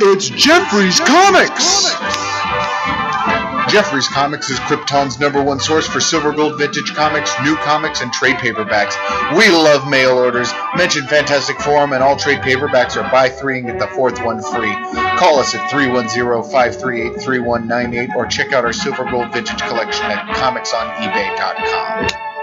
It's Jeffrey's Comics! Jeffrey's Comics is Krypton's number one source for silver gold vintage comics, new comics, and trade paperbacks. We love mail orders. Mention Fantastic Forum, and all trade paperbacks are buy three and get the fourth one free. Call us at 310-538-3198 or check out our silver gold vintage collection at comicsonebay.com.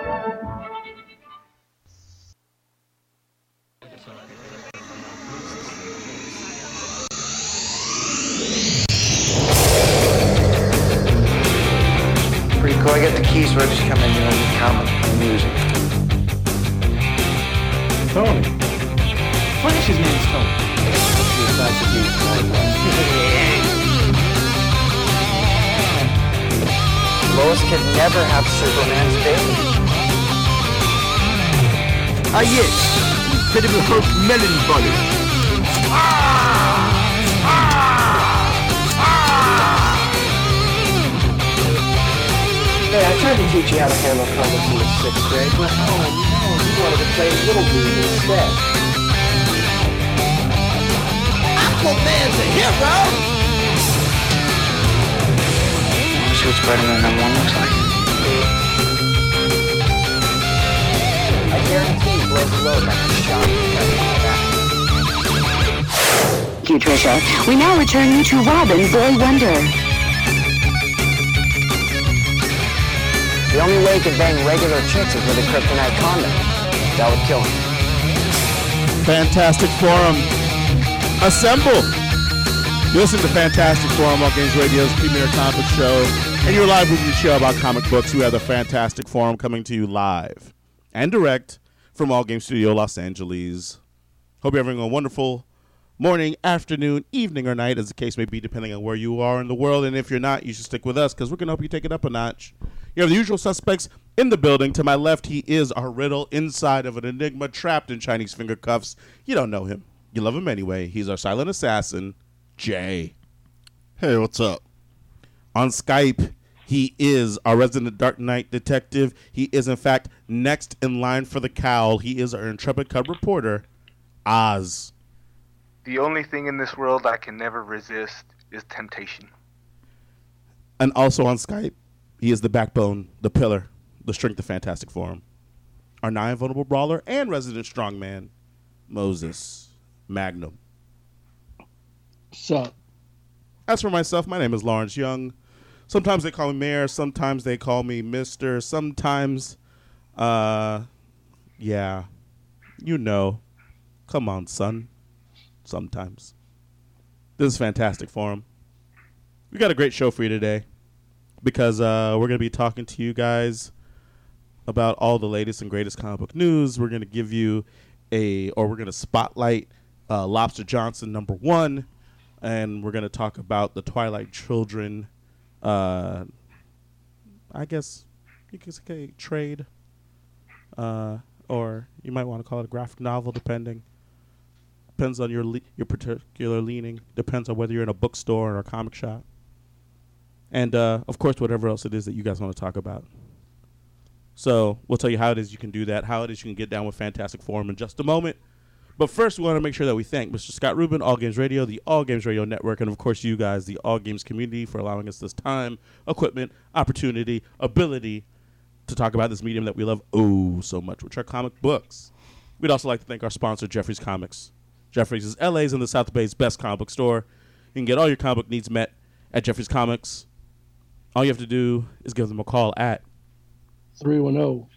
keys, so I just come in, you know, with comic and music. Tony. Flash his name's Tony. Besides the beat, Lois can never have Superman's baby. Ah yes, Incredible Hulk Melon Body. Hey, I tried to teach you how to handle comics in the sixth grade, but oh no, you wanted to play Little League instead. Aquaman's a hero! Wanna See what Spider-Man number one looks like? I guarantee he blows the load like a shot. Thank you, Trisha. We now return you to Robin, Boy Wonder. The only way he could bang regular chicks is with a kryptonite condom. That would kill him. Fantastic Forum. Assemble! You listen to Fantastic Forum, All Games Radio's premier comic show, and your live weekly show about comic books. We have the Fantastic Forum coming to you live and direct from All Games Studio, Los Angeles. Hope you're having a wonderful morning, afternoon, evening, or night, as the case may be, depending on where you are in the world. And if you're not, you should stick with us because we're going to help you take it up a notch. You have the usual suspects in the building. To my left, he is our riddle inside of an enigma trapped in Chinese finger cuffs. You don't know him. You love him anyway. He's our silent assassin, Jay. Hey, what's up? On Skype, he is our resident Dark Knight detective. He is, in fact, next in line for the cowl. He is our intrepid cub reporter, Oz. The only thing in this world I can never resist is temptation. And also on Skype, he is the backbone, the pillar, the strength of Fantastic Forum. Our nine vulnerable brawler and resident strongman, Moses Magnum. Sup? As for myself, my name is Lawrence Young. Sometimes they call me Mayor, sometimes they call me Mister, sometimes, uh, yeah, you know. Come on, son. Sometimes. This is Fantastic Forum. We got a great show for you today because uh, we're going to be talking to you guys about all the latest and greatest comic book news. We're going to give you a, or we're going to spotlight uh, Lobster Johnson number one, and we're going to talk about the Twilight Children. Uh, I guess you could say trade, uh, or you might want to call it a graphic novel, depending. Depends on your le- your particular leaning. Depends on whether you're in a bookstore or a comic shop and uh, of course whatever else it is that you guys want to talk about. So we'll tell you how it is you can do that, how it is you can get down with Fantastic Forum in just a moment. But first, we want to make sure that we thank Mr. Scott Rubin, All Games Radio, the All Games Radio Network, and of course you guys, the All Games community, for allowing us this time, equipment, opportunity, ability to talk about this medium that we love oh so much, which are comic books. We'd also like to thank our sponsor, Jeffrey's Comics. Jeffrey's is LA's and the South Bay's best comic book store. You can get all your comic needs met at Jeffrey's Comics. All you have to do is give them a call at 310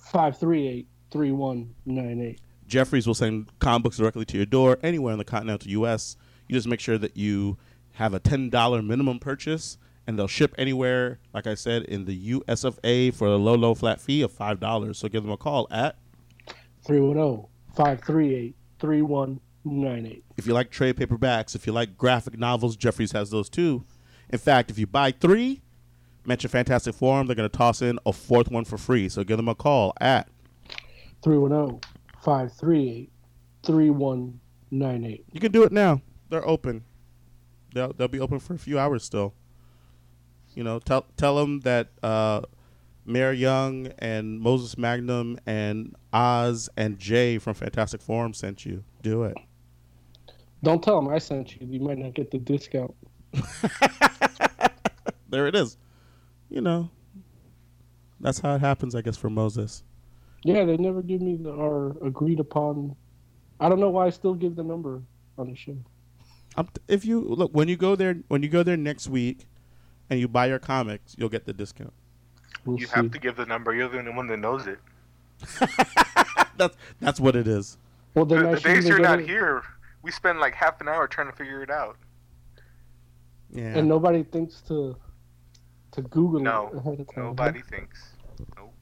538 3198. Jeffrey's will send comic books directly to your door anywhere in the continental U.S. You just make sure that you have a $10 minimum purchase, and they'll ship anywhere, like I said, in the US of A for a low, low flat fee of $5. So give them a call at 310 538 3198. If you like trade paperbacks, if you like graphic novels, Jeffrey's has those too. In fact, if you buy three, mention Fantastic Forum, they're going to toss in a fourth one for free. So give them a call at 310 538 3198. You can do it now. They're open. They'll they'll be open for a few hours still. You know, tell tell them that uh, Mayor Young and Moses Magnum and Oz and Jay from Fantastic Forum sent you. Do it. Don't tell them I sent you. You might not get the discount. There it is. You know, that's how it happens, I guess, for Moses. Yeah, they never give me the our agreed upon. I don't know why I still give the number on the show. I'm if you look when you go there when you go there next week, and you buy your comics, you'll get the discount. We'll You see. have to give the number. You're the only one that knows it. That's that's what it is. Well, The, then the days you're not here, we spend like half an hour trying to figure it out. Yeah. and nobody thinks to to Google No, it ahead of time. Nobody thinks. Nope.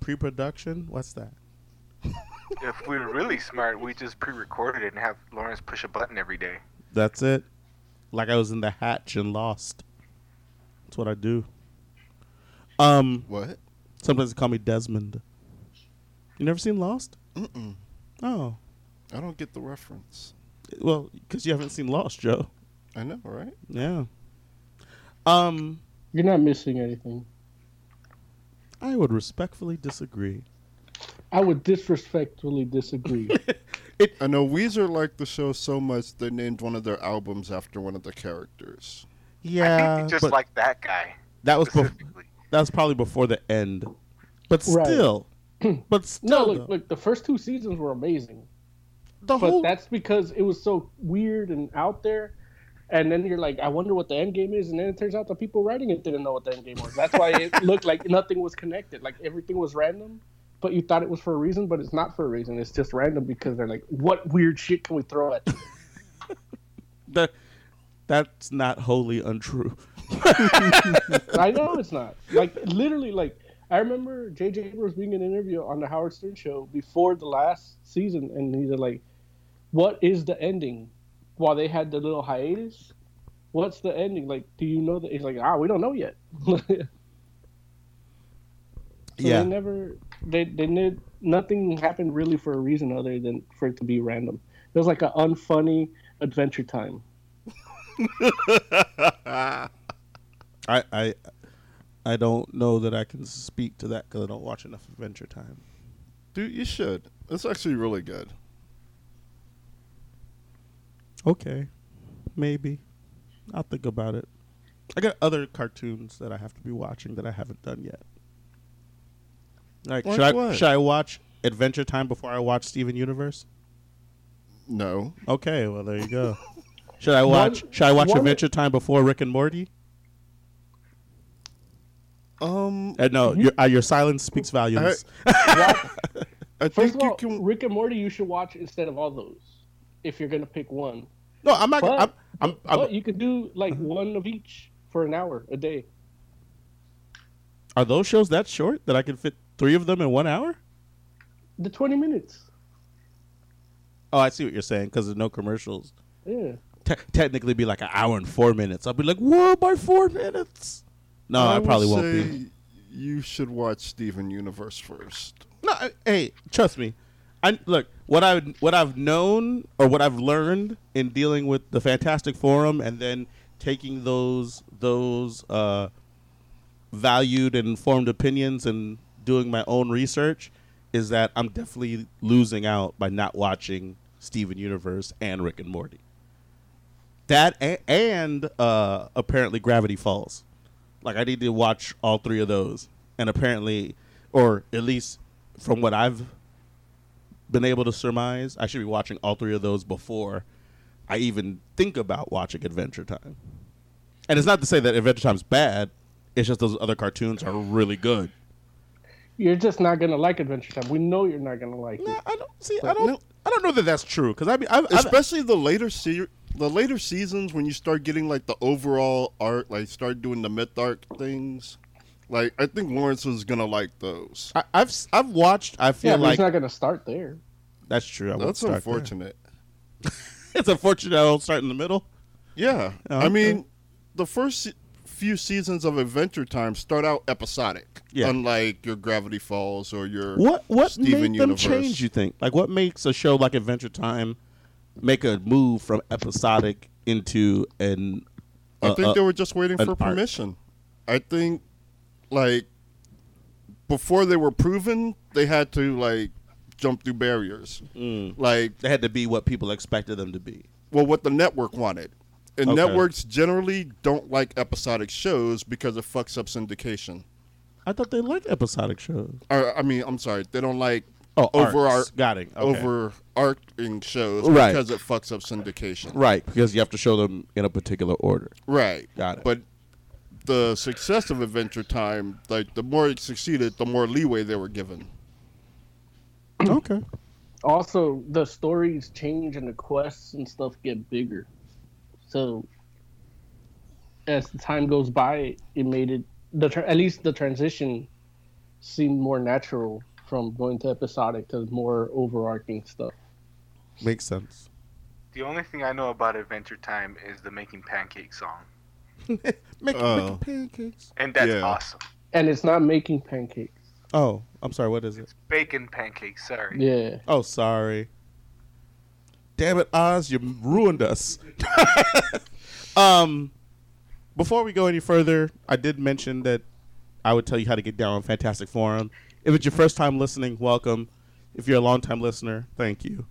Pre-production. What's that? If we were really smart, we just pre-recorded it and have Lawrence push a button every day. That's it. Like I was in the hatch and lost. That's what I do. Um. What? Sometimes they call me Desmond. You never seen Lost? Mm-mm. Oh, I don't get the reference. well, because you haven't seen Lost, Joe. I know, right? Yeah. Um, You're not missing anything. I would respectfully disagree. I would disrespectfully disagree. I know Weezer liked the show so much they named one of their albums after one of the characters. I Yeah, think you just but like that guy that was bef- that was probably before the end. But Right. still, but no, still, look, though, look, the first two seasons were amazing, the but whole that's because it was so weird and out there. And then you're like, I wonder what the end game is, and then it turns out the people writing it didn't know what the end game was. That's why it looked like nothing was connected, like everything was random. But you thought it was for a reason, but it's not for a reason. It's just random because they're like, what weird shit can we throw at that that's not wholly untrue. I know it's not. Like literally, like I remember J.J. Abrams being in an interview on the Howard Stern show before the last season, and he's like, "What is the ending?" While they had the little hiatus, what's the ending? Like, do you know that? He's like, "Ah, we don't know yet." so Yeah. they never, they they did nothing happened really for a reason other than for it to be random. It was like an unfunny adventure time. I I I don't know that I can speak to that because I don't watch enough Adventure Time. Dude, you should. It's actually really good. Okay, maybe I'll think about it. I got other cartoons that I have to be watching that I haven't done yet. Like, Like should I what? should I watch Adventure Time before I watch Steven Universe? No. Okay, well there you go. should I watch One- Should I watch one- Adventure Time before Rick and Morty? Um, Uh, no, your uh, your silence speaks volumes. I First think of all, you can. Rick and Morty you should watch instead of all those. If you're gonna pick one. no, I'm not. But, I'm, I'm, I'm, but you could do like one of each for an hour a day. are those shows that short that I can fit three of them in one hour? The 20 minutes. Oh, I see what you're saying because there's no commercials. Yeah. Te- technically, be like an hour and four minutes. I'll be like, whoa, by four minutes. No, I, would probably won't say be. You should watch Steven Universe first. No, I- hey, trust me. I look what I what I've known or what I've learned in dealing with the Fantastic Forum, and then taking those those uh, valued and informed opinions and doing my own research is that I'm definitely losing out by not watching Steven Universe and Rick and Morty. That a- and uh, apparently Gravity Falls. Like I need to watch all three of those, and apparently, or at least from what I've been able to surmise, I should be watching all three of those before I even think about watching Adventure Time. And it's not to say that Adventure Time's bad. It's just those other cartoons are really good. You're just not going to like Adventure Time. We know you're not going to like No, it. I don't see. I don't. no. I don't know that that's true because I mean, I've, I've, Especially the later se- the later seasons when you start getting like the overall art, like start doing the myth arc things. Like I think Lawrence was gonna like those. I, I've s- I've watched. I feel Yeah, like he's not going to start there. that's true. I That's start unfortunate. It's unfortunate I don't start in the middle. Yeah, Oh, I okay. mean, the first few seasons of Adventure Time start out episodic, Yeah. unlike your Gravity Falls or your What what Steven made them change? You think? Like what makes a show like Adventure Time make a move from episodic into an? I uh, think uh, they were just waiting for arc. permission. I think, like, before they were proven, they had to like jump through barriers. mm. Like, they had to be what people expected them to be. well, what the network wanted. And Okay. networks generally don't like episodic shows because it fucks up syndication. I thought they liked episodic shows. Or, I mean, I'm sorry, they don't like Oh, over arcs. got it. Okay. overarching shows Right. because it fucks up syndication. right because you have to show them in a particular order. Right. Got it. But the success of Adventure Time, like the more it succeeded, the more leeway they were given. okay. Also, the stories change and the quests and stuff get bigger. So, as the time goes by, it made it the tra- at least the transition seemed more natural from going to episodic to more overarching stuff. Makes sense. The only thing I know about Adventure Time is the making pancake song, Make, Oh. make pancakes. and that's Yeah. awesome. And it's not making pancakes. Oh, I'm sorry. What is it? Bacon pancakes. Sorry. Yeah. Oh, sorry. Damn it, Oz, you ruined us. um, before we go any further, I did mention that I would tell you how to get down on Fantastic Forum. If it's your first time listening, welcome. If you're a long time listener, thank you.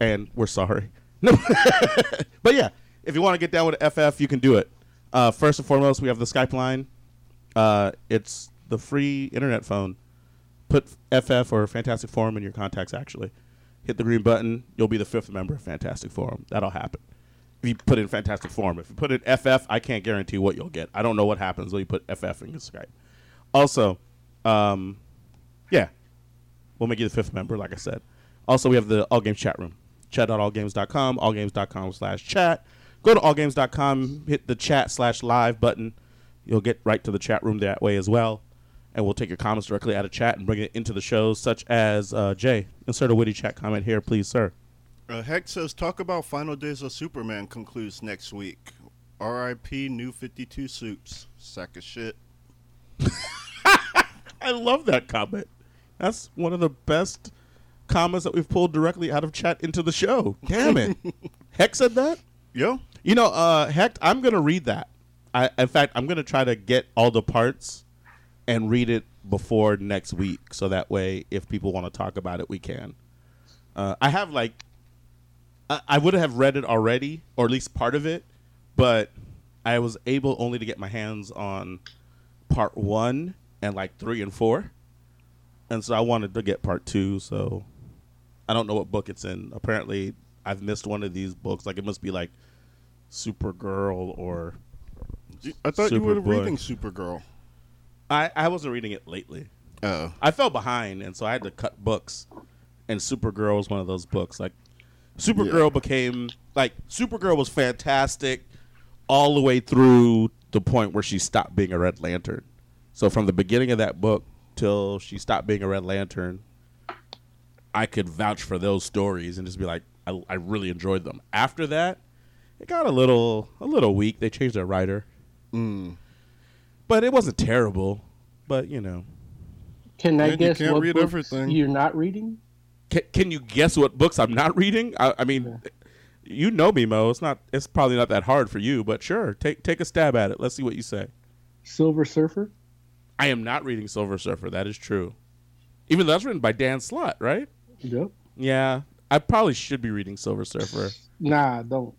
And we're sorry. No, but yeah, if you want to get down with FF, you can do it. Uh, first and foremost, we have the Skype line. Uh, it's the free internet phone put FF or Fantastic Forum in your contacts. Actually, hit the green button. You'll be the fifth member of Fantastic Forum. That'll happen. If you put in Fantastic Forum, if you put in FF, I can't guarantee what you'll get. I don't know what happens when you put FF in your Skype. Also, um, yeah, we'll make you the fifth member, like I said. Also, we have the All Games chat room. Chat.allgames.com, allgames.com slash chat. Go to allgames.com, hit the chat slash live button. You'll get right to the chat room that way as well. And we'll take your comments directly out of chat and bring it into the shows, such as uh, Jay. Insert a witty chat comment here, please, sir. Uh, Heck says, talk about Final Days of Superman concludes next week. R.I.P. New 52 Suits. Sack of shit. I love that comment. That's one of the best comments that we've pulled directly out of chat into the show. Damn it. Heck said that? Yo, You know, uh, Heck, I'm gonna read that. I, in fact, I'm gonna try to get all the parts and read it before next week, so that way, if people want to talk about it, we can. Uh, I have like, I, I would have read it already, or at least part of it, but I was able only to get my hands on part one and like three and four, and so I wanted to get part two. So I don't know what book it's in. Apparently, I've missed one of these books. Like it must be like Supergirl or I thought you were Superboy. reading Supergirl. I I wasn't reading it lately. Oh. I fell behind, and so I had to cut books. And Supergirl was one of those books. Like Supergirl became like Supergirl was fantastic all the way through the point where she stopped being a Red Lantern. So from the beginning of that book till she stopped being a Red Lantern, I could vouch for those stories and just be like, I, I really enjoyed them. After that, it got a little a little weak. They changed their writer, Mm. but it wasn't terrible. But you know, Can I Yeah, you guess can't what read books everything. you're not reading? Can, can you guess what books I'm not reading? I, I mean, you know me, Mo. It's not. It's probably not that hard for you, but sure, take take a stab at it. Let's see what you say. Silver Surfer? I am not reading Silver Surfer. That is true. Even though that's written by Dan Slott, right? Yep. Yeah, I probably should be reading Silver Surfer. Nah, don't.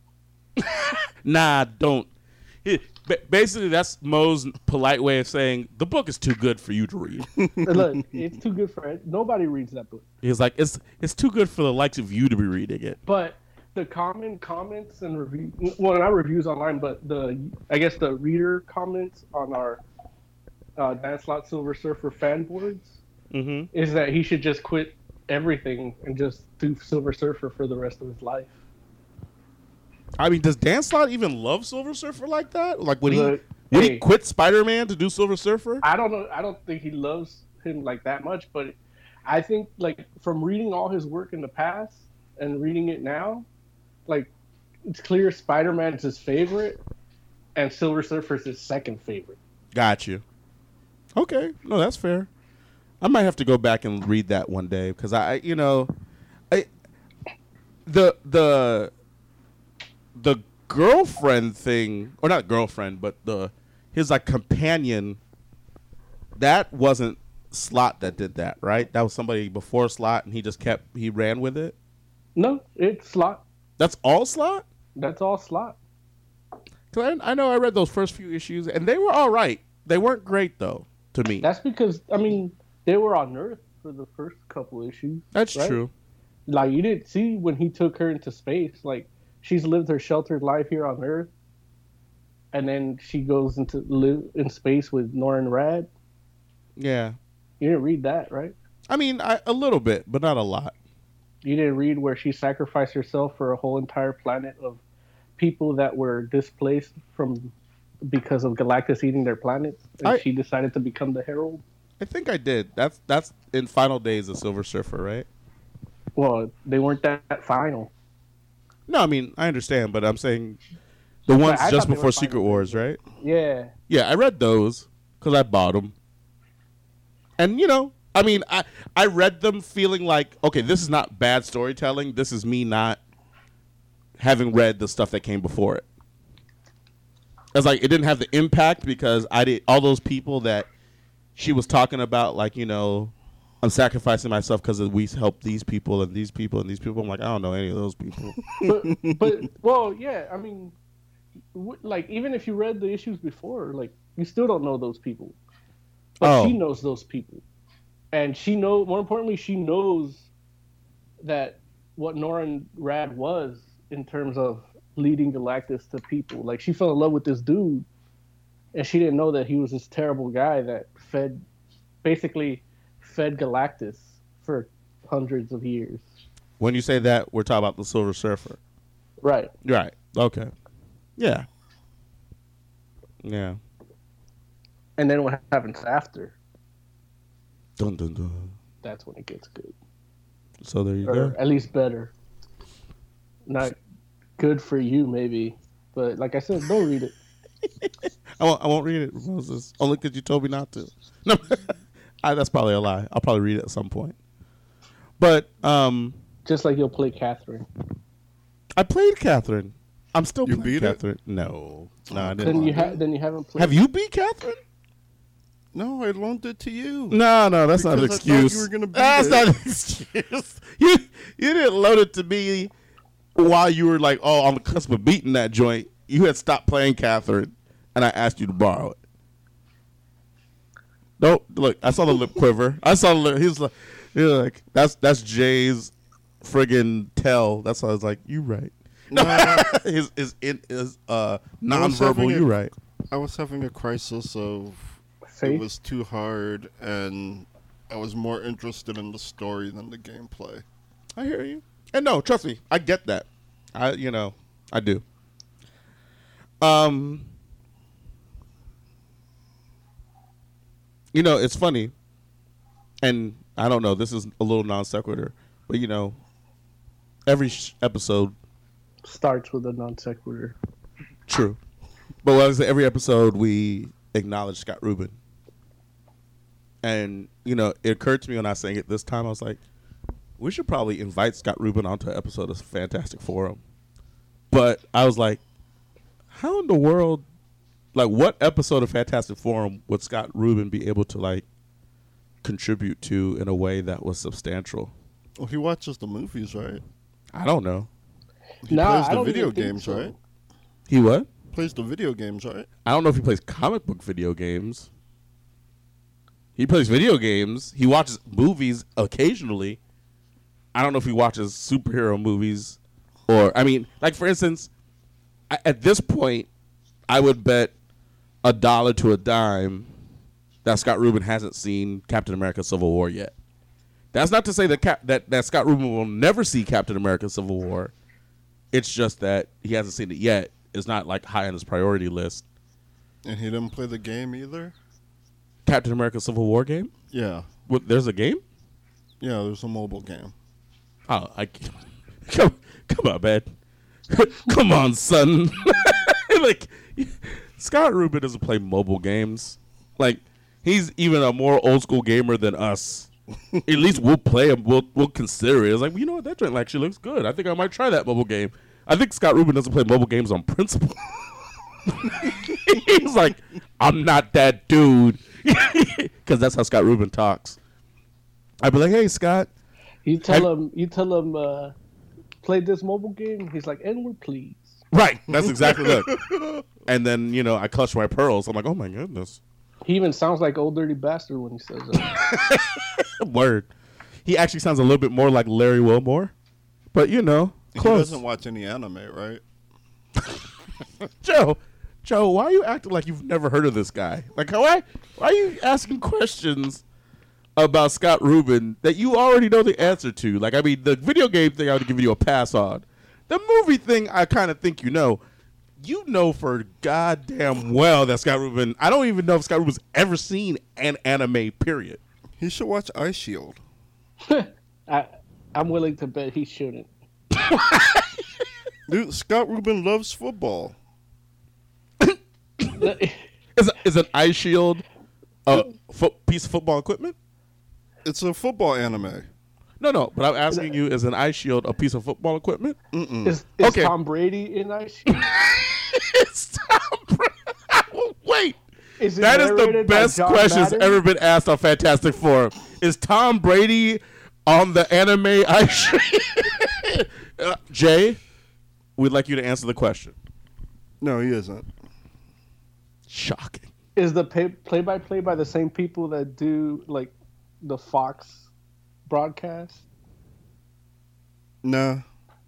Nah, don't. He- Basically, that's Mo's polite way of saying the book is too good for you to read. Look, it's too good for it. Nobody reads that book. He's like, it's it's too good for the likes of you to be reading it. But the common comments and review well not reviews online, but the I guess the reader comments on our uh, Dan Slott Silver Surfer fan boards Mm-hmm. is that he should just quit everything and just do Silver Surfer for the rest of his life. I mean, does Dan Slott even love Silver Surfer like that? Like, would he Look, would hey. he quit Spider Man to do Silver Surfer? I don't know. I don't think he loves him like that much, but I think like from reading all his work in the past and reading it now, like it's clear Spider Man is his favorite, and Silver Surfer is his second favorite. Got you. Okay, no, that's fair. I might have to go back and read that one day because I, you know, I the the the girlfriend thing, or not girlfriend, but the his like companion. That wasn't Slott that did that, right? That was somebody before Slott, and he just kept he ran with it. No, it's Slott. That's all Slott. That's all Slott. Cause I, I know I read those first few issues and they were all right. They weren't great though to me. That's because I mean they were on Earth for the first couple issues. That's right? true. Like you didn't see when he took her into space. Like she's lived her sheltered life here on Earth, and then she goes into live in space with Norrin Radd. Yeah. You didn't read that, right? I mean, I, a little bit, but not a lot. You didn't read where she sacrificed herself for a whole entire planet of people that were displaced from because of Galactus eating their planets, and I- she decided to become the Herald. I think I did. That's that's in Final Days of Silver Surfer, right? Well, they weren't that, that final. No, I mean I understand, but I'm saying the ones just before Secret Wars, right? Yeah, Yeah, I read those because I bought them, and you know, I mean, I I read them feeling like, okay, this is not bad storytelling. This is me not having read the stuff that came before it. It's like it didn't have the impact because I did all those people that she was talking about, like you know, I'm sacrificing myself because we help these people and these people and these people. I'm like, I don't know any of those people. but but well, yeah. I mean, w- like even if you read the issues before, like you still don't know those people. But Oh. she knows those people, and she know. More importantly, she knows that what Norrin Radd was in terms of leading Galactus to people. Like she fell in love with this dude, and she didn't know that he was this terrible guy that fed, basically, fed Galactus for hundreds of years. when you say that, we're talking about the Silver Surfer. Right. Right. Okay. Yeah. Yeah. And then what happens after? Dun dun dun. That's when it gets good. So there you or go. at least better. Not good for you, maybe, but like I said, don't read it. I won't. I won't read it, Moses. Oh, Only because you told me not to. No, I, that's probably a lie. I'll probably read it at some point. But um, Just like you'll play Catherine. I played Catherine. I'm still You playing beat it? Catherine. No, no, I Then didn't. you ha- then you haven't played. Have you beat Catherine? No, I loaned it to you. No, no, that's not an Because I you excuse. were gonna beat that's it. not an excuse. You you didn't loan it to me while you were like, oh, on the cusp of beating that joint. You had stopped playing Catherine, and I asked you to borrow it. No, look, I saw the lip quiver. I saw the lip. He was like, he was like that's that's Jay's friggin' tell. That's why I was like, you right. No, his is in is uh nonverbal. having a- You right. I was having a crisis of Faith? it was too hard, and I was more interested in the story than the gameplay. I hear you. And no, trust me, I get that. I you know, I do. Um You know, it's funny. And I don't know, this is a little non sequitur, but you know, every sh- episode starts with a non sequitur. True. But what I every episode we acknowledge Scott Rubin. And, you know, it occurred to me when I saying it this time, I was like, we should probably invite Scott Rubin onto an episode of Fantastic Forum. But I was like, how in the world, like, what episode of Fantastic Forum would Scott Rubin be able to, like, contribute to in a way that was substantial? Well, he watches the movies, right? I don't know. He Nah, plays I the video games, so. right? He what? Plays the video games, right? I don't know if he plays comic book video games. He plays video games. He watches movies occasionally. I don't know if he watches superhero movies or I mean, like for instance, I, at this point, I would bet a dollar to a dime that Scott Rubin hasn't seen Captain America: Civil War yet. That's not to say that Cap- that that Scott Rubin will never see Captain America: Civil War. It's just that he hasn't seen it yet. It's not like high on his priority list. And he didn't play the game either. Captain America: Civil War game. Yeah, What, there's a game. yeah. There's a mobile game. Oh, I come, come on, man. come on, son. like Scott Rubin doesn't play mobile games. Like he's even a more old school gamer than us. At least we'll play him. We'll we'll consider it. It's like you know what that joint actually looks good. I think I might try that mobile game. I think Scott Rubin doesn't play mobile games on principle. he's like, I'm not that dude, because that's how Scott Rubin talks. I'd be like, hey, Scott. You tell Have- him. You tell him. Uh, played this mobile game. He's like, and we're pleased. Right. That's exactly it. And then you know I clutch my pearls. I'm like, oh my goodness. He even sounds like old dirty bastard when he says that. Word. He actually sounds a little bit more like Larry Wilmore, but you know, close. He doesn't watch any anime, right? Joe, Joe, why are you acting like you've never heard of this guy? Like, why, why are you asking questions about Scott Rubin that you already know the answer to? Like, I mean, the video game thing I would give you a pass on. The movie thing, I kind of think you know. You know for goddamn well that Scott Rubin. I don't even know if Scott Rubin's ever seen an anime. Period. He should watch Ice Shield. I, I'm willing to bet he shouldn't. Dude, Scott Rubin loves football. Is is an ice shield a fo- piece of football equipment? It's a football anime. No, no. But I'm asking you: Is an eye shield a piece of football equipment? Mm-mm. Is, is Okay. Tom Brady in Ice Shield? it's Tom Brady. Wait. Is it That is the best question that's ever been asked on Fantastic Four. Is Tom Brady on the anime ice shield? Uh, Jay, we'd like you to answer the question. No, he isn't. Shocking. Is the pay, play-by-play by the same people that do like the Fox broadcast? No.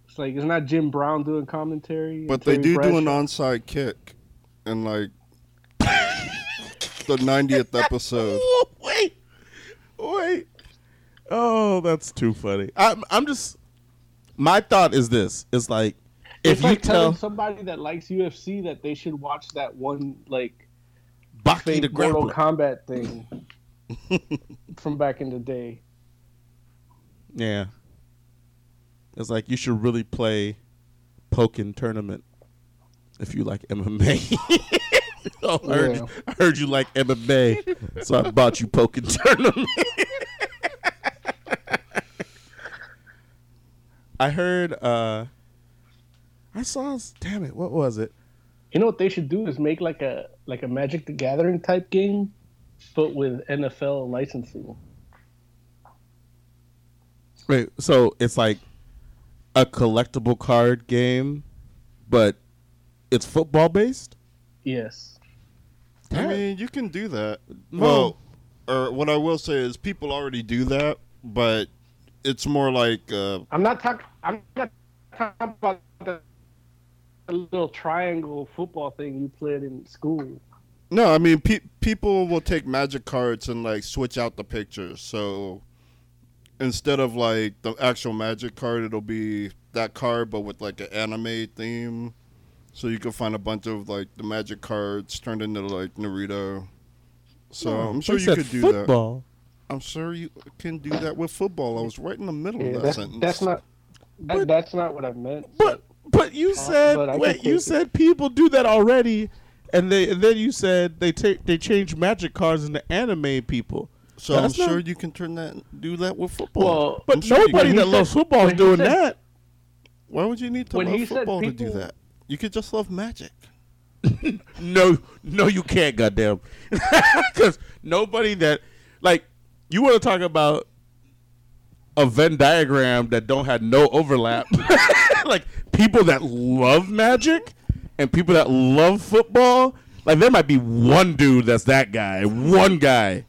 It's like it's not Jim Brown doing commentary. but they Terry do do an Bradshaw? onside kick in like the 90th episode. wait, wait. Oh, that's too funny. I'm, I'm just. My thought is this: is like if It's you like tell somebody that likes UFC that they should watch that one like Baki the fake Mortal Grappler, Kombat thing from back in the day. Yeah, it's like you should really play Pokken tournament if you like MMA. oh, I, heard you, I heard you like MMA, so I bought you Pokken tournament. I heard. uh I saw. Damn it! What was it? You know what they should do is make like a like a Magic the Gathering type game, but with NFL licensing. Wait, so it's like a collectible card game, but it's football based. Yes. I mean, you can do that. No. Well, or what I will say is people already do that, but it's more like uh, I'm not talking. I'm not talking about the, the little triangle football thing you played in school. no. I mean, pe- people will take magic cards and like switch out the pictures. So instead of like the actual magic card, it'll be that card, but with like an anime theme. So you can find a bunch of like the magic cards turned into like Naruto. So I'm sure you could do that. I'm sure you can do that with football. I was right in the middle Yeah, of that that's, sentence. that's not. That, that's not what I meant. But but you uh, said but wait, you take it. said people do that already, and they and then you said they take they change magic cards into anime people. So I'm That's not- sure you can turn that do that with football. Well, But sure nobody that he loves football is doing said- that. Why would you need to when love he said football to do that? You could just love magic. No, no, you can't. Goddamn, because nobody that like you want to talk about a Venn diagram that don't have no overlap. like people that love magic and people that love football. Like there might be one dude that's that guy. One guy.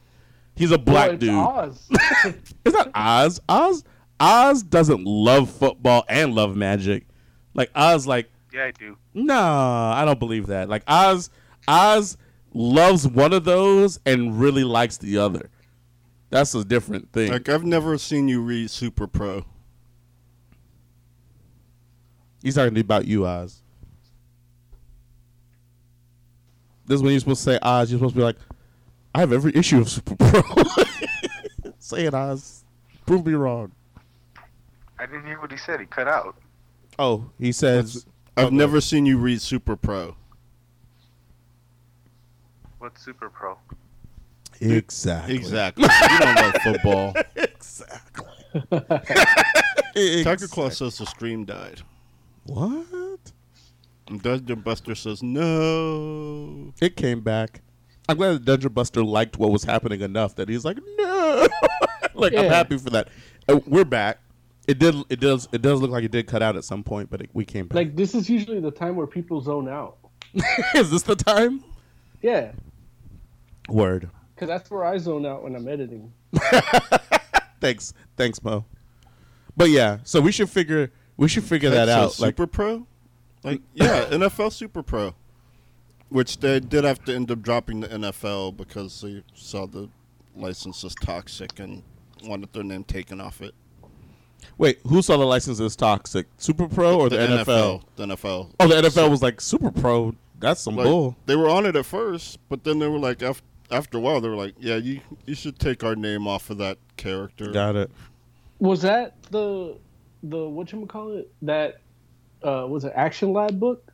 He's a black well, it's dude. Oz. It's not Oz. Oz Oz doesn't love football and love magic. Like Oz, like Yeah, I do. no, I don't believe that. Like Oz, Oz loves one of those and really likes the other. That's a different thing. Like I've never seen you read Super Pro. He's talking about you, Oz. This is when you're supposed to say Oz. You're supposed to be like, I have every issue of Super Pro. say it, Oz. Prove me wrong. I didn't hear what he said. He cut out. Oh, he says. I've Okay. never seen you read Super Pro. What's Super Pro? Exactly. Exactly. you don't love football. Exactly. Tucker Claus says the stream died. What? And Dungeon Buster says no. It came back. I'm glad that Dungeon Buster liked what was happening enough that he's like, no. like, I'm happy for that. Uh, we're back. It did. It does. It does look like it did cut out at some point, but it, we came back. Like this is usually the time where people zone out. is this the time? Yeah, Word. because that's where I zone out when I'm editing. Thanks. Thanks, Mo. But yeah, so we should figure. We should figure that That's a out. Like, Super Pro? Like, yeah, NFL Super Pro. Which they did have to end up dropping the NFL because they saw the license as toxic and wanted their name taken off it. wait, who saw the license as toxic? Super Pro or the, NFL? The NFL. Oh, the NFL was like Super Pro. That's some Like, bull. They were on it at first, but then they were like, after, after a while, they were like, yeah, you, you should take our name off of that character. Got it. Was that the the what you call it? That uh, was it Action Lab book?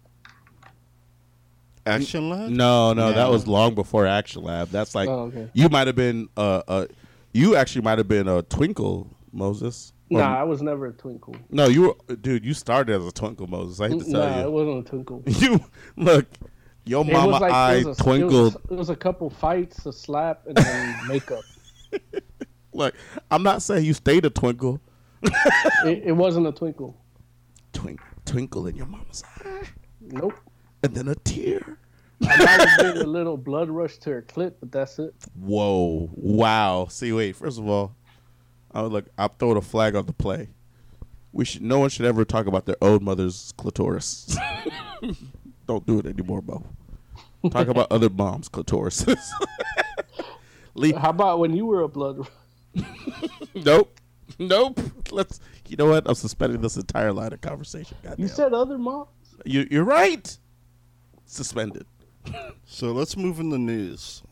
Action Lad? No, no, that was long before Action Lab. That's like Oh, okay. you might have been. Uh, uh, you actually might have been a Twinkle Moses. Or- Nah, I was never a twinkle. No, you were, dude. You started as a Twinkle Moses. I hate to tell Nah, it you. wasn't a twinkle. You look, your It mama was like eye it was, a, it, twinkled. was, it was a couple fights, a slap, and then makeup. Look, I'm not saying you stayed a twinkle. It, it wasn't a twinkle. Twink, twinkle in your mama's eye, Nope. and then a tear. I might have been a little blood rush to her clit, but that's it. Whoa! Wow. See, wait. First of all, I would look. I'm throwing a flag on the play. We should. No one should ever talk about their own mother's clitoris. Don't do it anymore, Bo. Talk about other moms' clitorises. Leave. How about when you were a blood? Nope. Nope. Let's. You know what? I'm suspending this entire line of conversation. Goddamn. You said other moms? You, you're right. Suspended. So let's move in the news.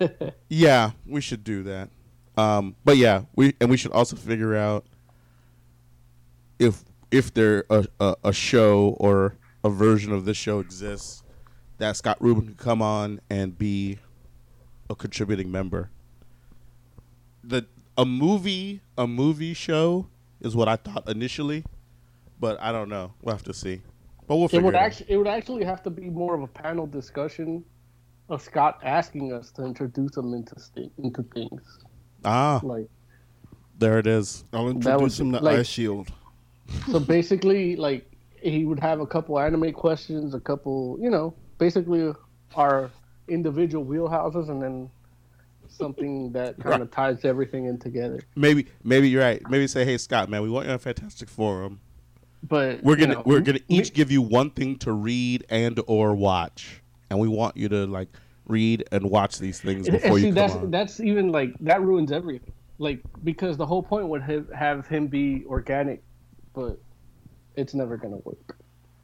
Yeah, we should do that. Um, but yeah, we and we should also figure out if if there a, a a show or a version of this show exists that Scott Rubin could come on and be a contributing member. The a movie a movie show is what I thought initially, but I don't know. We'll have to see. But we'll It would it actually it would actually have to be more of a panel discussion of Scott asking us to introduce him into sti- into things. Ah, Like there it is. I'll would introduce him be- to like- Ice Shield. so basically like he would have a couple anime questions, a couple, you know, basically our individual wheelhouses and then something that kind of ties everything in together. Maybe maybe you're right. Maybe say, hey Scott, man, we want you on Fantastic Forum. But We're gonna know, we're gonna each give you one thing to read and or watch, and we want you to like read and watch these things before see, you come that's on. that's even like that ruins everything. Like because the whole point would have, have him be organic, but it's never gonna work.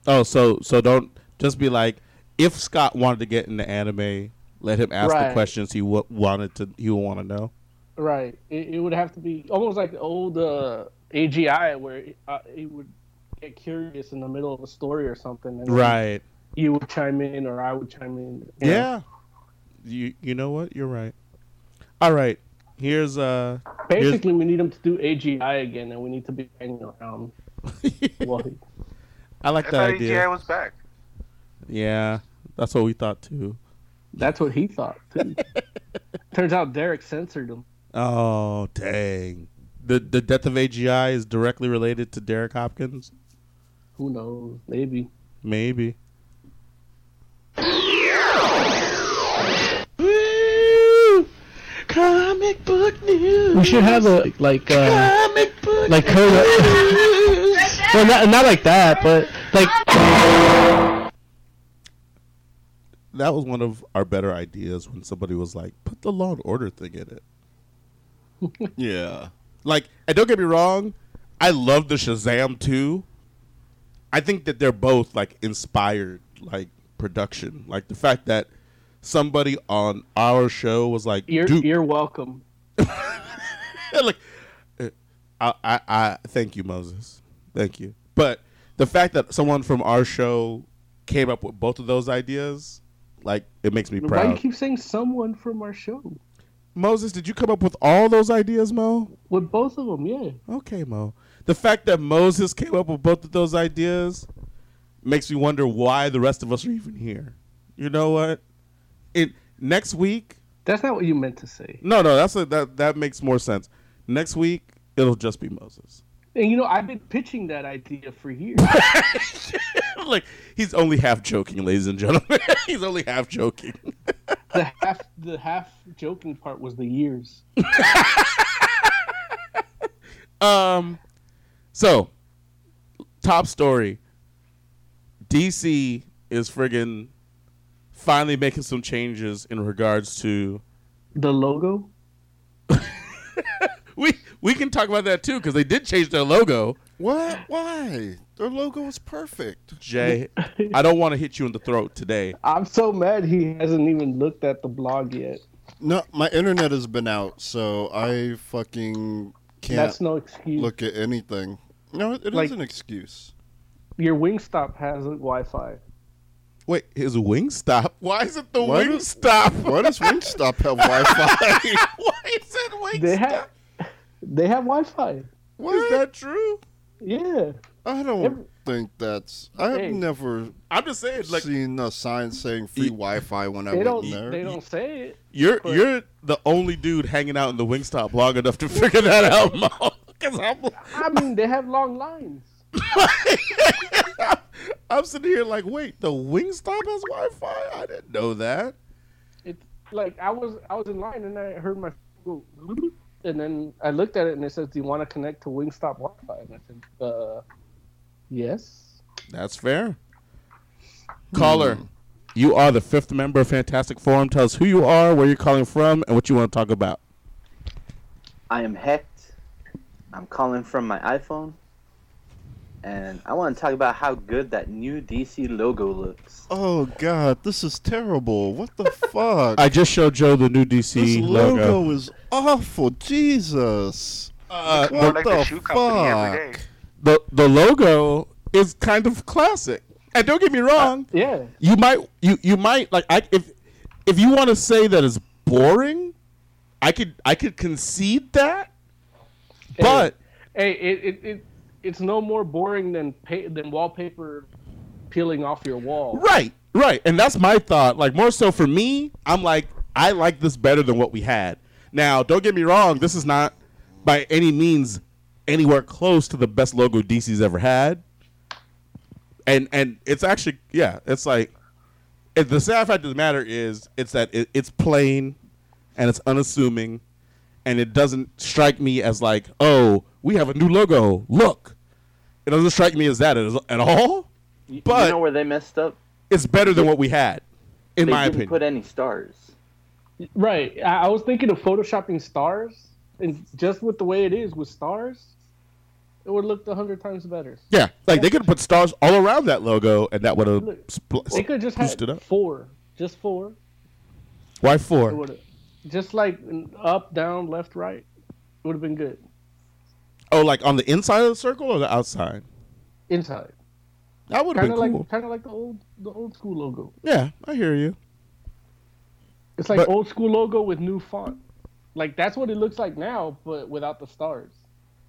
oh, so so don't just be like, if Scott wanted to get into anime, let him ask the questions he w- wanted to he would want to know. Right. It, it would have to be almost like the old uh, AGI where uh, he would get curious in the middle of a story or something, and Right. You would chime in, or I would chime in. you know? Yeah. You you know what? You're right. All right. Here's uh here's- Basically, we need him to do AGI again, and we need to be hanging around. well, I like I that idea. AGI was back. Yeah, that's what we thought too. that's what he thought too. Turns out Derek censored him. Oh dang! The the death of AGI is directly related to Derek Hopkins. Who knows? Maybe. Maybe. Comic book news. We should have a like uh, Comic book like Kurt. well, not not like that, but like That was one of our better ideas when somebody was like, "Put the Law and Order thing in it." Yeah. Like, and don't get me wrong, I love the Shazam too. I think that they're both like inspired, like production, like the fact that somebody on our show was like, you're "Dude, you're welcome. like, uh, I, I, I thank you, Moses. Thank you. But the fact that someone from our show came up with both of those ideas, like, it makes me proud. Why you proud. keep saying someone from our show? Moses, did you come up with all those ideas, Mo? With both of them, yeah. Okay, Mo. The fact that Moses came up with both of those ideas makes me wonder why the rest of us are even here. You know what? It next week. That's not what you meant to say. No, no, that's a, that that makes more sense. Next week it'll just be Moses. And you know, I've been pitching that idea for years. like he's only half joking, ladies and gentlemen. he's only half joking. the half the half joking part was the years. Um, so top story: DC is friggin' finally making some changes in regards to The logo. we we can talk about that too because they did change their logo. What? Why? Their logo is perfect. Jay, I don't want to hit you in the throat today. I'm so mad he hasn't even looked at the blog yet. No, my internet has been out, so I fucking can't That's no excuse. look at anything. No, it Like- an excuse. Your Wingstop has Wi-Fi. Wait, his Wingstop? Why is it the Why does- Wingstop? Why does Wingstop have Wi-Fi? Why is it Wingstop? They have they have Wi-Fi. Is that true? Yeah. I don't Every- think that's. I've Hey. never I'm just saying, like seen a sign saying free Ye- Wi-Fi when I They went don't there. they don't say it. you're but- you're the only dude hanging out in the Wingstop long enough to figure that out, Mo. Because I'm I mean, they have long lines. I'm sitting here like, wait, the Wingstop has Wi-Fi? I didn't know that. It's like I was I was in line and I heard my go, and then I looked at it and it says, "Do you want to connect to Wingstop Wi-Fi?" And I said, "Uh, yes." That's fair. Caller, you are the fifth member of Fantastic Forum. Tell us who you are, where you're calling from, and what you want to talk about. I am Hecht. I'm calling from my iPhone. And I want to talk about how good that new DC logo looks. Oh God, this is terrible. What the fuck? I just showed Joe the new DC this logo. logo is awful. Jesus. Uh, what like the the shoe fuck? day. the the logo is kind of classic. And don't get me wrong, Yeah. you might you you might like I if if you want to say that it's boring, I could I could concede that. But Hey, it it, it it's no more boring than pa- than wallpaper peeling off your wall. right, right, and that's my thought. Like more so for me, I'm like I like this better than what we had. Now, don't get me wrong, this is not by any means anywhere close to the best logo DC's ever had. And and it's actually yeah, it's like it, the sad fact of the matter is it's that it, it's plain and it's unassuming and it doesn't strike me as like oh we have a new logo look it doesn't strike me as that at, at all But- you know where they messed up? it's better than what we had in they my didn't opinion put any stars. Right. I, I was thinking of photoshopping stars, and just with the way it is with stars, it would look a hundred times better. yeah like they could put stars all around that logo and that would have Look, spl- They could just have four, just four. why four would just like up, down, left, right. Would have been good oh like on the inside of the circle or the outside inside. that would have been of cool kind of like the old the old school logo. yeah i hear you It's like But- old school logo with new font. Like that's what it looks like now, but without the stars.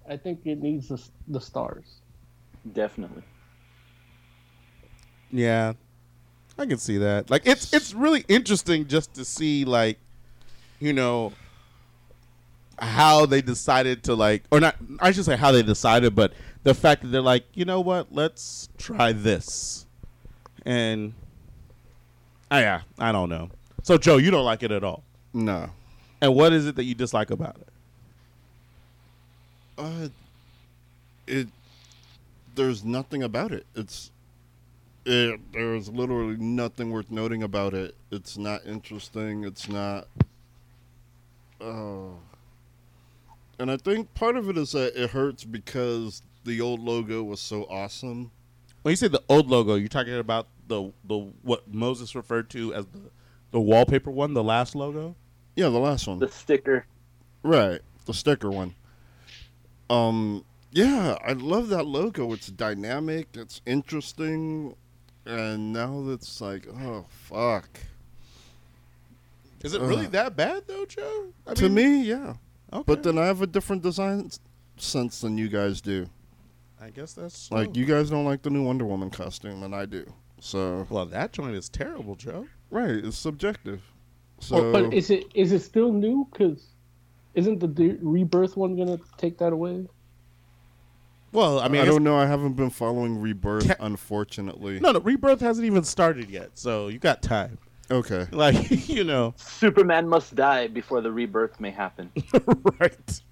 I think it needs the, the stars. Definitely. Yeah, I can see that. Like it's it's really interesting just to see like, you know, how they decided to like, or not. I should say how they decided, but the fact that they're like, you know what, let's try this, and, ah, yeah, I don't know. So Joe, you don't like it at all, No. and what is it that you dislike about it? Uh, it. There's nothing about it. It's. It, there's literally nothing worth noting about it. It's not interesting. It's not. Oh. And I think part of it is that it hurts because the old logo was so awesome. When you say the old logo, you're talking about the the what Moses referred to as the the wallpaper one, the last logo. Yeah, the last one. The sticker. Right, the sticker one. Um, yeah, I love that logo. It's dynamic. It's interesting, and now it's like, oh fuck. Is it really uh, that bad though, Joe? I to mean- me, yeah. Okay. But then I have a different design s- sense than you guys do. I guess that's Like you guys don't like the new Wonder Woman costume, and I do. So Well, that joint is terrible, Joe. right, it's subjective. So oh, But is it is it still new? Because isn't the de- rebirth one gonna take that away? Well, I mean, I I guess- don't know. I haven't been following Rebirth, Ca- unfortunately. no, no, Rebirth hasn't even started yet, so you got time. Okay. Like, you know, Superman must die before the rebirth may happen. right.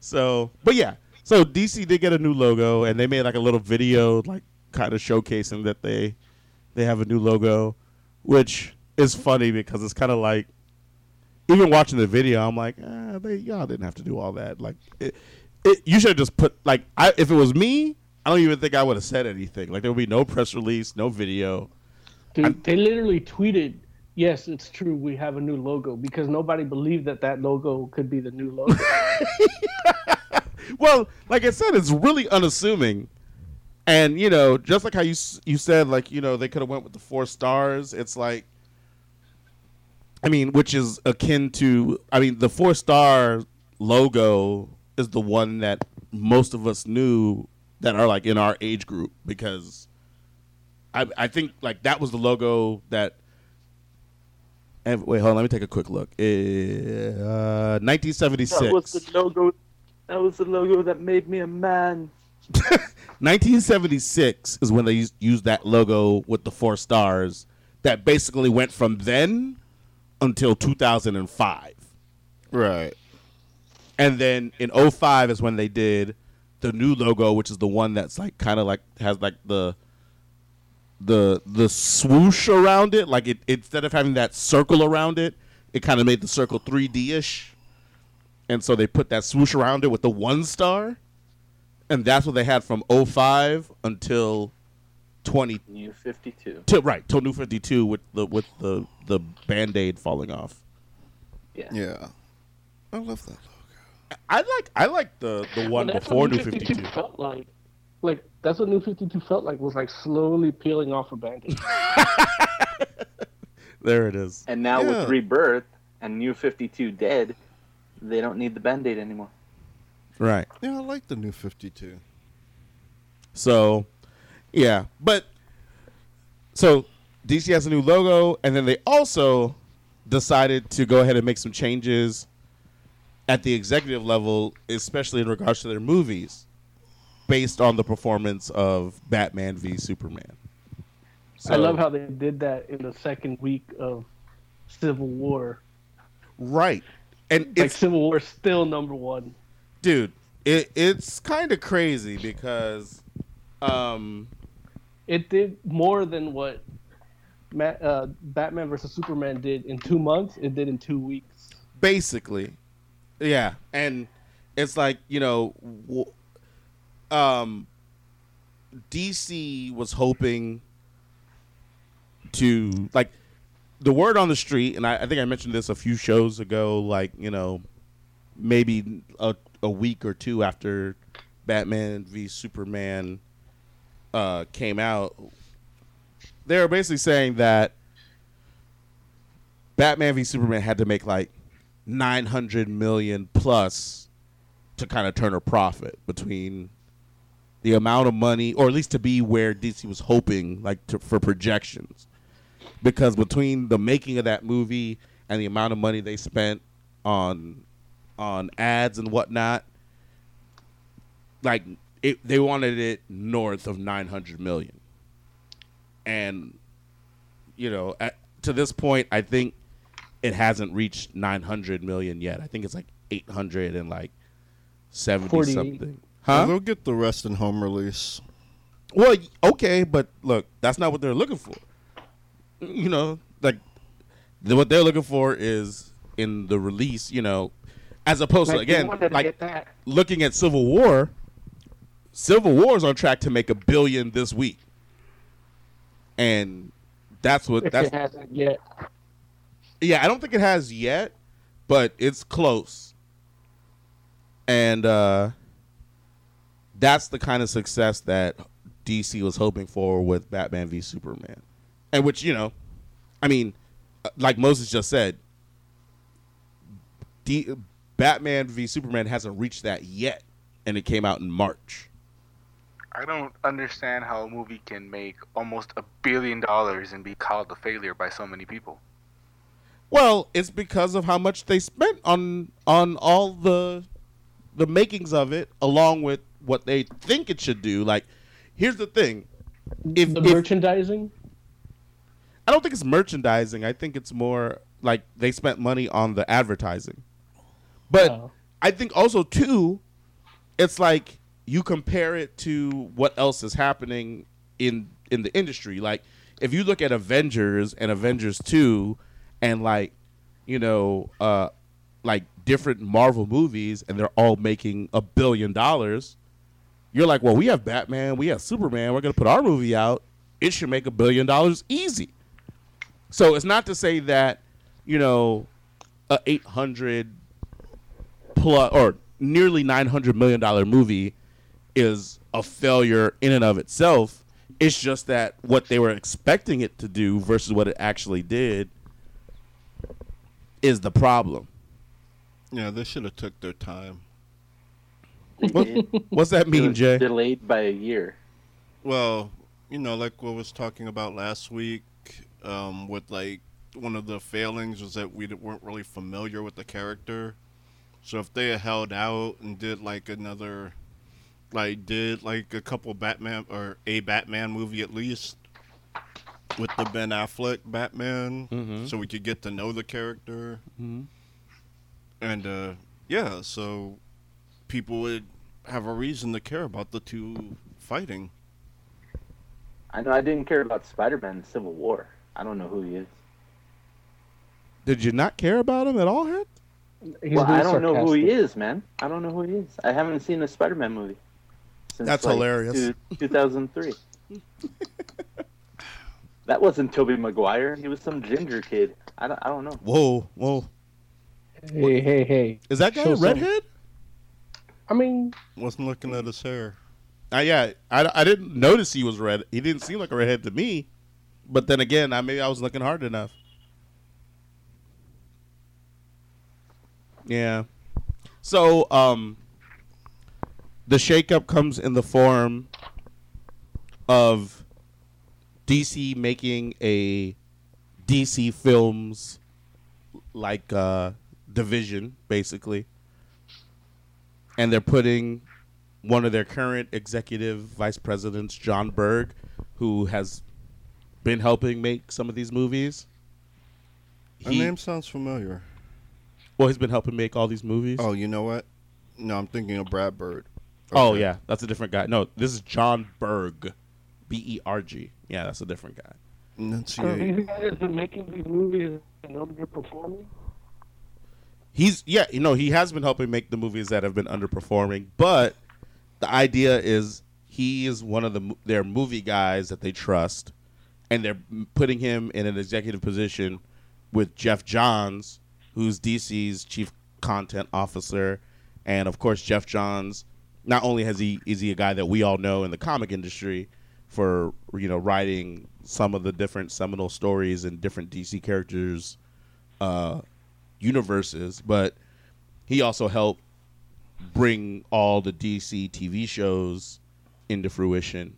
So, but yeah, so DC did get a new logo, and they made like a little video, like kind of showcasing that they they have a new logo, which is funny because it's kind of like even watching the video, I'm like, ah, they y'all didn't have to do all that. Like, it, it, you should have just put like, I if it was me, I don't even think I would have said anything. Like, there would be no press release, no video. Dude, they literally tweeted, "Yes, it's true. We have a new logo," because nobody believed that that logo could be the new logo. well, like I said, it's really unassuming, and you know, just like how you you said, like you know, they could have went with the four stars. It's like, I mean, which is akin to, I mean, the four star logo is the one that most of us knew that are like in our age group because I I think like that was the logo that. And wait, hold on. Let me take a quick look. Uh, 1976. That was the logo. That was the logo that made me a man. 1976 is when they used, used that logo with the four stars that basically went from then until 2005. Right. And then in 05 is when they did the new logo, which is the one that's like kind of like has like the the the swoosh around it. Like it instead of having that circle around it, it kind of made the circle 3D ish. And so they put that swoosh around it with the one star. And that's what they had from 05 until 20 New 52. till right till new 52 with the with the the band-aid falling off. Yeah. Yeah. I love that. Logo. I like I like the the one That's before what new 52. felt like. Like that's what New Fifty Two felt like was like slowly peeling off a band-aid. There it is. And now Yeah. with Rebirth and New 52 dead, they don't need the band-aid anymore. Right. Yeah, I like the new 52. So, yeah, but so DC has a new logo, and then they also decided to go ahead and make some changes at the executive level, especially in regards to their movies, based on the performance of Batman v Superman. I love how they did that in the second week of Civil War. right, and Like Civil War still number one. dude, it it's kind of crazy because, um, It did more than what Ma- uh, Batman versus Superman did in two months. It did in two weeks. basically yeah and it's like you know w- um dc was hoping to like the word on the street and I, I think i mentioned this a few shows ago like you know maybe a, a week or two after batman v superman uh came out they were basically saying that Batman v Superman had to make like 900 million plus to kind of turn a profit between the amount of money or at least to be where DC was hoping like to, for projections. Because between the making of that movie and the amount of money they spent on on ads and whatnot like it, they wanted it north of 900 million. And you know at, to this point i think it hasn't reached 900 million yet. I think it's like 800 and like 70 48. something Huh? huh They'll get the rest in home release. well okay but look that's not what they're looking for you know like the, what they're looking for is in the release you know as opposed to Like, they again wanted to like looking at civil war civil war is on track to make a billion this week and that's what If that's it hasn't yet. yeah, I don't think it has yet, but it's close. And uh that's the kind of success that DC was hoping for with Batman v Superman. And which, you know, I mean, uh, like Moses just said, D- Batman v Superman hasn't reached that yet, and it came out in March. I don't understand how a movie can make almost a billion dollars and be called a failure by so many people. Well, it's because of how much they spent on on all the the makings of it, along with what they think it should do. Like, here's the thing: if, the if merchandising. I don't think it's merchandising. I think it's more like they spent money on the advertising. But Oh. I think also too, it's like you compare it to what else is happening in in the industry. Like if you look at Avengers and Avengers Two, and like you know, uh, like different Marvel movies, and they're all making a billion dollars. You're like, well, we have Batman, we have Superman. We're gonna put our movie out. It should make a billion dollars easy. So it's not to say that you know a 800 plus or nearly 900 million dollar movie is a failure in and of itself. It's just that what they were expecting it to do versus what it actually did is the problem. Yeah, they should have took their time. What, what's that mean, Jay? Delayed by a year. Well, you know, like what was talking about last week, um, with like one of the failings was that we weren't really familiar with the character. So if they had held out and did like another, like did like a couple Batman or a Batman movie at least with the Ben Affleck Batman, Mhm. so we could get to know the character, Mhm. and uh, yeah, so people would have a reason to care about the two fighting. I know I didn't care about Spider-Man in Civil War. I don't know who he is. Did you not care about him at all, Heck? He's well, I don't know who he is, man. I don't know who he is. I haven't seen a Spider-Man movie. Since, That's like, hilarious. two- 2003. that wasn't Tobey Maguire. He was some ginger kid. I don't, I don't know. Whoa, whoa. Hey, hey, hey. Is that guy Show a some- redhead? I mean, Wasn't looking at his hair. Uh, yeah, I, I didn't notice he was red. He didn't seem like a redhead to me. But then again, I maybe I was looking hard enough. Yeah. So, um, the shakeup comes in the form of DC making a DC Films like uh, division, basically, and they're putting one of their current executive vice presidents, Jon Berg, who has been helping make some of these movies. Her name sounds familiar. Well, he's been helping make all these movies. Oh, you know what? No, I'm thinking of Brad Bird. Oh yeah, that's a different guy. No, this is Jon Berg, B E R G. Yeah, that's a different guy. so Enunciate. these guys are making these movies and underperforming. He's yeah, you know, he has been helping make the movies that have been underperforming, but the idea is he is one of the their movie guys that they trust, and they're putting him in an executive position with Geoff Johns, who's DC's chief content officer, and of course Geoff Johns. Not only has he is he a guy that we all know in the comic industry for you know writing some of the different seminal stories and different DC characters uh, universes, but he also helped bring all the DC TV shows into fruition.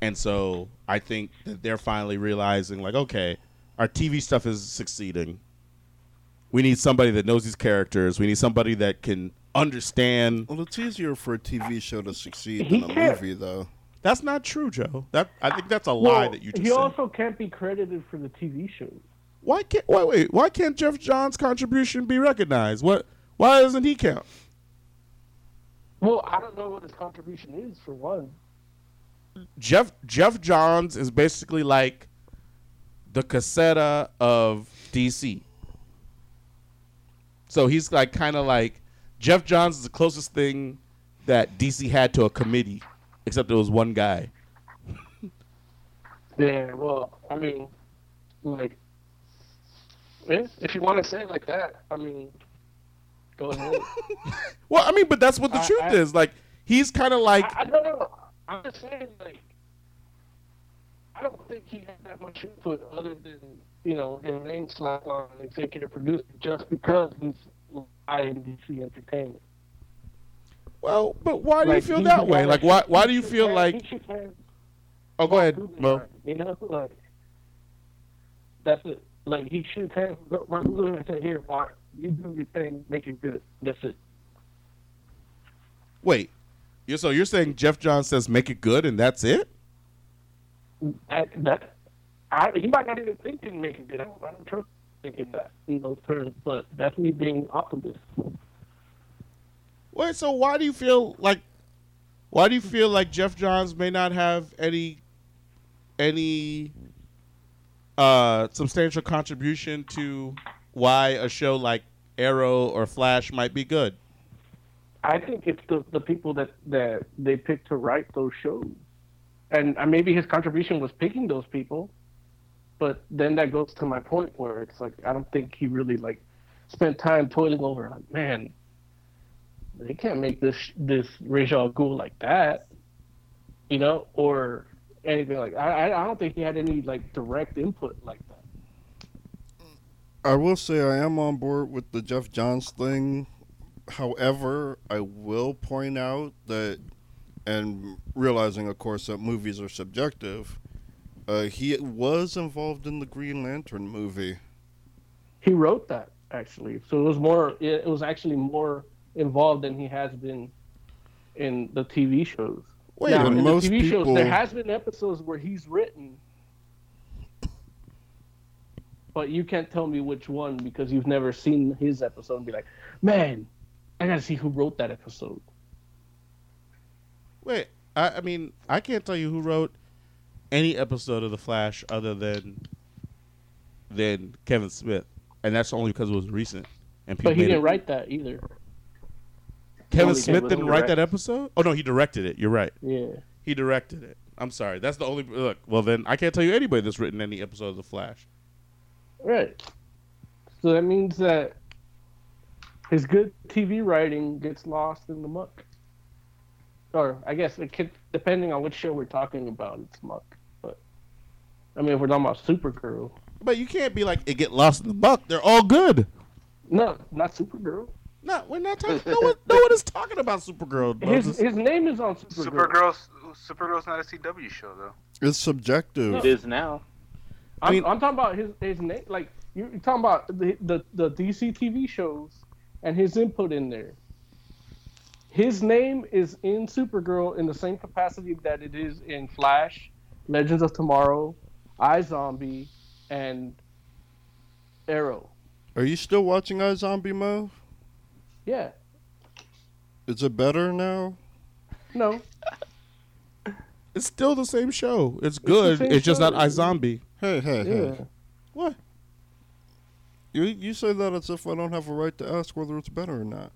And so I think that they're finally realizing, like, okay, our TV stuff is succeeding. We need somebody that knows these characters. We need somebody that can understand. Well, it's easier for a TV show to succeed He than a can't- movie, though. That's not true, Joe. That I think that's a lie Well, that you just he said. also can't be credited for the TV shows. Why can't wait wait? Why can't Geoff Johns' contribution be recognized? What? Why doesn't he count? Well, I don't know what his contribution is for one. Jeff Geoff Johns is basically like the Quesada of DC. So he's like kind of like Geoff Johns is the closest thing that DC had to a committee, except it was one guy. Yeah, well, I mean, like, yeah, if you want to say it like that, I mean, go ahead. Well, I mean, but that's what the I- truth I- is. Like he's kind of like I, I don't know. I'm just saying, like, I don't think he had that much input other than, you know, his name slapped on an executive producer just because he's in DC Entertainment. well, but why do you feel that way? Like why why do you feel have- like he should have Oh, go ahead, Mo. You know, like that's it. Like he should have Marc Guggenheim said, "Here, Mark, you do your thing, make it good. That's it." Wait. Yeah, so you're saying Geoff Johns says make it good and that's it? That, that I, he might not even think he make it good. I don't, I don't trust thinking that in those terms, but that's me being optimist. Wait, so why do you feel like why do you feel like Geoff Johns may not have any any uh substantial contribution to why a show like Arrow or Flash might be good? I think it's the the people that that they pick to write those shows, and uh, maybe his contribution was picking those people, but then that goes to my point where it's like I don't think he really like spent time toiling over like man, they can't make this this Ra's al Ghul like that, you know, or anything like I I don't think he had any like direct input like that. I will say I am on board with the Geoff Johns thing. However, I will point out that, and realizing, of course, that movies are subjective, uh, he was involved in the Green Lantern movie. He wrote that actually, so it was more. It was actually more involved than he has been in the TV shows. Wait, now, in most the TV people- shows, there has been episodes where he's written, but you can't tell me which one because you've never seen his episode and be like, man, I gotta see who wrote that episode. Wait, I, I mean, I can't tell you who wrote any episode of The Flash other than than Kevin Smith, and that's only because it was recent. And people But he didn't it- write that either. Kevin Smith did didn't write that episode. Oh no, he directed it. You're right. Yeah. He directed it. I'm sorry. That's the only look. Well, then I can't tell you anybody that's written any episode of The Flash. Right. So that means that his good TV writing gets lost in the muck. Or I guess it could, depending on which show we're talking about, it's muck. But I mean, if we're talking about Supergirl, But you can't be like it get lost in the muck. They're all good. no, not Supergirl. No, we're not talking. No one, no one is talking about Supergirl. His his name is on Supergirl. Supergirl's Supergirl's not a CW show though. It's subjective. It is now. I'm, mean- I'm talking about his his name. Like you're talking about the, the the DC TV shows and his input in there. His name is in Supergirl in the same capacity that it is in Flash, Legends of Tomorrow, iZombie, and Arrow. Are you still watching iZombie Mo? Yeah. Is it better now? No. It's still the same show. It's good. same It's, just show. not iZombie. Hey, hey, Yeah. hey. What? You you say that as if I don't have a right to ask whether it's better or not.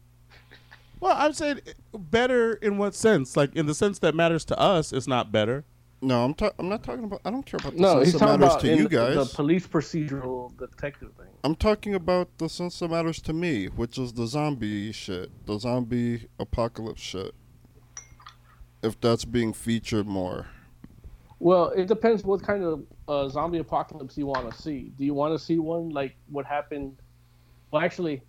Well, I'm saying better in what sense? Like in the sense that matters to us, it's not better. No, I'm ta- I'm not talking about. I don't care about the No, sense he's that talking matters about to you guys. the police procedural detective thing. I'm talking about the sense that matters to me, which is the zombie shit, the zombie apocalypse shit. If that's being featured more. Well, it depends what kind of uh, zombie apocalypse you want to see. Do you want to see one like what happened? Well, actually,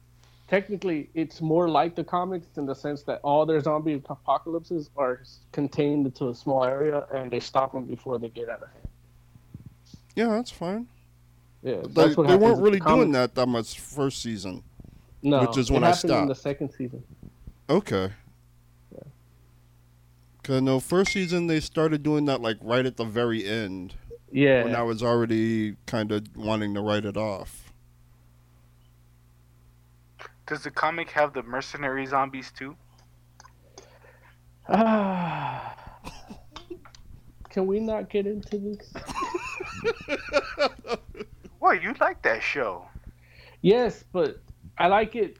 technically, it's more like the comics in the sense that all their zombie apocalypses are contained into a small area and they stop them before they get out of hand. Yeah, that's fine. Yeah, They, that's what they weren't really the doing that that much first season. No, which is when I happened in stopped. the second season. Okay. Cause no, first season they started doing that like right at the very end. Yeah. When I was already kind of wanting to write it off. Does the comic have the mercenary zombies too? Ah. Can we not get into this? Well, you like that show. Yes, but I like it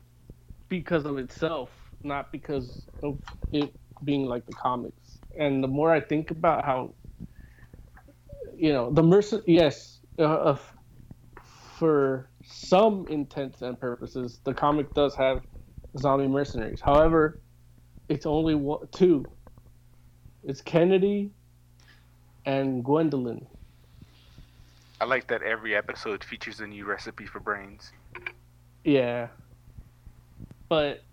because of itself, not because of it being like the comics. And the more I think about how, you know, the merc, yes, uh, uh, for some intents and purposes, the comic does have zombie mercenaries. However, it's only one, two. It's Kennedy and Gwendolyn. I like that every episode features a new recipe for brains. Yeah. But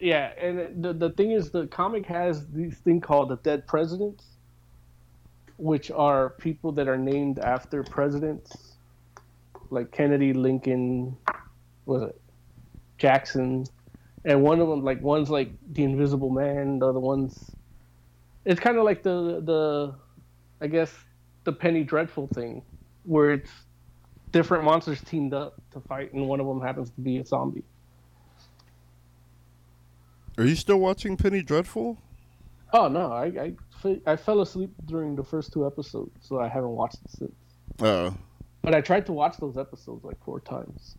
yeah, and the the thing is the comic has this thing called the dead presidents, which are people that are named after presidents. Like Kennedy, Lincoln, was it? Jackson. And one of them like one's like the invisible man, the other one's it's kind of like the the, I guess the Penny Dreadful thing, where it's different monsters teamed up to fight, and one of them happens to be a zombie. Are you still watching Penny Dreadful? Oh no, I I, I fell asleep during the first two episodes, so I haven't watched it since. Oh, But I tried to watch those episodes like four times.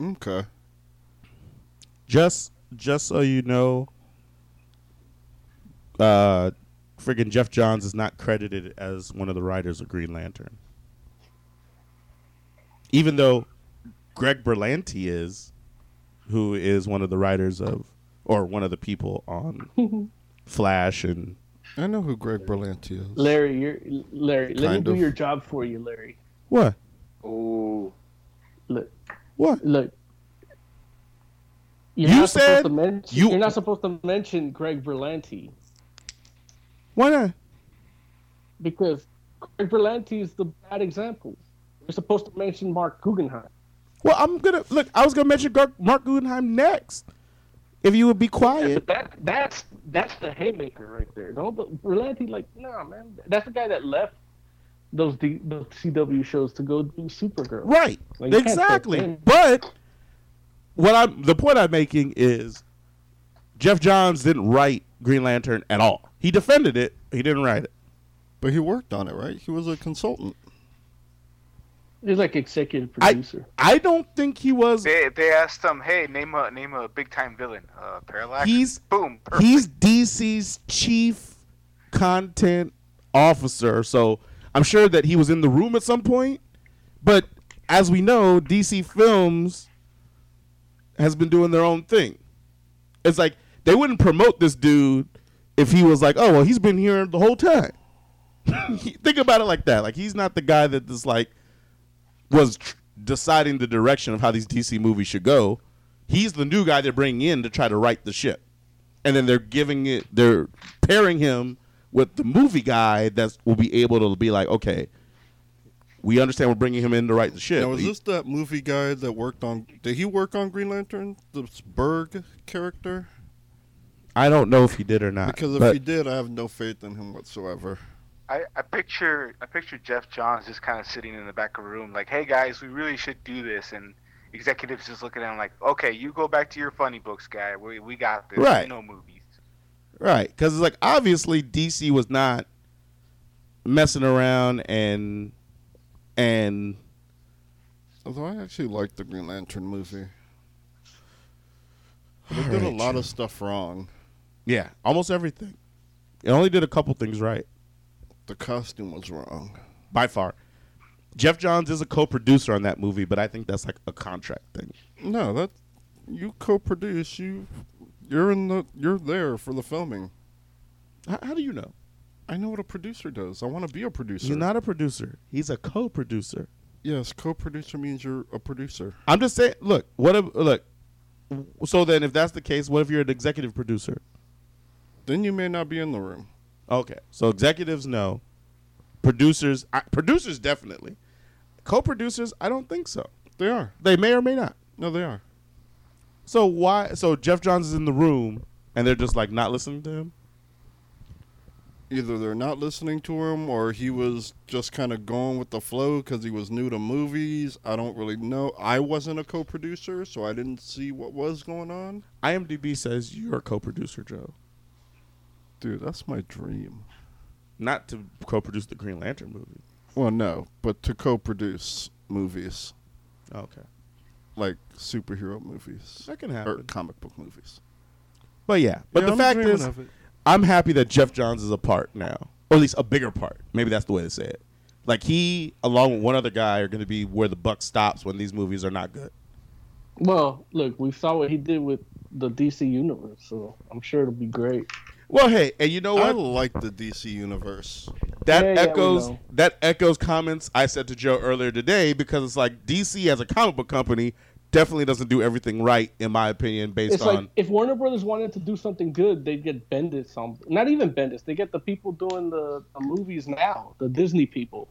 okay. Just just so you know, uh, friggin' Geoff Johns is not credited as one of the writers of Green Lantern, even though Greg Berlanti is, who is one of the writers of or one of the people on Flash and I know who Greg Berlanti is. Larry, you're Larry. Let me Kind do of. your job for you, Larry. What Oh, Look, what look. You're You not supposed said to mention, you- You're not supposed to mention Greg Berlanti why not? because Greg Berlanti is the bad example. You're supposed to mention Marc Guggenheim. Well, I'm gonna look. I was gonna mention Gar- Marc Guggenheim next. If you would be But quiet, that that's that's the haymaker right there. No, but Berlanti, like, nah, man, that's the guy that left those D, those CW shows to go do Supergirl. right? Like, you can't throw exactly. But what I'm the point I'm making is Geoff Johns didn't write Green Lantern at all. He defended it. He didn't write it. But he worked on it, right? He was a consultant. He's like executive I producer. I don't think he was. They they asked him, hey, name a name a big time villain. Uh, Parallax. He's boom. Perfect. he's DC's chief content officer, so I'm sure that he was in the room at some point. But as we know, DC Films has been doing their own thing. It's like they wouldn't promote this dude if he was like, "Oh, well, he's been here the whole time." Think about it like that. Like he's not the guy that just like was tr- deciding the direction of how these DC movies should go. He's the new guy they're bringing in to try to write the ship, and then they're giving it, they're pairing him with the movie guy that will be able to be like, okay, we understand we're bringing him in to write the shit. Now, was He- this that movie guy that worked on? Did he work on Green Lantern? This Berg character? I don't know if he did or not. Because if but he did, I have no faith in him whatsoever. I, I picture I picture Geoff Johns just kind of sitting in the back of a room, like, "Hey guys, we really should do this," and executives just looking at him like, "Okay, you go back to your funny books, guy. We we got this. Right. We know movies." Right, because it's like obviously DC was not messing around and and Although I actually liked the Green Lantern movie. They did a lot of stuff wrong. yeah, almost everything. It only did a couple things right The costume was wrong. by far. Geoff Johns is a co-producer on that movie, but I think that's like a contract thing. No, that you co-produce. You, you're in the. You're there for the filming. How, how do you know? I know what a producer does. I want to be a producer. He's not a producer. He's a co-producer. Yes, co-producer means you're a producer. I'm just saying. Look, what if look? So then, if that's the case, what if you're an executive producer? Then you may not be in the room. Okay, so executives no, producers I, producers definitely, co-producers I don't think so. They are. They may or may not. No, they are. So why? So Geoff Johns is in the room, and they're just like not listening to him. Either they're not listening to him, or he was just kind of going with the flow because he was new to movies. I don't really know. I wasn't a co-producer, so I didn't see what was going on. IMDb says you're a co-producer, Joe, Dude, that's my dream. not to co-produce the Green Lantern movie. Well, no, but to co-produce movies Okay, like superhero movies that can or comic book movies. But yeah, but Yeah, the I'm fact is. I'm happy that Geoff Johns is a part now, or at least a bigger part. Maybe that's the way to say it. Like he, along with one other guy, are going to be where the buck stops when these movies are not good. Well, look, we saw what he did with the DC universe, so I'm sure it'll be great. Well, hey, and you know what? I like the DC universe. That Yeah, yeah, echoes know. that echoes comments I said to Joe earlier today because it's like DC as a comic book company definitely doesn't do everything right in my opinion based It's on like if Warner Brothers wanted to do something good, they'd get Bendis on. Not even Bendis, they get the people doing the, the movies now, the Disney people.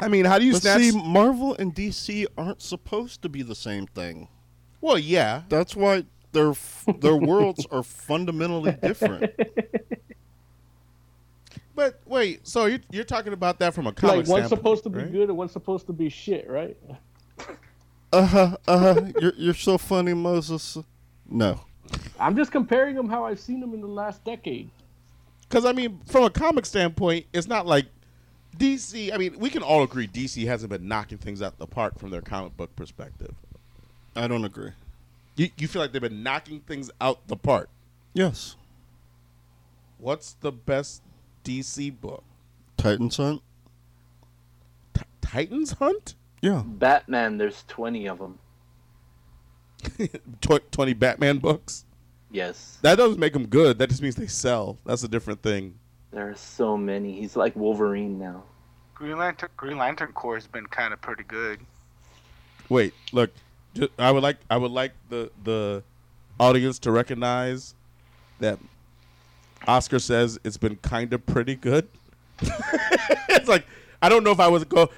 I mean, how do you But snatch see, Marvel and DC aren't supposed to be the same thing. Well, yeah. That's why their their worlds are fundamentally different. But wait, so you're, you're talking about that from a comic like one's standpoint, supposed to be right? good and one's supposed to be shit, right? Uh huh. Uh huh. You're you're so funny, Moses. No. I'm just comparing them how I've seen them in the last decade. Because I mean, from a comic standpoint, it's not like DC. I mean, we can all agree DC hasn't been knocking things out the park from their comic book perspective. I don't agree. You you feel like they've been knocking things out the park. Yes. What's the best DC book? Titans Hunt. T- Titans Hunt. Yeah. Batman, there's 20 of them. Twenty Batman books. Yes, That doesn't make them good. That just means they sell. That's a different thing. there are so many. He's like Wolverine now. Green Lantern Green Lantern Corps has been kind of pretty good. Wait, look. ju- I would like I would like the the audience to recognize that Oscar says it's been kind of pretty good. it's like I don't know if I was go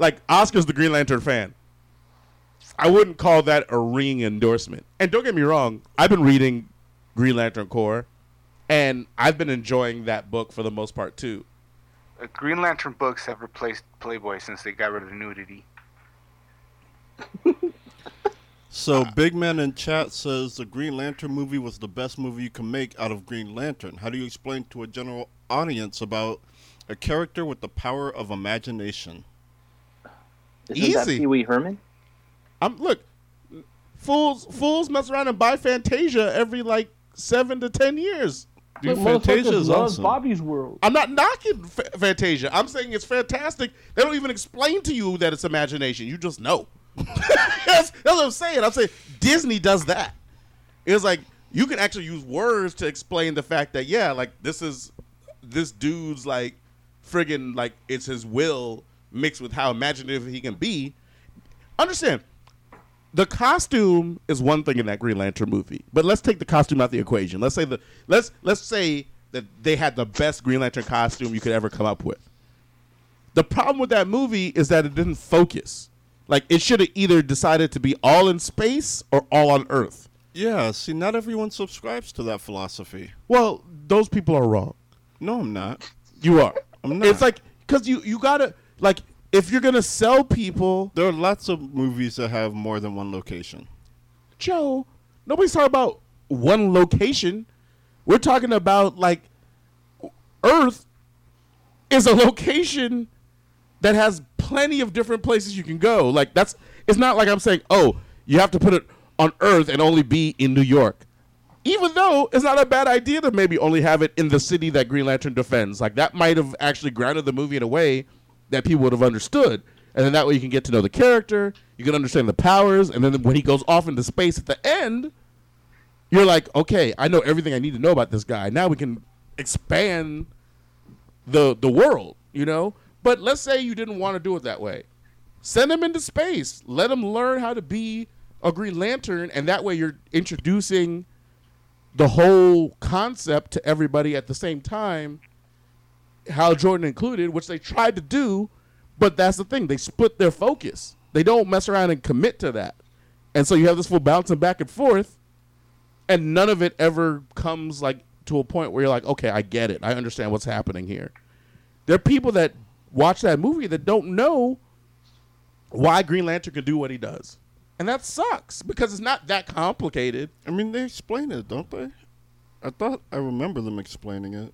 like Oscar's the Green Lantern fan. I wouldn't call that a ring endorsement. And don't get me wrong, I've been reading Green Lantern Corps, and I've been enjoying that book for the most part too. Uh, Green Lantern books have replaced Playboy since they got rid of the nudity. So Big Man in chat says the Green Lantern movie was the best movie you can make out of Green Lantern. How do you explain to a general audience about a character with the power of imagination? Isn't that Easy. Pee Wee Herman? I'm look, fools fools mess around and buy Fantasia every like seven to ten years. Dude, But Fantasia motherfuckers is awesome. Bobby's World. I'm not knocking F- Fantasia. I'm saying it's fantastic. They don't even explain to you that it's imagination. You just know. that's, that's what I'm saying. I'm saying Disney does that. It's like you can actually use words to explain the fact that yeah, like this is this dude's like friggin' like it's his will mixed with how imaginative he can be. Understand? The costume is one thing in that Green Lantern movie, but let's take the costume out of the equation. Let's say the let's let's say that they had the best Green Lantern costume you could ever come up with. The problem with that movie is that it didn't focus. Like it should have either decided to be all in space or all on Earth. Yeah, see, not everyone subscribes to that philosophy. Well, those people are wrong. No, I'm not. You are. I'm not. It's like because you you gotta like if you're gonna sell people, There are lots of movies that have more than one location. Joe. Nobody's talking about one location. We're talking about like Earth is a location that has plenty of different places you can go. Like that's it's not like I'm saying, "Oh, you have to put it on Earth and only be in New York." Even though it's not a bad idea to maybe only have it in the city that Green Lantern defends. Like that might have actually grounded the movie in a way that people would have understood. And then that way you can get to know the character, you can understand the powers, and then when he goes off into space at the end, you're like, okay, I know everything I need to know about this guy. Now we can expand the the world, you know. But let's say you didn't want to do it that way. Send him into space. Let him learn how to be a Green Lantern, and that way you're introducing the whole concept to everybody at the same time. Hal Jordan included, which they tried to do, but that's the thing. They split their focus. They don't mess around and commit to that. And so you have this full bouncing back and forth, and none of it ever comes like to a point where you're like, okay, I get it. I understand what's happening here. There are people that watch that movie that don't know why Green Lantern can do what he does. And that sucks because it's not that complicated. I mean, they explain it, don't they? I thought I remember them explaining it.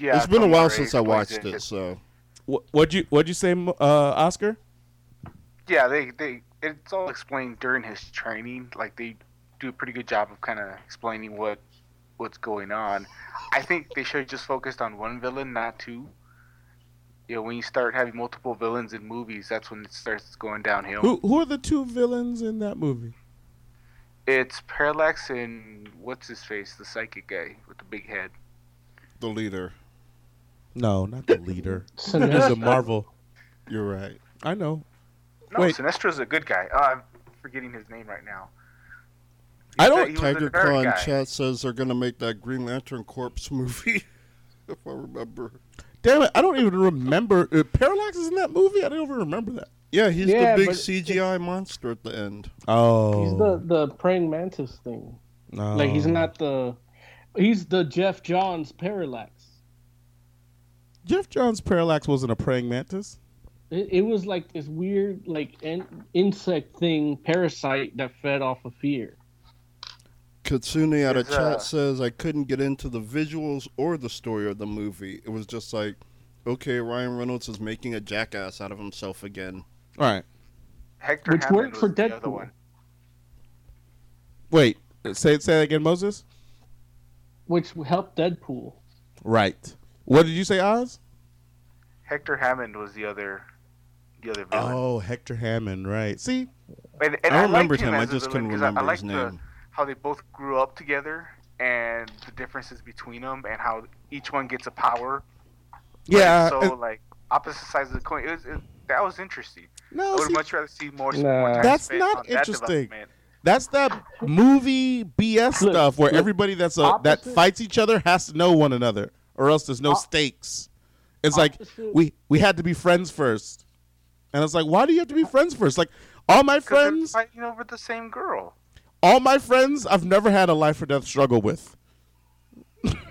Yeah, it's been a while Murray since I explains watched it, so What what'd you what'd you say, uh, Oscar? Yeah, they they it's all explained during his training. Like they do a pretty good job of kind of explaining what what's going on. I think they should have just focused on one villain, not two. You know, when you start having multiple villains in movies, that's when it starts going downhill. Who who are the two villains in that movie? It's Parallax and what's his face, the psychic guy with the big head. the leader. No, not the leader. He's a Marvel. You're right. I know. No, Wait. Sinestro's a good guy. Uh, I'm forgetting his name right now. I don't- he Tiger nerd Claw in guy. chat says they're gonna make that Green Lantern Corpse movie. if I remember. Damn it! I don't even remember. Uh, Parallax is in that movie. I don't even remember that. Yeah, he's Yeah, the big but CGI monster at the end. Oh, He's the the praying mantis thing. No. Like he's Oh. not the. He's the Geoff Johns Parallax. Geoff Johns' parallax wasn't a praying mantis. It, it was like this weird, like in, insect thing, parasite that fed off of fear. Katsune out of Is, uh, chat says I couldn't get into the visuals or the story of the movie. It was just like, okay, Ryan Reynolds is making a jackass out of himself again. All right. Hector Which Hammond worked for was the other Deadpool. Wait, say say that again, Moses. which helped Deadpool. Right. What did you say, Oz? Hector Hammond was the other, the other villain. Oh, Hector Hammond. Right. See, And, and I liked remembered him. him, I just villain couldn't remember I, his liked the- name. how they both grew up together and the differences between them and how each one gets a power. but yeah. So uh, like opposite sides of the coin. It was, it, that was interesting. No, I no, would see, much rather see more. Nah. more time That's spent not on that interesting. development. that's that movie BS Look, stuff where everybody that's a, that fights each other has to know one another, or else there's no Op- stakes. It's like we we had to be friends first, and it's like, why do you have to be friends first? Like all my they're friends, fighting over the same girl. all my friends, I've never had a life or death struggle with.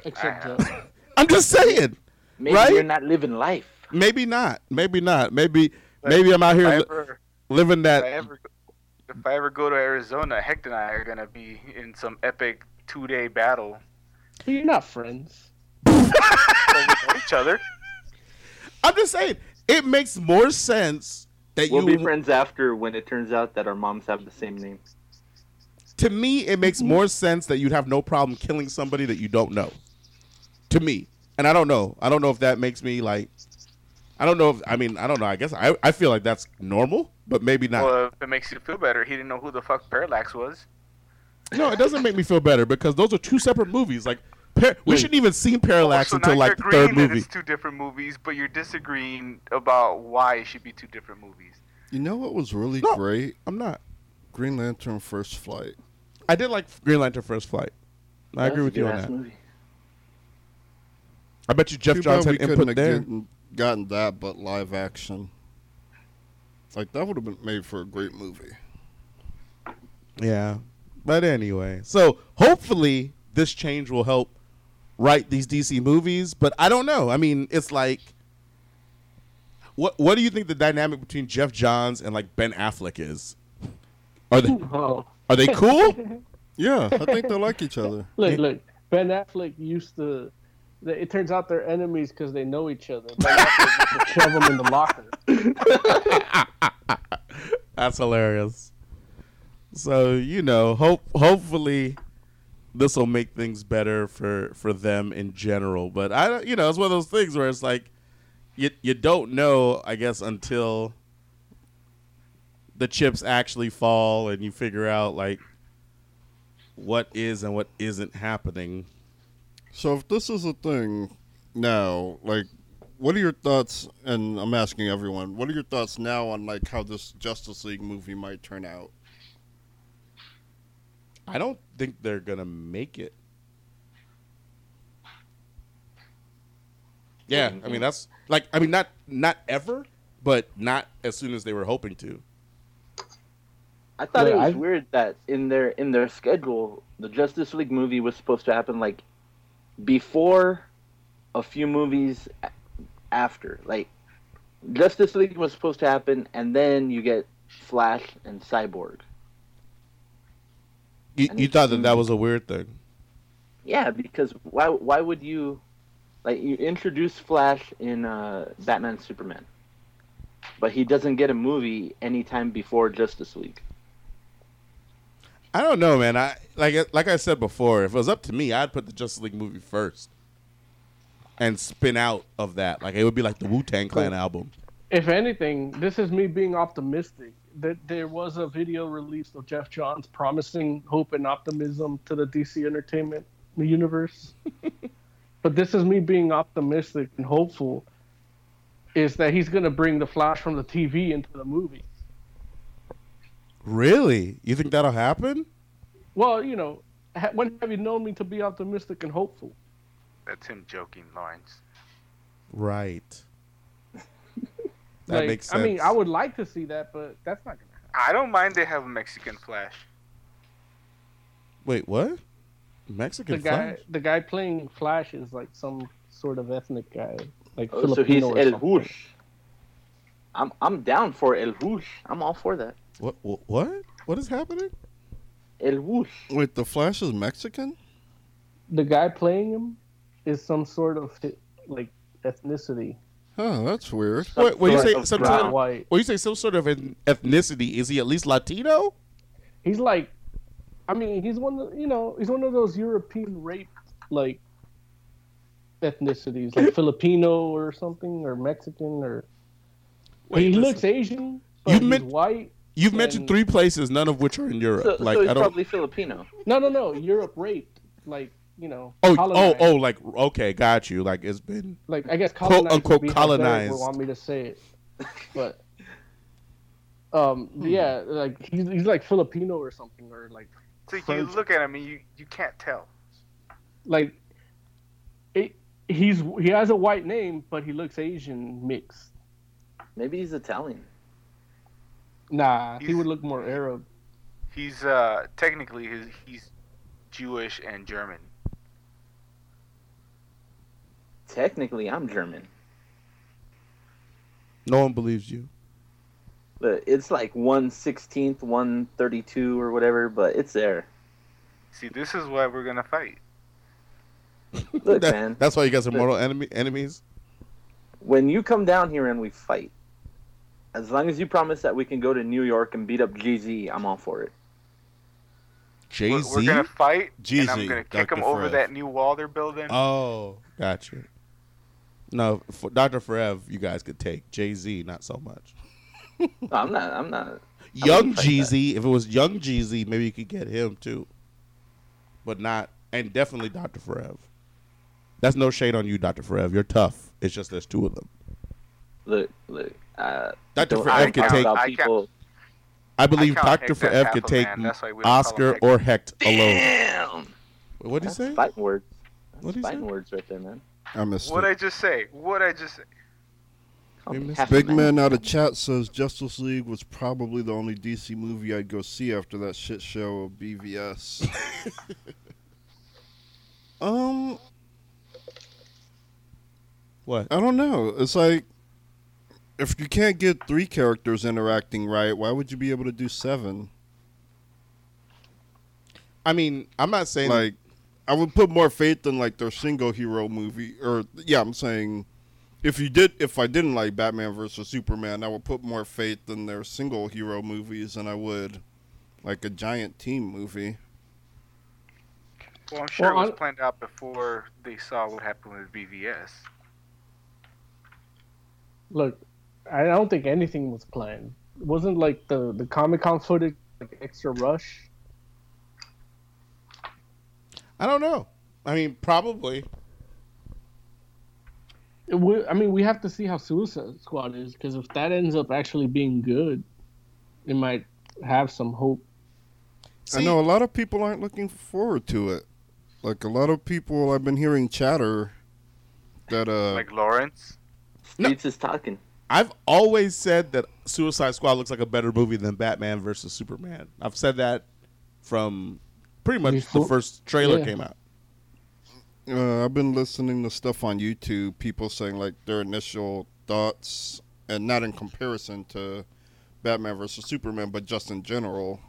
Except I- uh, I'm just saying. Maybe Right? you're not living life. Maybe not. Maybe not. Maybe maybe I'm out here ever, living if I that. ever, if I ever go to Arizona, Hector and I are gonna be in some epic two-day battle. you're not friends. So we know each other. I'm just saying. It makes more sense that you We'll you. be friends after when it turns out that our moms have the same name. to me, it makes more sense that you'd have no problem killing somebody that you don't know. To me, and I don't know. I don't know if that makes me like. I don't know if I mean I don't know. I guess I I feel like that's normal, but maybe not. Well, if it makes you feel better, he didn't know who the fuck Parallax was. no, it doesn't make me feel better because those are two separate movies. Like par- we shouldn't even seen Parallax Oh, so until like the third movie. It's two different movies, but you're disagreeing about why it should be two different movies. You know what was really No. great? I'm not. Green Lantern First Flight. I did like Green Lantern First Flight. I agree with you on that. Movie. I bet you Geoff Too Johns had we couldn't input have there. gotten, gotten that, but live action. Like that would have been made for a great movie. Yeah. But anyway, so hopefully this change will help write these DC movies, but I don't know. I mean, it's like what what do you think the dynamic between Geoff Johns and like Ben Affleck is? Are they Oh, are they cool? Yeah, I think they like each other. look, look. Ben Affleck used to. It turns out they're enemies because they know each other. Ben Affleck used to shove them in the locker. That's hilarious. So, you know, hope hopefully this will make things better for for them in general, but I you know, it's one of those things where it's like you you don't know, I guess until the chips actually fall and you figure out like what is and what isn't happening. So if this is a thing now, like, what are your thoughts? And I'm asking everyone, what are your thoughts now on like how this Justice League movie might turn out? I don't think they're going to make it. Yeah, I mean that's like I mean not not ever, but not as soon as they were hoping to. I thought Yeah, it was I- weird that in their in their schedule, the Justice League movie was supposed to happen like before a few movies after. Like Justice League was supposed to happen, and then you get Flash and Cyborg. You, you thought that that was a weird thing. Yeah, because why why would you like you introduce Flash in uh, Batman Superman, but he doesn't get a movie anytime before Justice League. I don't know, man. I like like I said before, if it was up to me, I'd put the Justice League movie first and spin out of that. Like it would be like the Wu Tang Clan album. If anything, this is me being optimistic. That there was a video released of Geoff Johns promising hope and optimism to the DC Entertainment universe. but this is me being optimistic and hopeful. Is that he's going to bring the Flash from the TV into the movie? Really? You think that'll happen? Well, you know, ha- when have you known me to be optimistic and hopeful? That's him joking, Lawrence. Right. That like, makes sense. I mean, I would like to see that, but that's not gonna happen. I don't mind they have a Mexican Flash. Wait, what? Mexican The guy, Flash? the guy playing Flash is like some sort of ethnic guy, like Oh, so he's Filipino or El something. Hush. I'm I'm down for El Hush. I'm all for that. What? What? What, what is happening? El Hush. Wait, the Flash is Mexican? The guy playing him is some sort of like ethnicity. Huh, that's weird. Wait, when you say of some sort of, White. when you say some sort of an ethnicity, is he at least Latino? He's like, I mean, he's one of you know, he's one of those European rape like ethnicities, like Filipino or something, or Mexican, or Wait, he listen. looks Asian, but You he's meant- white. You've mentioned three places, none of which are in Europe. So, like so he's I don't. probably Filipino. No, no, no, Europe raped, like you know. Oh, oh, colonized. oh! Like okay, got you. Like it's been. like I guess Quote, colonized unquote, would be colonized. would want me to say it, but um, Hmm. yeah, like he's he's like Filipino or something, or like So you look at him and you, you can't tell. like it, he's he has a white name, but he looks Asian mixed. Maybe he's Italian. Nah, he would look more Arab. He's uh technically he's, he's Jewish and German. Technically, I'm German. No one believes you. But it's like one sixteenth, one thirty-two, or whatever. But it's there. See, this is why we're gonna fight. Look, That- man. That's why you guys are mortal enemy enemies. When you come down here and we fight, as long as you promise that we can go to New York and beat up GZ, I'm all for it. Jay We're, Z. we're gonna fight, and Jeezy, I'm gonna kick Dr. him over that new wall they're building. Oh, got you. No, for Dr. Forev, you guys could take Jay Z, not so much. No, I'm not. I'm not. Young wouldn't. Jeezy, if it was Young Jeezy, maybe you could get him too, but not, and definitely Dr. Forev. That's no shade on you, Dr. Forev. You're tough. It's just there's two of them. Look, look. Uh, Dr. don't- Forev could take- out I people. I believe count Dr. Hecht as Forev could take man. That's why we don't call him Oscar or Hecht alone. Damn. What'd he That's say? fighting words. That's What'd he fighting words right there, man. I missed What it. I just say? What I just say? Call We me missed half a Big man out of chat says Justice League was probably the only DC movie I'd go see after that shit show of BVS. um, What? I don't know. It's like if you can't get three characters interacting right, why would you be able to do seven? I mean, I'm not saying Like, I would put more faith in like their single hero movie, or yeah, I'm saying if you did, if I didn't like Batman versus Superman, I would put more faith in their single hero movies than I would like a giant team movie. Well, I'm sure Well, it was I- planned out before they saw what happened with BVS. Look, I don't think anything was planned. It wasn't like the the Comic Con footage like extra rush. I don't know. I mean, probably. It would, I mean, we have to see how Suicide Squad is because if that ends up actually being good, it might have some hope. I know a lot of people aren't looking forward to it. Like a lot of people, I've been hearing chatter that uh, Like Lawrence. Streets is talking. I've always said that Suicide Squad looks like a better movie than Batman versus Superman. I've said that from pretty much the first trailer yeah. came out. Uh, I've been listening to stuff on YouTube, people saying like their initial thoughts, and not in comparison to Batman versus Superman, but just in general.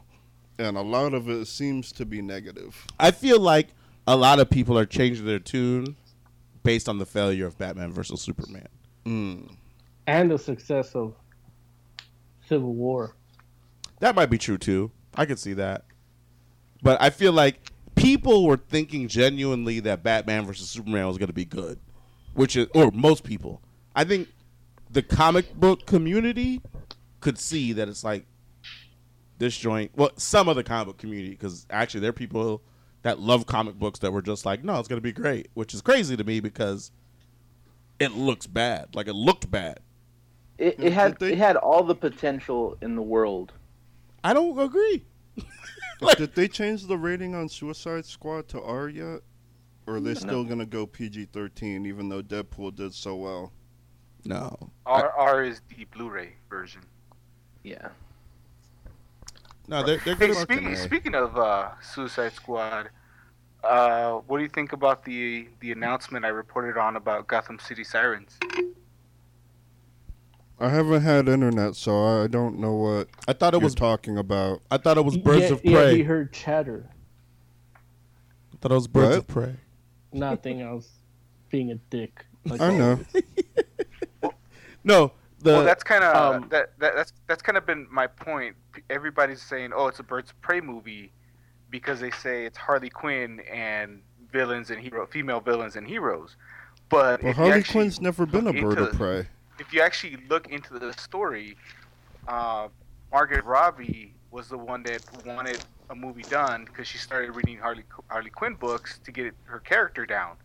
And a lot of it seems to be negative. I feel like a lot of people are changing their tune based on the failure of Batman versus Superman. Mm. And the success of Civil War. That might be true too. I could see that. But I feel like people were thinking genuinely that Batman versus Superman was going to be good, which is or most people. I think the comic book community could see that it's like this joint. Well, some of the comic book community because actually there are people that love comic books that were just like, no, it's going to be great, which is crazy to me because it looks bad. Like it looked bad. It, it had it had all the potential in the world. I don't agree. Did they change the rating on Suicide Squad to R yet? Or are they still going to go PG 13 even though Deadpool did so well? No. R R is the Blu-ray version. Yeah. No, they're, they're Hey, good. speaking speaking of uh, Suicide Squad, uh, what do you think about the the announcement I reported on about Gotham City Sirens? I haven't had internet, so I don't know what I thought it you're was. talking about. I thought it was Birds yeah, of Yeah, Prey. he heard chatter. I thought it was Birds What? of Prey. Nothing. I was being a dick. Like I know. No, the well, that's kind of um, that, that that's that's kind of been my point. Everybody's saying, "Oh, it's a Birds of Prey movie," because they say it's Harley Quinn and villains and hero, female villains and heroes. But Well, Harley Quinn's never been a look bird of prey. If you actually look into the story, uh, Margaret Robbie was the one that wanted a movie done because she started reading Harley Harley Quinn books to get her character down,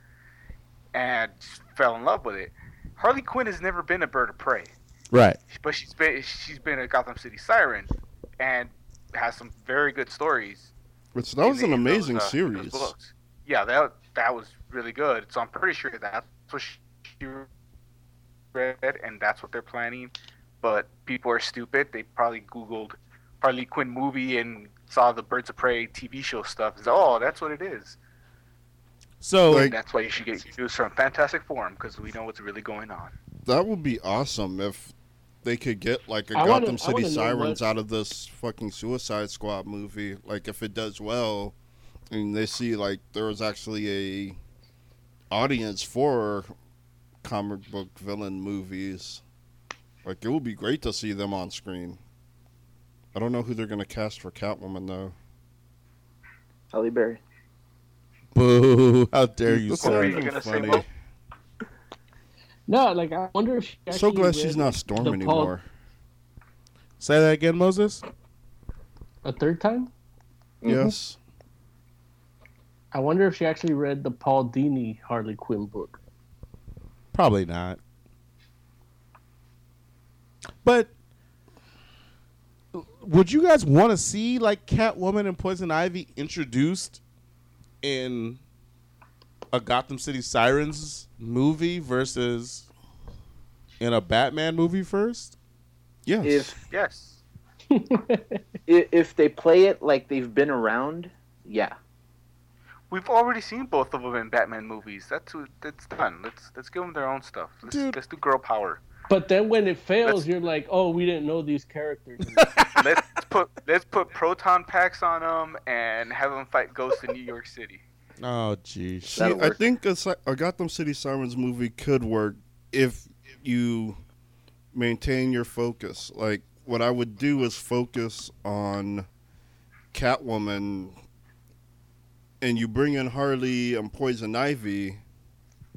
and fell in love with it. Harley Quinn has never been a bird of prey, right. but she's been she's been a Gotham City Siren, and has some very good stories. Which that was an the- amazing those, uh, series. Yeah, that that was really good. So I'm pretty sure that's what she read, and that's what they're planning. But people are stupid. They probably Googled Harley Quinn movie and saw the Birds of Prey TV show stuff. It's, oh, that's what it is. So Like- That's why you should get news from Fantastic Forum because we know what's really going on. That would be awesome if they could get like a I Gotham City wanna know Sirens out of this fucking Suicide Squad movie. Like if it does well, and they see like there was actually a audience for comic book villain movies. Like it would be great to see them on screen. I don't know who they're gonna cast for Catwoman though. Halle Berry. boo! How dare you say not What were you even gonna say, funny. No, like I wonder if she So glad she's not Storm the Paul- anymore. Say that again, Moses. a third time. Yes. Mm-hmm. I wonder if she actually read the Paul Dini Harley Quinn book. Probably not. But would you guys want to see like Catwoman and Poison Ivy introduced in a Gotham City Sirens movie versus in a Batman movie first? Yes. If Yes. if they play it like they've been around, yeah. We've already seen both of them in Batman movies. That's who, that's done. Let's let's give them their own stuff. Let's, Dude. let's do girl power. But then when it fails, Let's- you're like, oh, we didn't know these characters. let's put let's put proton packs on them and have them fight ghosts in New York City. Oh, geez. I think a, a Gotham City Sirens movie could work if you maintain your focus. Like, what I would do is focus on Catwoman, and you bring in Harley and Poison Ivy,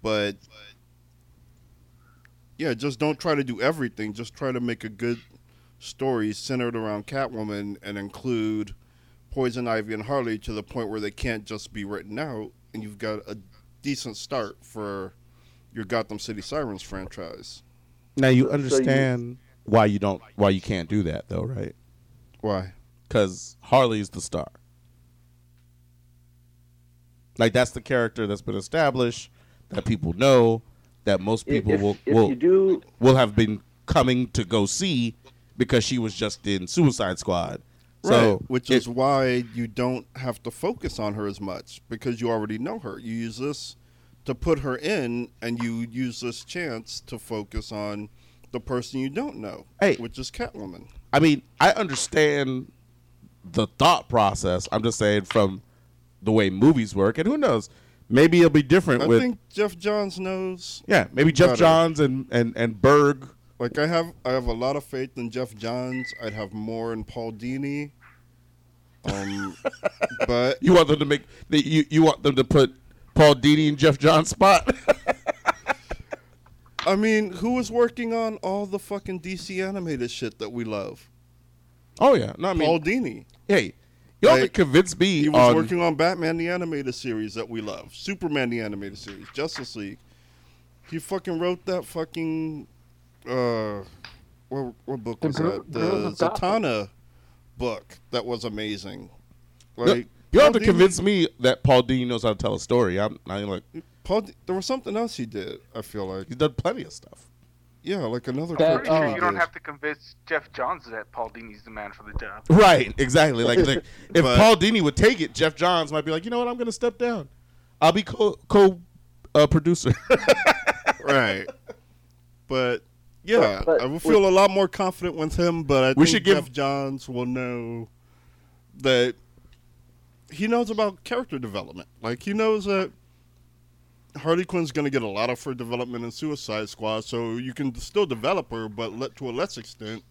but yeah, just don't try to do everything. Just try to make a good story centered around Catwoman and include Poison Ivy and Harley to the point where they can't just be written out, and you've got a decent start for your Gotham City Sirens franchise. Now you So- so you- understand why you don't why you can't do that though, right? Why? Because Harley's the star. Like that's the character that's been established that people know that most people if, will if will you do, will have been coming to go see because she was just in Suicide Squad. So right, which it- is why you don't have to focus on her as much because you already know her. You use this to put her in, and you use this chance to focus on the person you don't know, Hey. which is Catwoman. I mean, I understand the thought process. I'm just saying from the way movies work, and who knows, maybe it'll be different I with think Geoff Johns knows. yeah, maybe Geoff better. Johns and and and Berg. Like I have, I have a lot of faith in Geoff Johns. I'd have more in Paul Dini. Um, but You want them to make the, you you want them to put Paul Dini in Geoff Johns' spot. I mean, who was working on all the fucking DC animated shit that we love? oh yeah, no, I mean, Paul Dini. hey, you only Like, convince me He was on working on Batman the animated series that we love, Superman the animated series, Justice League. He fucking wrote that fucking uh, what what book was Girl- that? The Girls of Gotham. Zatanna book that was amazing. No, Like you have to Dini- convince me that Paul Dini knows how to tell a story. I'm, I'm like Paul. D- There was something else he did. I feel like he's done plenty of stuff. Yeah, like another That- Pretty cartoon. sure Oh. you don't have to convince Geoff Johns that Paul Dini's the man for the job. Right, exactly. Like, like if But- Paul Dini would take it, Geoff Johns might be like, you know what, I'm going to step down. I'll be co co uh, producer. right. But yeah, But- but I will feel a lot more confident with him. But I We think should give- Geoff Johns will know that he knows about character development. Like he knows that Harley Quinn's going to get a lot of her development in Suicide Squad, so you can still develop her, but let, to a less extent.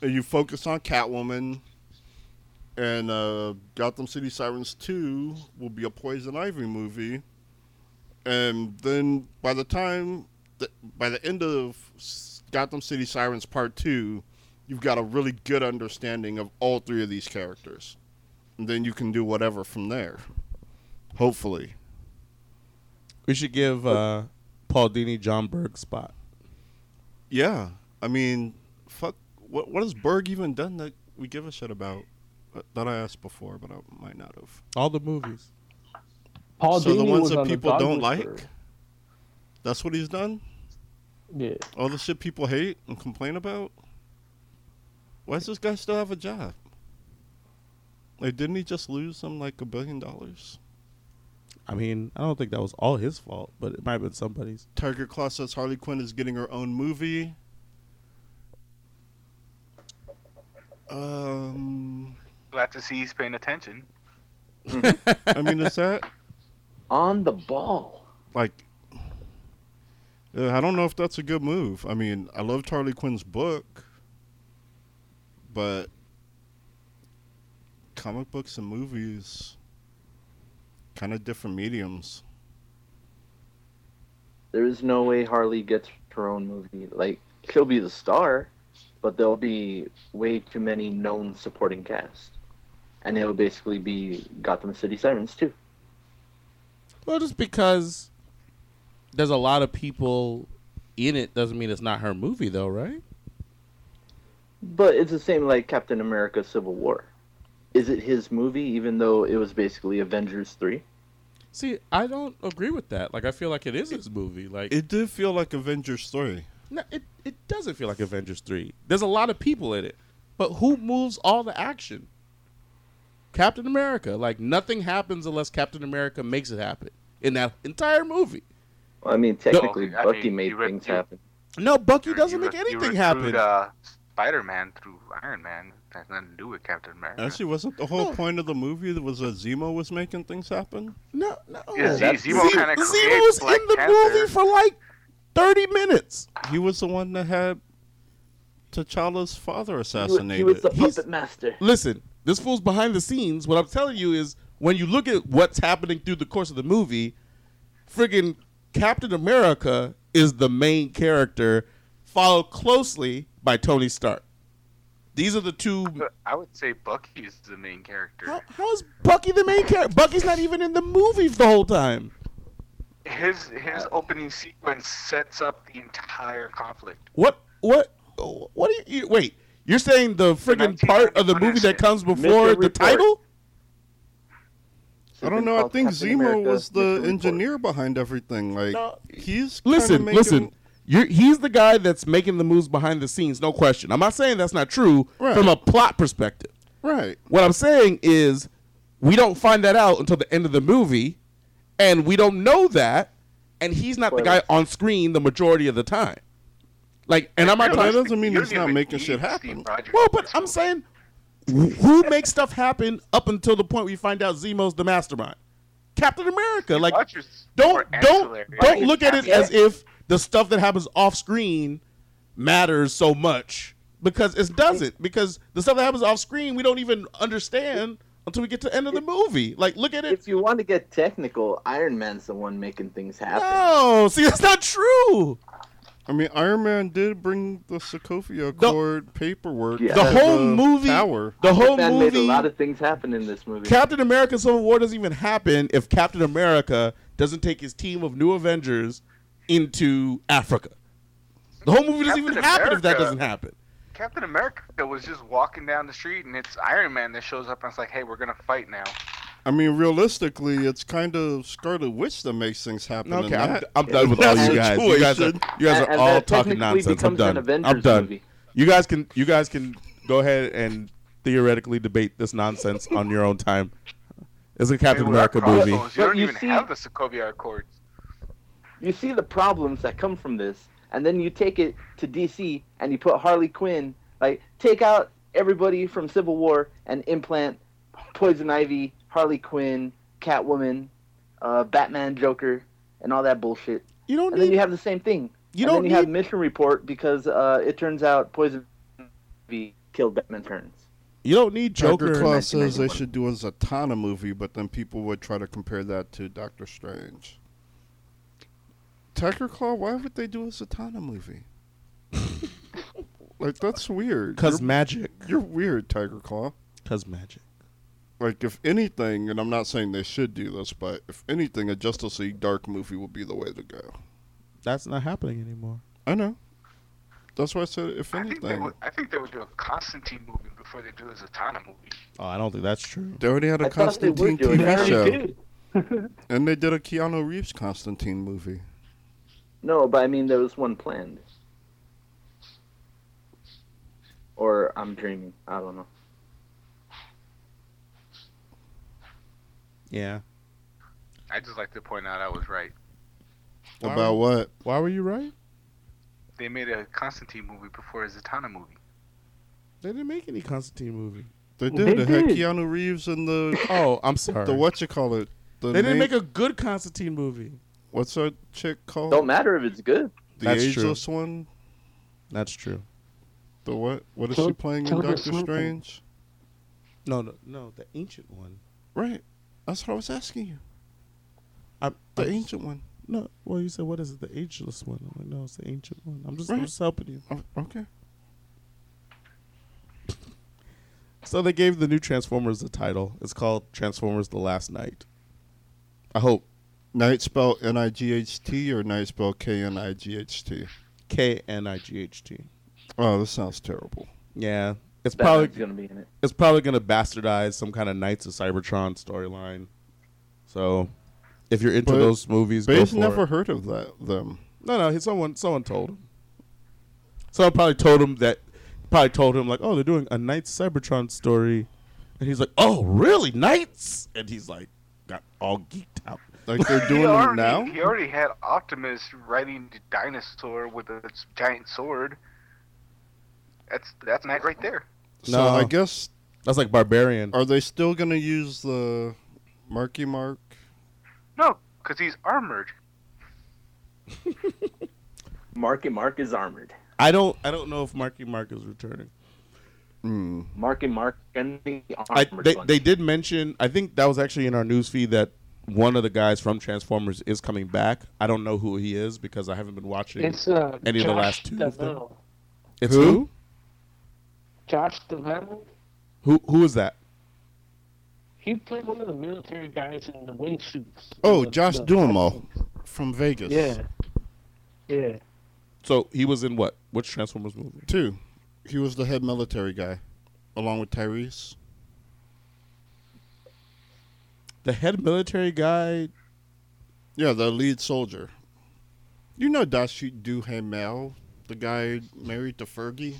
You focus on Catwoman. And uh, Gotham City Sirens 2 will be a Poison Ivy movie and then by the time the, by the end of Gotham City Sirens Part Two, you've got a really good understanding of all three of these characters, and then you can do whatever from there. Hopefully, we should give uh, Paul Dini Jon Berg spot. yeah. I mean, fuck. What what has Berg even done that we give a shit about? Uh, That I asked before, but I might not have. All the movies. Paul so the ones that on people don't Whisperer. like, that's what he's done. Yeah. All the shit people hate and complain about. Why does this guy still have a job? Like, didn't he just lose some like a billion dollars? I mean, I don't think that was all his fault, but it might have been somebody's. Tiger Claw says Harley Quinn is getting her own movie. Um, Glad to see he's paying attention. I mean, is that On the ball. like? Uh, I don't know if that's a good move. I mean, I loved Harley Quinn's book, but comic books and movies, kind of different mediums. There is no way Harley gets her own movie. Like she'll be the star, but there'll be way too many known supporting cast, and it'll basically be Gotham City Sirens too. Well, just because there's a lot of people in it doesn't mean it's not her movie, though, right? But it's the same like Captain America: Civil War. Is it his movie, even though it was basically Avengers three? See, I don't agree with that. Like, I feel like it is his movie. Like, It did feel like Avengers 3. no, it it doesn't feel like Avengers three. There's a lot of people in it, but who moves all the action? Captain America. Like, nothing happens unless Captain America makes it happen in that entire movie. Well, I mean, technically, I Bucky mean, made things you- happen. No, Bucky doesn't you make re- you anything recruit, happen. Uh, Spider-Man through Iron Man has nothing to do with Captain America. Actually, wasn't the whole No. point of the movie that was that Zemo was making things happen? no, no. Yeah, Z- Zemo Ze- kinda Zemo's creates Black in the Panther. movie for like thirty minutes. He was the one that had T'Challa's father He wa- assassinated. He was the He's- puppet master. Listen, this fool's behind the scenes. What I'm telling you is when you look at what's happening through the course of the movie, friggin' Captain America is the main character, followed closely by Tony Stark. These are the two. I would say Bucky is the main character. How, how is Bucky the main character? Bucky's not even in the movie the whole time. His his opening sequence sets up the entire conflict. What? What? What do you, you wait? You're saying the friggin' part of the movie that comes before the title? I don't know. I think Zemo was the engineer behind everything. Like No. he's kinda Listen, making, listen. You're, he's the guy that's making the moves behind the scenes, no question. I'm not saying that's not true Right. from a plot perspective. Right. What I'm saying is we don't find that out until the end of the movie, and we don't know that, and he's not the guy on screen the majority of the time. Like, and I'm not But that doesn't mean You he's don't making shit happen. Well, but I'm saying, who makes stuff happen up until the point we find out Zemo's the mastermind? Captain America. Like, don't don't don't look at it as if the stuff that happens off screen matters so much because it doesn't because the stuff that happens off screen we don't even understand until we get to the end of the movie like look at it If you want to get technical, Iron Man's the one making things happen. no see that's not true I mean, Iron Man did bring the Sokovia Accord paperwork. Yeah. the whole a movie Power. the whole movie. made a lot of things happen in this movie. Captain America Civil War doesn't even happen if Captain America doesn't take his team of new Avengers into Africa the whole movie doesn't even Captain happen if that doesn't happen Captain America was just walking down the street, and it's Iron Man that shows up and it's like, "Hey, we're gonna fight now." I mean, realistically, it's kind of Scarlet Witch that makes things happen. Okay, in I'm, I'm done with all you guys. You guys are, you guys are And- and all talking nonsense. I'm done. I'm done. movie. You guys can you guys can go ahead and theoretically debate this nonsense on your own time. It's a Captain Maybe without America movie. You don't you even see- have the Sokovia Accords. You see the problems that come from this, and then you take it to DC and you put Harley Quinn, like take out everybody from Civil War and implant Poison Ivy, Harley Quinn, Catwoman, uh, Batman, Joker, and all that bullshit. You don't And then you have the same thing. you and don't then you have need Mission Report because uh, it turns out Poison Ivy killed Batman Turns. you don't need Joker Joker. Claus says they should do a Zatanna movie, but then people would try to compare that to Doctor Strange. Tiger Claw, why would they do a Zatanna movie? like that's weird. Cause you're, magic. you're weird, Tiger Claw. Cause magic. Like if anything, and I'm not saying they should do this, but if anything, a Justice League Dark movie would be the way to go. That's not happening anymore. I know. That's why I said if I think, they anything. would, I think they would do a Constantine movie before they do a Zatanna movie. Oh, I don't think that's true. They already had a I thought they were Constantine TV show, and they did a Keanu Reeves Constantine movie. No, but I mean there was one planned. Or I'm dreaming. I don't know. Yeah. I just like to point out I was right. Wow. About what? Why were you right? They made a Constantine movie before a Zatanna movie. They didn't make any Constantine movie. They They did. They, had did. Keanu Reeves and the Oh, I'm sorry. the what you call it. The they didn't name- make a good Constantine movie. What's that chick called? Don't matter if it's good. the That's true. ageless one. That's true. The what? What is Til- she playing in Doctor Swinton. Strange? No, no, no. The ancient one. Right. That's what I was asking you. I, The I'm- ancient one. No, well, you said what is it? The ageless one. I'm like, no, it's the ancient one. I'm just, I'm just helping you. Oh, okay. So they gave the new Transformers the title. It's called Transformers: The Last Knight. I hope Night spelled N I G H T or night spelled K N I G H T. K N I G H T. Oh, this sounds terrible. Yeah, it's Batman's probably gonna be in it. it's probably gonna bastardize some kind of Knights of Cybertron storyline. So, if you're into But those movies, go Bay's for never it. heard of that them. No, no. he- Someone, someone told him. Someone probably told him that. Probably told him like, "Oh, they're doing a Knights Cybertron story," and he's like, "Oh, really, Knights?" And he's like, got all geeked out. Like they're doing them already, now. He already had Optimus riding the dinosaur with a giant sword. That's that's Knight right there. So No. I guess That's like Barbarian. are they still gonna use the Marky Mark? No, because he's armored. Marky Mark is armored. I don't, I don't know if Marky Mark is returning. Hmm. Marky Mark and the I, they, bunch. they did mention. I think that was actually in our news feed that one of the guys from Transformers is coming back. I don't know who he is because I haven't been watching. It's uh, Any of the last two of them? It's Who? who? Josh Duhamel. Who? Who is that? He played one of the military guys in the wingsuits. Oh, The- Josh the- Duhamel from Vegas. Yeah. Yeah. So he was in what? Which Transformers movie? Two. He was the head military guy, along with Tyrese. The head military guy. Yeah, the lead soldier. You know Dashi Duhamel, the guy married to Fergie.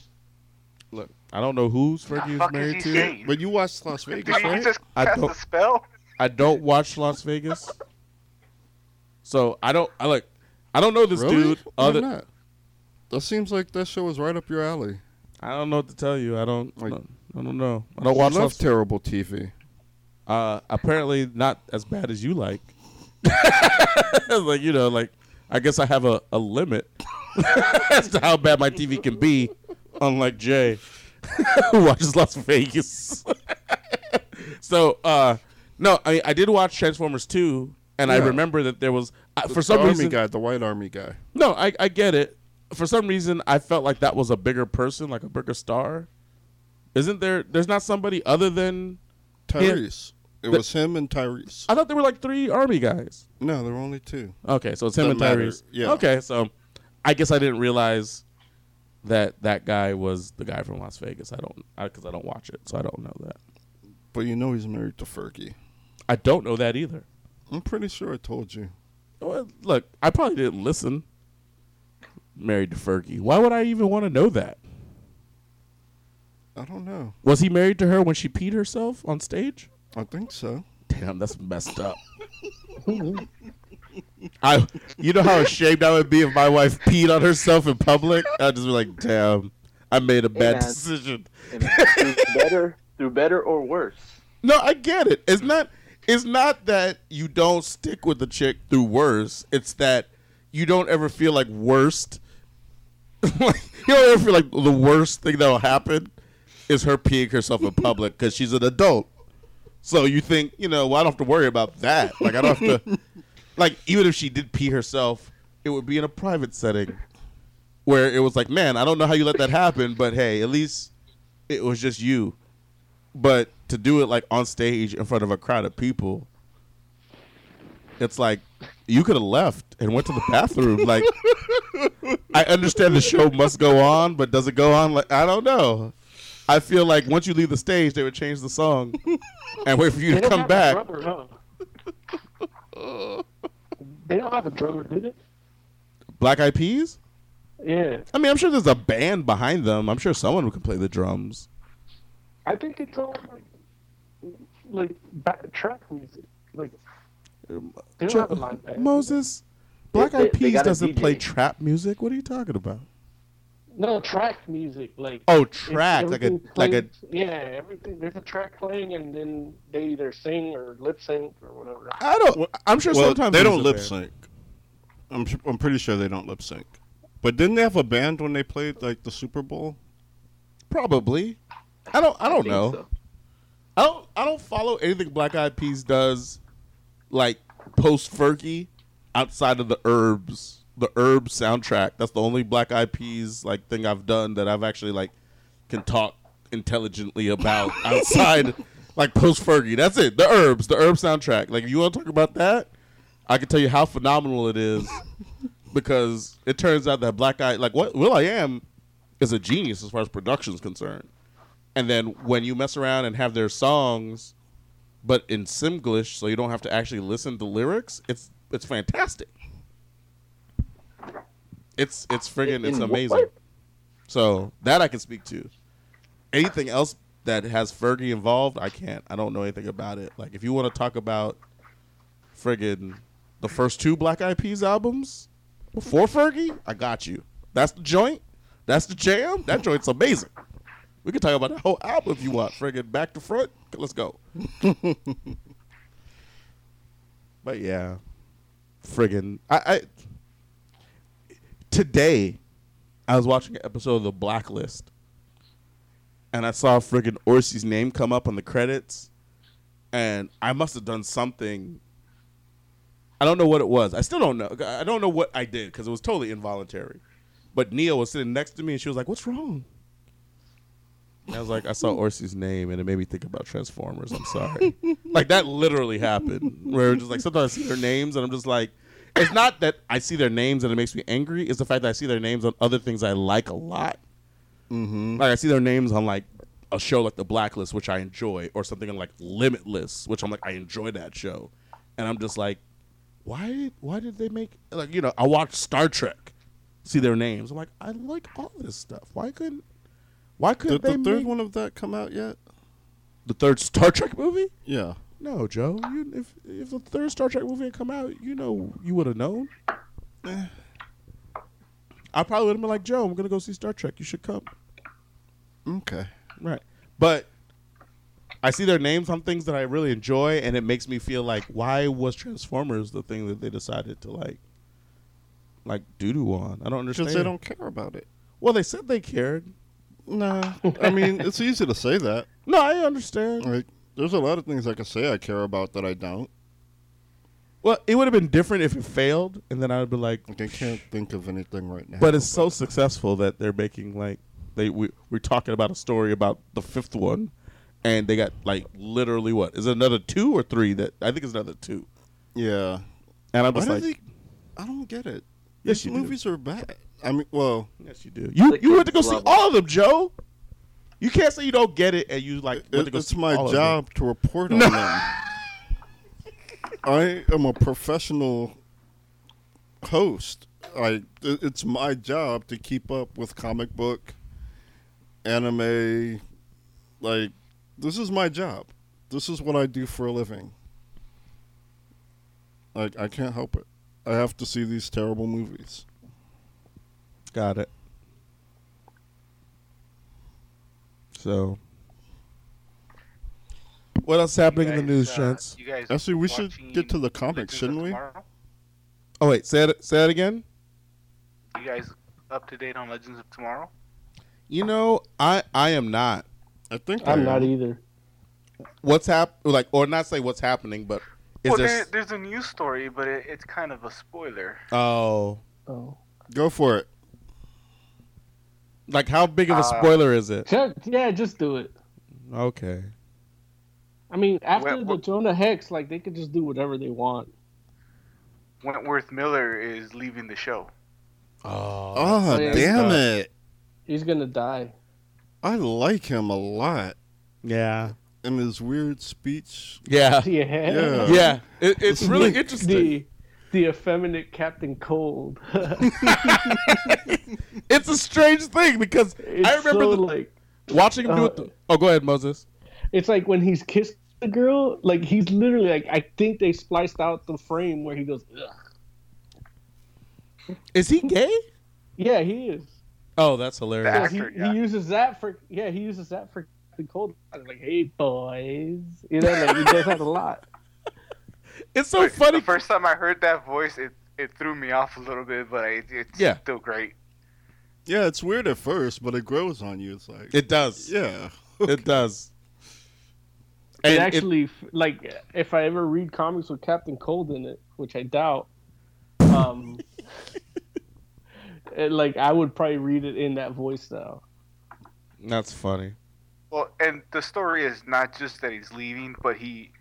Look, I don't know who's Fergie is fuck is married to. saying? But you watched Las Vegas, he right? just I cast don't- spell? I don't watch Las Vegas, so I don't. I like. I don't know this really? dude. Why Other, not? That seems like that show was right up your alley. I don't know what to tell you. I don't. Like- I don't know. I don't watch You love terrible TV. Uh, apparently not as bad as you like. like you know, like I guess I have a, a limit as to how bad my TV can be, unlike Jay, who watches Las Vegas. so, uh, no, I I did watch Transformers two, and I remember that there was uh, for The some army reason. guy, the white army guy. No, I I get it. For some reason, I felt like that was a bigger person, like a bigger star. Isn't there? There's not somebody other than. Tyrese. It The- was him and Tyrese. I thought there were like three army guys. No, there were only two. Okay, so it's him Doesn't and matter, Tyrese. yeah. Okay, so I guess I didn't realize that that guy was the guy from Las Vegas. I don't because I, don't watch it, so I don't know that. But you know he's married to Fergie. I don't know that either. I'm pretty sure I told you. Well, look, I probably didn't listen. Married to Fergie. Why would I even want to know that? I don't know. Was he married to her when she peed herself on stage? I think so. Damn, that's messed up. I, you know how ashamed I would be if my wife peed on herself in public. I'd just be like, "Damn, I made a bad man. decision." And through better, through better or worse. No, I get it. It's not. It's not that you don't stick with the chick through worse. It's that you don't ever feel like worst. you don't ever feel like the worst thing that'll happen is her peeing herself in public because she's an adult. So you think, you know, well, I don't have to worry about that. Like I don't have to. Like even if she did pee herself, it would be in a private setting where it was like, man, I don't know how you let that happen, but hey, at least it was just you. But to do it like on stage in front of a crowd of people, it's like you could have left and went to the bathroom. like I understand the show must go on, but does it go on? Like I don't know. I feel like once you leave the stage, they would change the song and wait for you They to don't come have back. A drummer, huh? they don't have a drummer, do they? Black Eyed Peas. Yeah, I mean, I'm sure there's a band behind them. I'm sure someone who can play the drums. I think it's all like, like back, track music. Like they don't Jo- have a band. Moses, Black Eyed Peas doesn't play trap music. What are you talking about? No track music, like Oh, track, like a everything like a. yeah, everything. There's a track playing, and then they either sing or lip sync or whatever. I don't. I'm sure Well, sometimes they don't lip sync. I'm I'm pretty sure they don't lip sync. But didn't they have a band when they played like the Super Bowl? Probably. I don't. I don't think know. so. I don't. I don't follow anything Black Eyed Peas does, like post Fergie, outside of the Urbz, the Herb soundtrack. That's the only Black Eyed Peas like thing I've done that I've actually like can talk intelligently about outside, like post Fergie. That's it. The Urbz, the Herb soundtrack. Like if you want to talk about that, I can tell you how phenomenal it is, because it turns out that Black Eyed, like what Will I Am, is a genius as far as production is concerned. And then when you mess around and have their songs, but in Simlish, so you don't have to actually listen to lyrics, it's it's fantastic. It's it's friggin' it's amazing. So that I can speak to. Anything else that has Fergie involved, I can't. I don't know anything about it. Like if you want to talk about friggin' the first two Black Eyed Peas albums before Fergie, I got you. That's the joint. That's the jam. That joint's amazing. We can talk about the whole album if you want. Friggin' back to front. Let's go. but yeah, friggin' I, I today I was watching an episode of The Blacklist, and I saw friggin' Orci's name come up on the credits, and I must have done something. I don't know what it was. I still don't know. I don't know what I did because it was totally involuntary. But Nia was sitting next to me, and she was like, "What's wrong?" And I was like, "I saw Orci's name, and it made me think about Transformers." I'm sorry. like that literally happened. Where just like sometimes I see their names, and I'm just like, it's not that I see their names and it makes me angry. It's the fact that I see their names on other things I like a lot. Mm-hmm. Like I see their names on like a show like The Blacklist, which I enjoy, or something like Limitless, which I'm like I enjoy that show, and I'm just like, why? Why did they make like you know? I watch Star Trek, see their names. I'm like, I like all this stuff. Why couldn't? Why couldn't Did the third make one of that come out yet? the third Star Trek movie? Yeah. No, Joe. You, if if the third Star Trek movie had come out, you know you would have known. Eh. I probably would have been like, Joe, I'm gonna go see Star Trek. You should come. Okay. Right. But I see their names on things that I really enjoy, and it makes me feel like, why was Transformers the thing that they decided to like, like doo doo on? I don't understand. Because they don't care about it. Well, they said they cared. Nah. I mean, it's easy to say that. No, I understand. Like, there's a lot of things I can say I care about that I don't. Well, it would have been different if it failed, and then I would be like, Like, I can't think of anything right now. But it's so successful that they're making like they we, we're talking about a story about the fifth one, and they got like literally what is it another two or three that I think it's another two, Yeah. and I'm Why just like, they? I don't get it. Yes, These you do. movies are bad. I mean, well, yes you do. You you went to go kids see all of them, Joe. You can't say you don't get it and you like it, to go it's my all of them. job to report on them. I am a professional host. I it's my job to keep up with comic book, anime. Like this is my job. This is what I do for a living. Like I can't help it. I have to see these terrible movies. Got it. So, what else is happening in the news, uh, gents? You guys Actually, we should get to the comics, shouldn't we? Tomorrow? Oh wait, say it. Say that again. You guys up to date on Legends of Tomorrow? You know, I I am not. I think I'm I not either. What's hap like, or not say what's happening, but is well, there? there, there's a news story, but it, it's kind of a spoiler. oh, Oh, Go for it. Like how big of a Uh, spoiler is it? Yeah, just do it. Okay. I mean, after Well, the Jonah Hex, like they could just do whatever they want. Wentworth Miller is leaving the show. Oh, Oh, damn stuff. it. He's gonna die. I like him a lot. yeah, And his weird speech. yeah, Yeah, Yeah. yeah. It, it's really interesting. the the effeminate Captain Cold. It's a strange thing because It's I remember so, the- like watching him do uh, it. The, oh, go ahead, Moses. it's like when he's kissed the girl, like he's literally like I think they spliced out the frame where he goes, Ugh. Is he gay? yeah, he is. Oh, that's hilarious. That- he, yeah. he uses that for yeah, he uses that for Captain Cold. I was like, hey boys, you know, like he does that a lot. It's so But funny. The first time I heard that voice, it, it threw me off a little bit, but it, it's Yeah. still great. Yeah, it's weird at first, but it grows on you. It's like, It does. yeah. It does. It And it- actually, like, if I ever read comics with Captain Cold in it, which I doubt, um, it, like I would probably read it in that voice now. that's funny. Well, and the story is not just that he's leaving, but he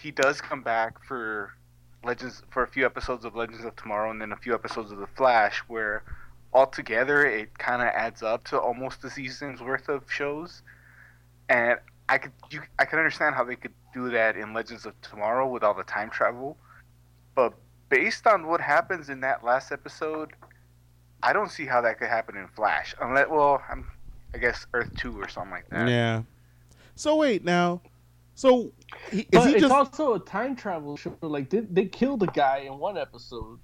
he does come back for Legends for a few episodes of Legends of Tomorrow, and then a few episodes of The Flash, where altogether it kind of adds up to almost a season's worth of shows. And I could you I can understand how they could do that in Legends of Tomorrow with all the time travel, but based on what happens in that last episode, I don't see how that could happen in Flash. Unless, well, I'm I guess Earth Two or something like that. Yeah. So wait now. So is But he it's just? also a time travel show. Like, did they killed a guy in one episode,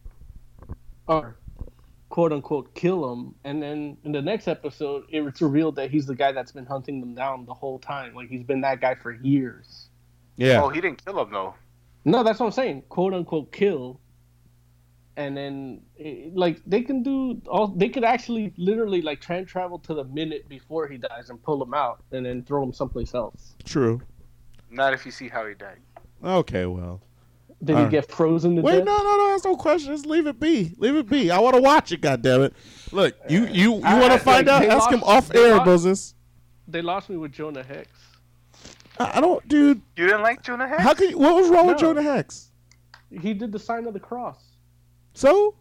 or quote unquote kill him, and then in the next episode, it's revealed that he's the guy that's been hunting them down the whole time. Like, he's been that guy for years. yeah. Oh, he didn't kill him though. No, that's what I'm saying. Quote unquote kill. And then, like, they can do all. They could actually, literally, like, time travel to the minute before he dies and pull him out, and then throw him someplace else. True. Not if you see how he died. Okay. Well. Did Alright. he get frozen to Wait. death? No. No. No. That's no question. Just leave it be. Leave it be. I want to watch it. God damn it. Look. You. You. You want to find like, out? they Ask him off air, lost- Moses. They lost me with Jonah Hex. I I don't, dude. You didn't like Jonah Hex? How can you? What was wrong with Jonah Hex? He did the sign of the cross. So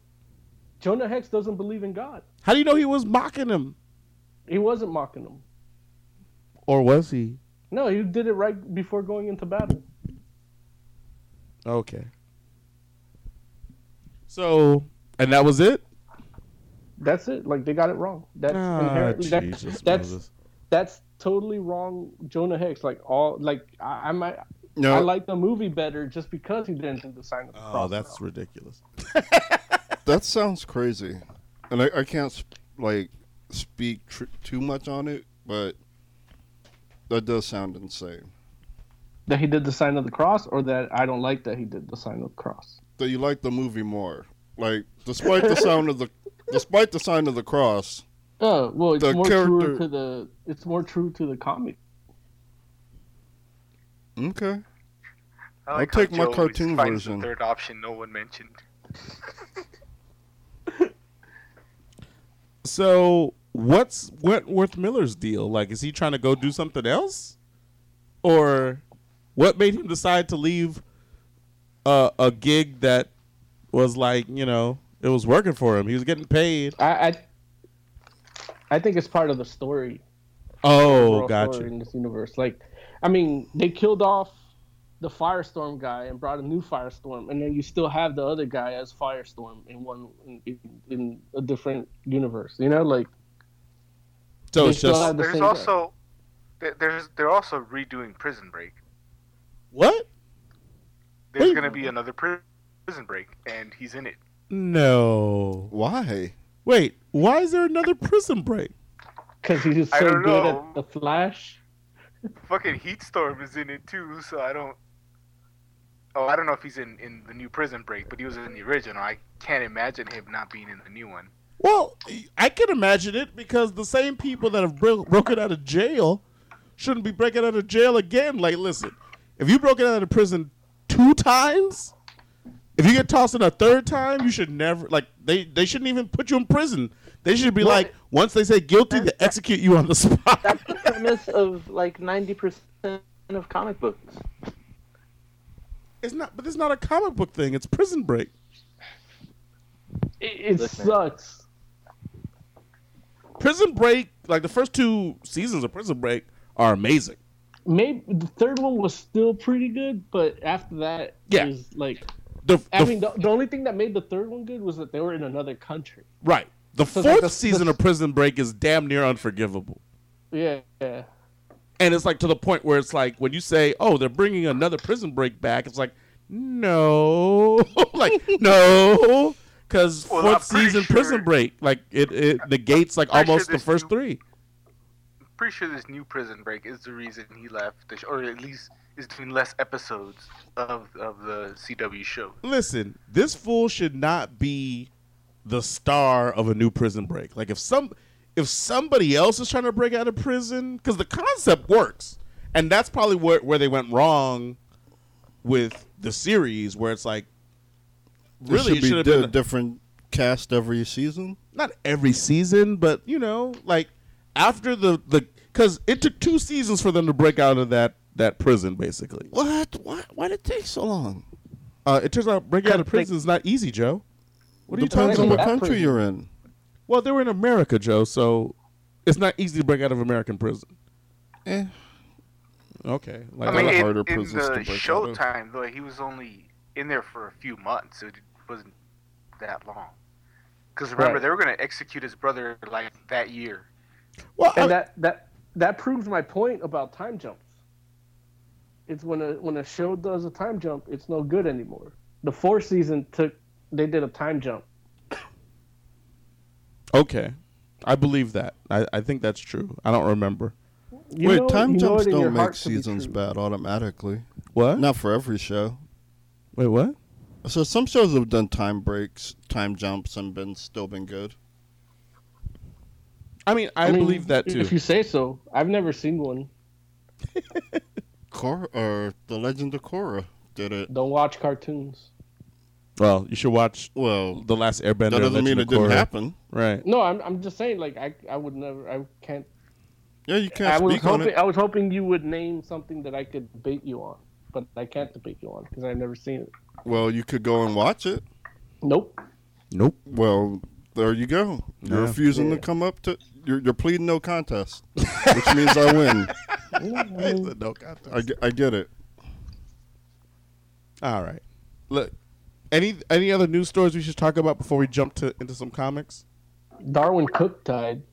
Jonah Hex doesn't believe in God. how do you know he was mocking him, He wasn't mocking him. or was he? No, he did it right before going into battle. Okay. So, and that was it. That's it. Like they got it wrong. That's Ah, inherently that- Jesus, that's Moses. that's totally wrong. Jonah Hex. Like all like I, I might No, I like the movie better just because he didn't do the sign of the cross. Oh, cross. that's now. ridiculous. that sounds crazy. And I, I can't, sp- like, speak tr- too much on it, but that does sound insane. that he did the sign of the cross, or that I don't like that he did the sign of the cross. That you like the movie more. Like, despite the sound of the, despite the sign of the cross, Oh well, it's The more true to the it's more true to the comic. okay. I like I'll take my Joe always cartoon version. The third option no one mentioned. So, what's Wentworth Miller's deal? Like, is he trying to go do something else, or what made him decide to leave a a gig that was like, you know, it was working for him. He was getting paid. I I, I think it's part of the story. Oh, gotcha. story in this universe. Like, I mean, they killed off the Firestorm guy and brought a new Firestorm, and then you still have the other guy as Firestorm in one in, in, in a different universe. You know, like So it's just the There's also there- there's they're also redoing Prison Break. what? There's Wait. gonna be another pri- Prison Break, and he's in it. No. Why? Wait, why is there another prison break? because he's so good know. at the Flash. Fucking Heatstorm is in it too, so I don't. Oh, I don't know if he's in in the new Prison Break, but he was in the original. I can't imagine him not being in the new one. Well, I can imagine it because the same people that have bro- broken out of jail shouldn't be breaking out of jail again. Like, listen, if you broken out of prison two times, if you get tossed in a third time, you should never like they they shouldn't even put you in prison. They should be like once they say guilty, they execute you on the spot. That's the premise of like ninety percent of comic books. It's not, but it's not a comic book thing. It's Prison Break. It, it Listen. sucks. Prison Break, like the first two seasons of Prison Break, are amazing. Maybe the third one was still pretty good, but after that, Yeah. it was like The, I the- mean, the, the only thing that made the third one good was that they were in another country. right. The So fourth like season of Prison Break is damn near unforgivable. Yeah, yeah. and it's like to the point where it's like when you say, "Oh, they're bringing another Prison Break back," it's like, no, like no, because Well, fourth season sure- Prison Break, like it, it negates like pretty sure almost the first new- three. pretty sure this new Prison Break is the reason he left, the sh- or at least is doing less episodes of of the CW show. Listen, this fool should not be the star of a new Prison Break. Like if some if somebody else is trying to break out of prison, because the concept works, and that's probably where where they went wrong with the series, where it's like really it should should be have di- been different cast every season. not every season, but you know, like after the the because it took two seasons for them to break out of that that prison, basically. What? Why? Why did it take so long? Uh, it turns out breaking out of prison is not easy, Joe. What are you Depends talking on what country prison. you're in. Well, they were in America, Joe, so it's not easy to break out of American prison. Eh. Okay, like I mean, of in, harder in prisons to the break out of. Showtime though, he was only in there for a few months, so it wasn't that long. Because remember, Right. they were going to execute his brother like that year. well, and I- that that that proves my point about time jumps. It's when a when a show does a time jump, it's no good anymore. The fourth season took they did a time jump. okay, I believe that. I, I think that's true. I don't remember You Wait, know- time jumps it in your don't make seasons bad automatically. what. Not for every show. Wait, what? So some shows have done time breaks, time jumps, and been still been good. I mean, I, mean, believe that too. If you say so, I've never seen one. Cor or the Legend of Korra did it. Don't watch cartoons. well, you should watch Well, the last Airbender. that doesn't Legend mean of it didn't happen. Right. No, I'm I'm just saying like I I would never I can't. Yeah, you can't was speak on hoping it. I was hoping you would name something that I could bait you on, but I can't debate you on because I've never seen it. Well, you could go and watch it. Nope. Nope. Well, there you go. You're Yeah. refusing Yeah. to come up to. You're, you're pleading no contest, which means I win. no contest. I, I get it. All right. Look, any any other news stories we should talk about before we jump to into some comics? Darwyn Cooke died.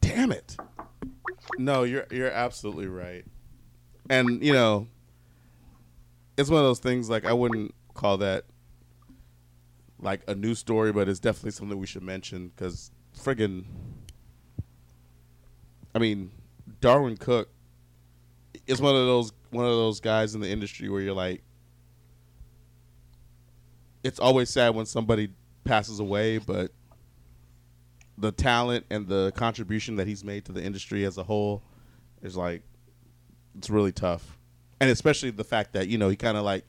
Damn it. No, you're you're absolutely right. And you know, it's one of those things like I wouldn't call that like a news story, but it's definitely something we should mention because friggin' I mean, Darwyn Cooke is one of those one of those guys in the industry where you're like, it's always sad when somebody passes away, but the talent and the contribution that he's made to the industry as a whole is like it's really tough. And especially the fact that, you know, he kind of like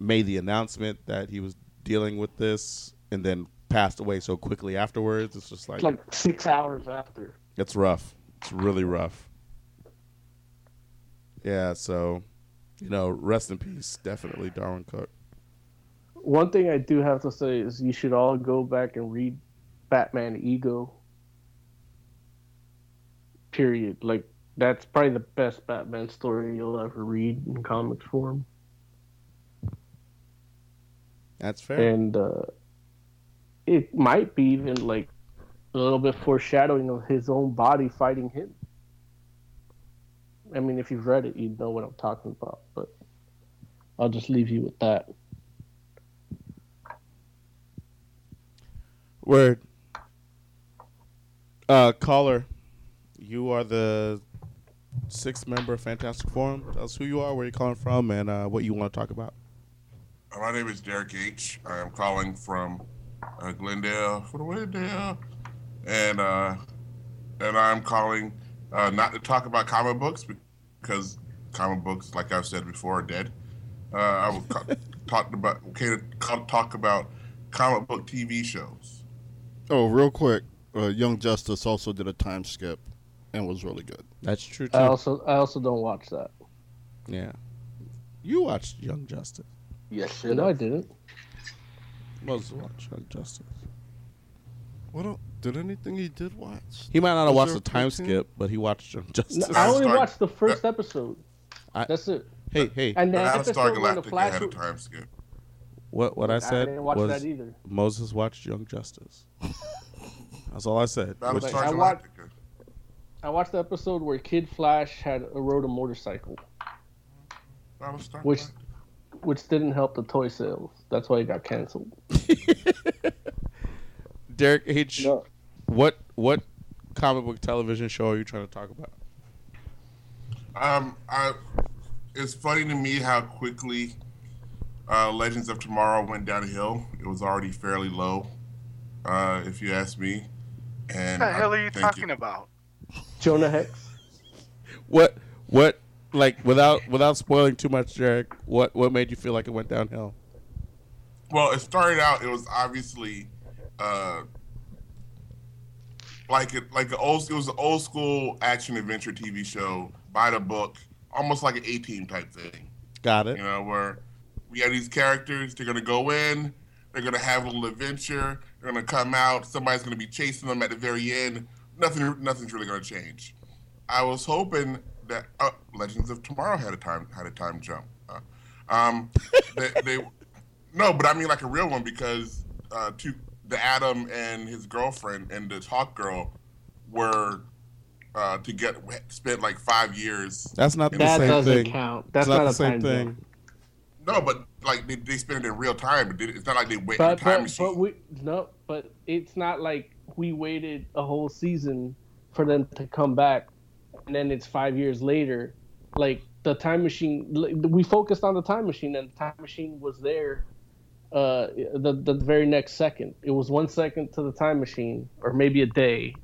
made the announcement that he was dealing with this and then passed away so quickly afterwards. It's just like, It's like six hours after. it's rough. It's really rough. Yeah, so you know, rest in peace, definitely Darwyn Cooke. One thing I do have to say is you should all go back and read Batman Ego. Period. Like that's probably the best Batman story you'll ever read in comics form. That's fair. and uh, it might be even like a little bit foreshadowing of his own body fighting him. I mean, if you've read it, you know what I'm talking about. But I'll just leave you with that. Word. Uh, caller, you are the sixth member of Fantastic Forum. Tell us who you are, where you're calling from, and uh, what you want to talk about. Uh, My name is Derek H. I am calling from uh, Glendale, for the Glendale, and uh, and I'm calling uh, not to talk about comic books because comic books, like I've said before, are dead. Uh, I will co- talk about okay to co- talk about comic book TV shows. Oh, real quick, uh, Young Justice also did a time skip and was really good. That's true too. I also I also don't watch that. yeah. You watched Young Justice. Yes, No, I didn't. Moses watched Young Justice. What? el- Did anything he did watch? He might not have Was watched the time 14? skip, but he watched Young Justice. No, I only Star- watched the first uh, episode. I- That's it. hey, hey, And that Battlestar episode when the Galactica Flash. had a time skip. what what I said didn't watch was that either. Moses watched Young Justice. That's all I said. Which- Battlestar I watched- Galactica. I watched the episode where Kid Flash had rode a motorcycle, Battlestar Which- Galactica. which didn't help the toy sales. That's why it got canceled. Derek H. No. What what comic book television show are you trying to talk about? Um, I, it's funny to me how quickly uh, Legends of Tomorrow went downhill. It was already fairly low, uh, if you ask me. And What the hell I are you talking it- about? Jonah Hex. What what like without without spoiling too much, Derek? What what made you feel like it went downhill? Well, it started out. It was obviously uh, like it like an old. It was an old school action adventure TV show by the book, almost like an A Team type thing. Got it. You know, where we have these characters. They're gonna go in. They're gonna have a little adventure. They're gonna come out. Somebody's gonna be chasing them at the very end. Nothing. Nothing's really gonna change. I was hoping that uh, Legends of Tomorrow had a time had a time jump. Uh, um, they, they no, but I mean like a real one because uh, two, the Atom and his girlfriend and the Hawk girl were uh, to get spent like five years. That's not the That same doesn't thing. count. That's not, not the a same time thing. jump. No, but like they, they spent it in real time. It's not like they wait in But the time but, machine. but we no, but it's not like we waited a whole season for them to come back, and then it's five years later. Like the time machine, we focused on the time machine, and the time machine was there. Uh, the the very next second, it was one second to the time machine, or maybe a day,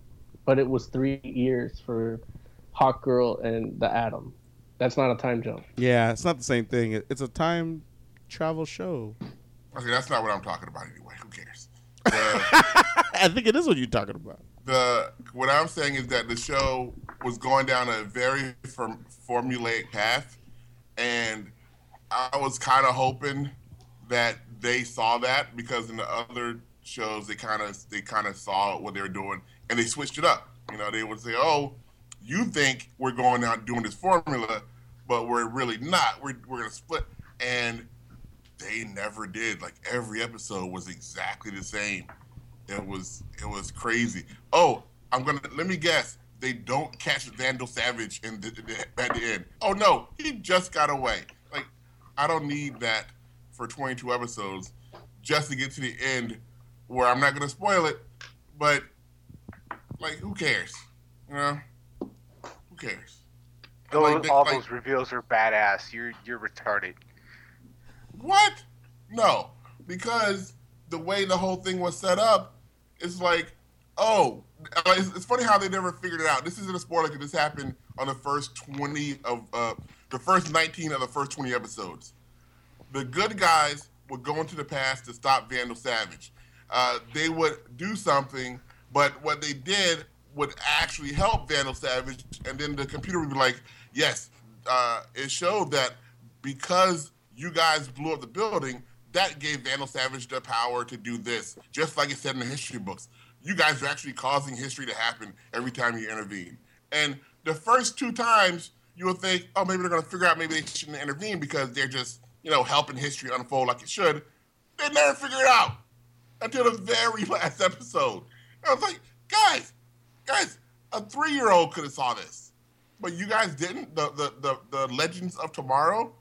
but it was three years for Hawk Girl and the Atom. That's not a time jump. Yeah, it's not the same thing. It's a time travel show. okay, that's not what I'm talking about anyway. Who cares? The, I think it is what you're talking about. the what I'm saying is that the show was going down a very form, formulaic path, and I was kind of hoping that they saw that because in the other shows they kind of they kind of saw what they were doing and they switched it up. You know, they would say, "Oh, you think we're going out doing this formula, but we're really not. We're we're gonna split." And they never did. Like every episode was exactly the same. It was it was crazy. Oh, I'm gonna let me guess. They don't catch Vandal Savage in the, the, at the end. Oh no, he just got away. Like I don't need that for 22 episodes just to get to the end where I'm not gonna spoil it, but like who cares? You know, who cares? Those, like, all like- those reveals are badass. You're you're retarded. What? No, because the way the whole thing was set up, it's like, oh, it's, funny how they never figured it out. This isn't a spoiler this happened on the first twenty of uh, the first nineteen of the first twenty episodes. The good guys would go into the past to stop Vandal Savage. Uh, they would do something, but what they did would actually help Vandal Savage, and then the computer would be like, yes, uh, it showed that because you guys blew up the building, that gave Vandal Savage the power to do this, just like it said in the history books. You guys are actually causing history to happen every time you intervene. And the first two times, you will think, oh, maybe they're going to figure out maybe they shouldn't intervene because they're just, you know, helping history unfold like it should. They never figured it out until the very last episode. I was like, guys, guys, a three year old could have saw this, but you guys didn't. The the the, the Legends of Tomorrow,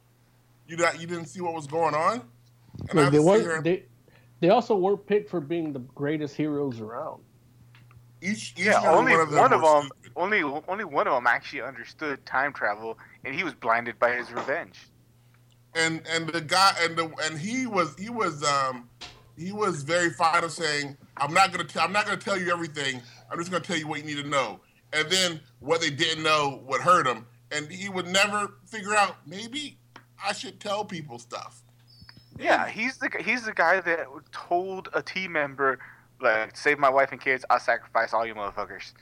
you not, you didn't see what was going on. And Like, they weren't. here and- They, they also weren't picked for being the greatest heroes around. each, each Yeah, only one of them one of them, only only one of them actually understood time travel, and he was blinded by his revenge. and and the guy and the and he was he was um he was very fond of saying I'm not gonna tell I'm not gonna tell you everything I'm just gonna tell you what you need to know and then what they didn't know would hurt him and he would never figure out maybe I should tell people stuff Yeah, he's the he's the guy that told a team member like save my wife and kids, I'll sacrifice all you motherfuckers.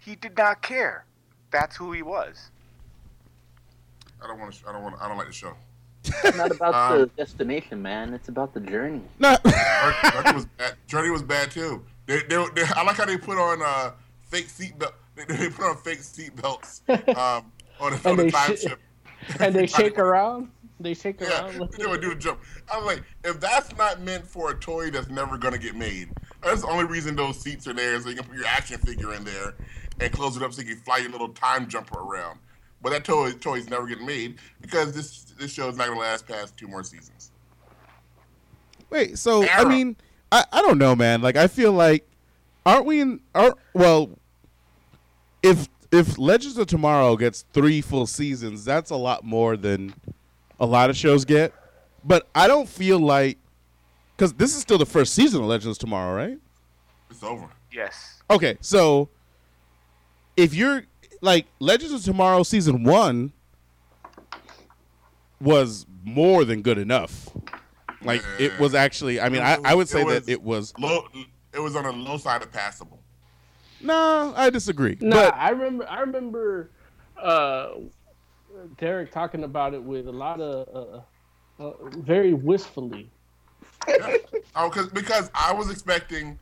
He did not care. That's who he was. I don't want to I don't want I don't like the show It's not about Um, the destination, man. It's about the journey. No, Journey was bad Journey was bad too they, they, they, I like how they put on uh fake seat belt they, they put on fake seat belts um on, the- on And the time sh- ship And they shake around. They shake Yeah, around. they would do a jump. I'm like, if that's not meant for a toy that's never gonna get made, that's the only reason those seats are there, so you can put your action figure in there and close it up so you can fly your little time jumper around. But that toy toy's never getting made because this this show is not gonna last past two more seasons. Wait, so I mean, I, I don't know, man. Like I feel like aren't we in are well if if Legends of Tomorrow gets three full seasons, that's a lot more than a lot of shows get. But I don't feel like because this is still the first season of Legends Tomorrow, right? It's over. Yes. Okay, so if you're like Legends of Tomorrow season one was more than good enough. Like it was actually. I mean, I, I would say that it was. low. It was on the low side of passable. No, I disagree. Nah, I remember. I remember uh, Derek talking about it with a lot of uh, uh, very wistfully. Oh, cause, because I was expecting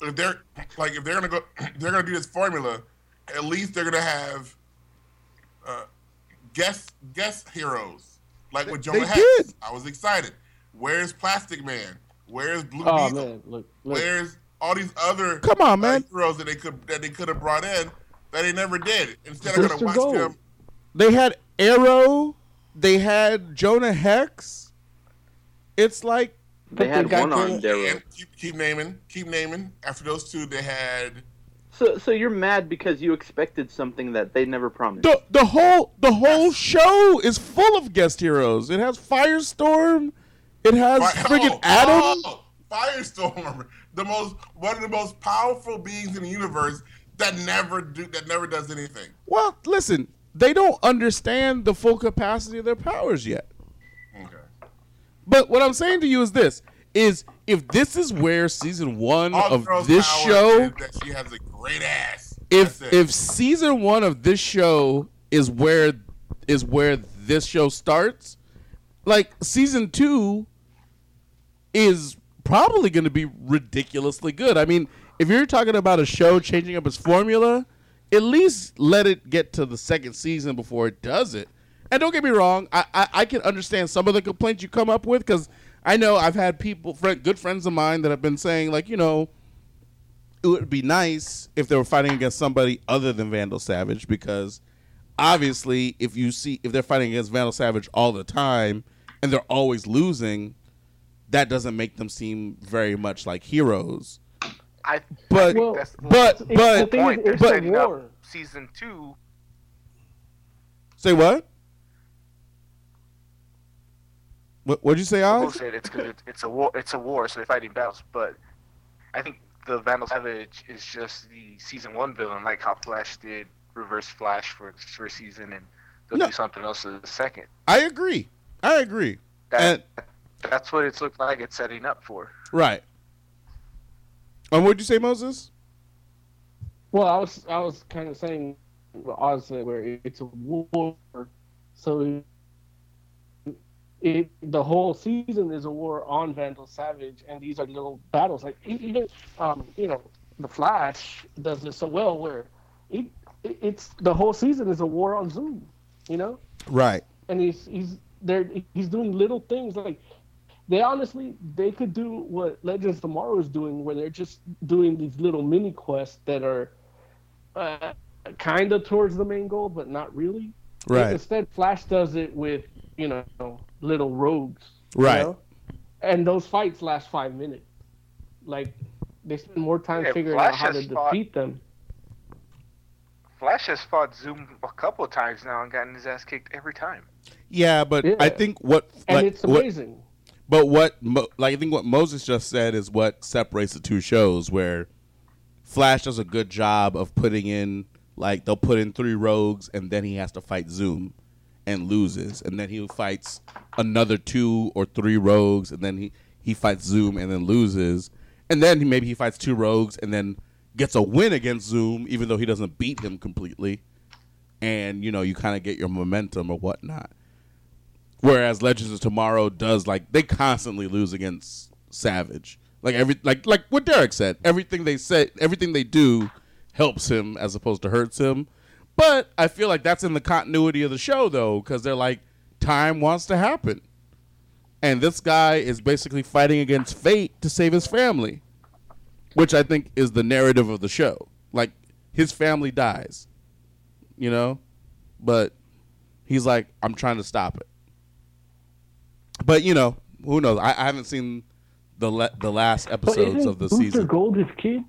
if they're like if they're gonna go they're gonna do this formula, at least they're gonna have uh, guest guest heroes like with Jonah they Hex. did. I was excited. Where's Plastic Man? Where's Blue Oh Beetle? man, look, look. Where's all these other Come on, uh, man. heroes that they could that they could have brought in that they never did. Instead, I'm gonna watch Gold. them. They had Arrow, they had Jonah Hex. It's like They had they one on Jonah- Darrow. And keep, keep naming, keep naming. After those two, they had So, so you're mad because you expected something that they never promised. the the whole the whole show is full of guest heroes. It has Firestorm. It has Fi- friggin' oh, Adam. oh, Firestorm, the most one of the most powerful beings in the universe that never do that never does anything. Well, listen, they don't understand the full capacity of their powers yet. Okay. But what I'm saying to you is this: is if this is where season one All of this show, that she has a great ass. if if season one of this show is where is where this show starts, like season two is probably going to be ridiculously good. I mean, if you're talking about a show changing up its formula, at least let it get to the second season before it does it. And don't get me wrong, I I, I can understand some of the complaints you come up with because I know I've had people, friend, good friends of mine, that have been saying like, you know, it would be nice if they were fighting against somebody other than Vandal Savage because obviously if you see if they're fighting against Vandal Savage all the time and they're always losing, that doesn't make them seem very much like heroes. I, But- I Well, that's but- It's- but- the point. is, They're setting war. up season two. Say what? What what'd you say, People Alex? said it's because it's a war. It's a war, so they're fighting battles. But I think the Vandal Savage is just the season one villain, like how Flash did Reverse Flash for the first season, and they'll No. do something else in the second. I agree. I agree. That, And that's what it's looked like. It's setting up for. right. And what'd you say, Moses? Well, I was I was kind of saying, honestly, where it's a war, so it the whole season is a war on Vandal Savage, and these are little battles. Like even um, you know, the Flash does this so well, where it, it it's the whole season is a war on Zoom, you know, Right. and he's he's they're he's doing little things like they honestly they could do what Legends Tomorrow is doing, where they're just doing these little mini quests that are uh, kind of towards the main goal, but not really. Right. Instead, Flash does it with you know little rogues. you Right. know? And those fights last five minutes. Like they spend more time Yeah, figuring Flash out how to fought- defeat them. Flash has fought Zoom a couple of times now and gotten his ass kicked every time. Yeah, but Yeah. I think what And like, it's what- amazing. But what, like I think what Moses just said is what separates the two shows. Where Flash does a good job of putting in, like they'll put in three rogues, and then he has to fight Zoom, and loses, and then he fights another two or three rogues, and then he he fights Zoom and then loses, and then maybe he fights two rogues and then gets a win against Zoom, even though he doesn't beat him completely, and you know you kind of get your momentum or whatnot. Whereas Legends of Tomorrow does like they constantly lose against Savage. Like every like like what Derek said, everything they say, everything they do helps him as opposed to hurts him. But I feel like that's in the continuity of the show though, because they're like time wants to happen, and this guy is basically fighting against fate to save his family, which I think is the narrative of the show. Like his family dies, you know, but he's like, I'm trying to stop it. But you know, who knows? I, I haven't seen the le- the last episodes isn't of the season. Booster season. Gold is kid?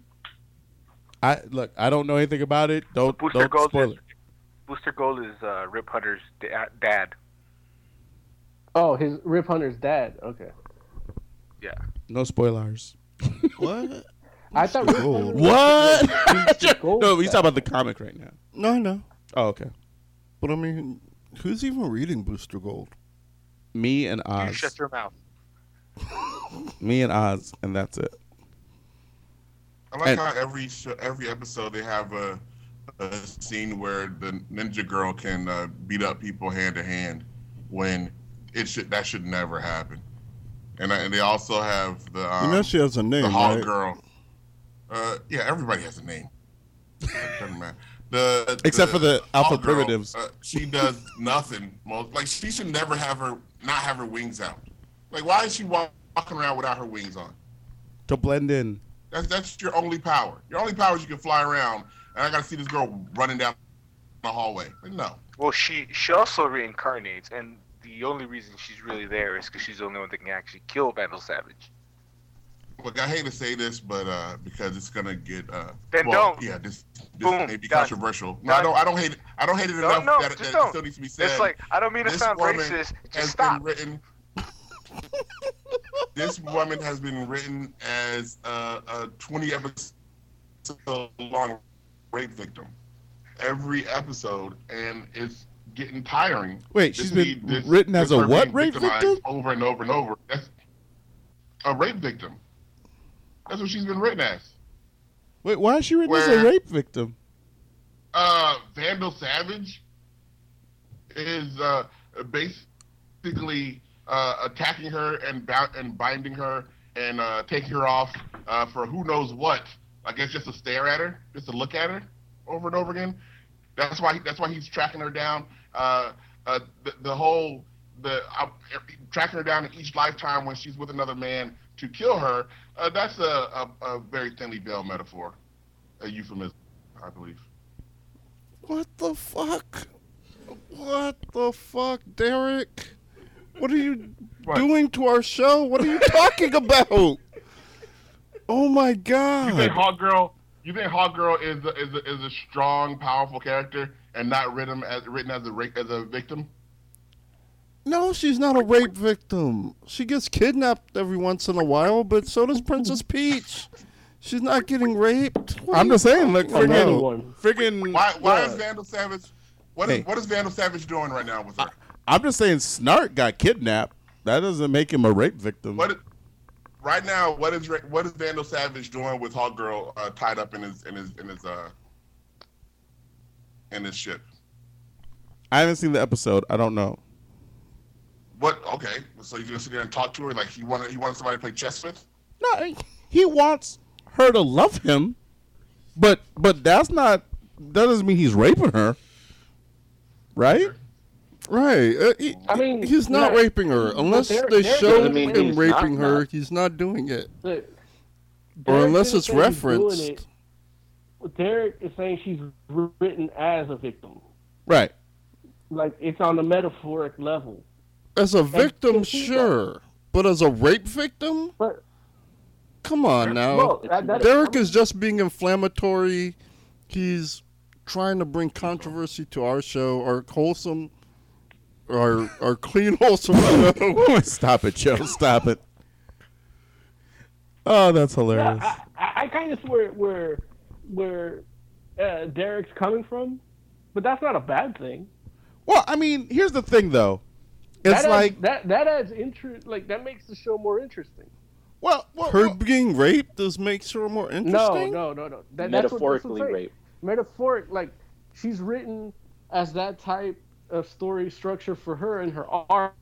I look, I don't know anything about it. Don't Booster don't Gold spoil is it. Booster Gold is uh, Rip Hunter's da- dad. Oh, his Rip Hunter's dad. Okay. Yeah. No spoilers. What? I thought Rip Gold. Hunter What? Gold no, he's dad. talking about the comic right now. No, I know. Oh, okay. But I mean, who's even reading Booster Gold? Me and You Oz. shut your mouth. Me and Oz, and that's it. I like And- how every show, every episode they have a, a scene where the ninja girl can uh, beat up people hand to hand when it should that should never happen. And, I- and they also have the um, you know she has a name, the hog right? girl. Uh, yeah, everybody has a name. Doesn't matter. The, Except for the alpha hog girl, primitives. uh, she does nothing. Most like she should never have her not have her wings out. Like why is she walking around without her wings on? To blend in. That's that's your only power. Your only power is you can fly around, and I gotta see this girl running down the hallway. Like, no. Well, she she also reincarnates, and the only reason she's really there is because she's the only one that can actually kill Vandal Savage. Look, I hate to say this, but uh, because it's gonna get uh, Then well, don't. Yeah, this this Boom, may be done. controversial. No, I don't. I don't hate it. I don't hate it No, enough no, that, that it still needs to be said. It's like I don't mean to This sound woman racist. has Just stop. been written. this woman has been written as a, a 20 episode long rape victim. Every episode, and it's getting tiring. Wait, This she's been be- this- written as a what rape victim? Over and over and over. That's a rape victim. That's what she's been written as. Wait, why is she written as a rape victim? uh, Vandal Savage is uh, basically uh, attacking her and bou- and binding her and uh, taking her off uh, for who knows what. I guess just to stare at her, just to look at her over and over again. That's why that's why he's tracking her down. Uh, uh, the, the whole the uh, tracking her down in each lifetime when she's with another man to kill her. Uh, that's a, a, a very thinly veiled metaphor, a euphemism, I believe. What the fuck? What the fuck, Derek? What are you What? doing to our show? What are you talking about? Oh my god! You think god. Girl? You think Hawk Girl is a, is a, is a strong, powerful character and not written as written as a as a victim? No, she's not a rape victim. She gets kidnapped every once in a while, but so does Princess Peach. She's not getting raped. What I'm just saying, like, talking freaking, about? anyone. freaking. Why why Yeah. is Vandal Savage? What is Hey. what is Vandal Savage doing right now with her? I'm just saying, Snart got kidnapped. That doesn't make him a rape victim. What is, right now? What is Ra- what is Vandal Savage doing with Hawk Girl uh, tied up in his in his in his uh in his ship? I haven't seen the episode. I don't know. What? Okay, so you're gonna sit there and talk to her like he wanted he wanted somebody to play chess with? No, he wants her to love him, but but that's not. That doesn't mean he's raping her, right? Right. Uh, he, I mean, he's not yeah, raping her unless they're- they they're show doesn't mean him raping not her. not. He's not doing it, Look, or unless it's say he's doing referenced. it. Derek is saying she's written as a victim. Right. Like it's on a metaphoric level. As a victim, can sure, but as a rape victim, But come on now. well, that, that Derek is just being inflammatory. He's trying to bring controversy to our show, our wholesome, our our clean, wholesome show. Stop it, Joe. Stop it. Oh, that's hilarious. Yeah, I, I, I kind of see where where where uh, Derek's coming from, but that's not a bad thing. Well, I mean, here's the thing, though. It's that like, adds, that that adds interest. Like that makes the show more interesting. well, well, Her well, being raped does make her more interesting. no, no, no. That, that's that's what I'm Metaphorically saying. rape. Metaphoric, like she's written as that type of story structure for her, and her art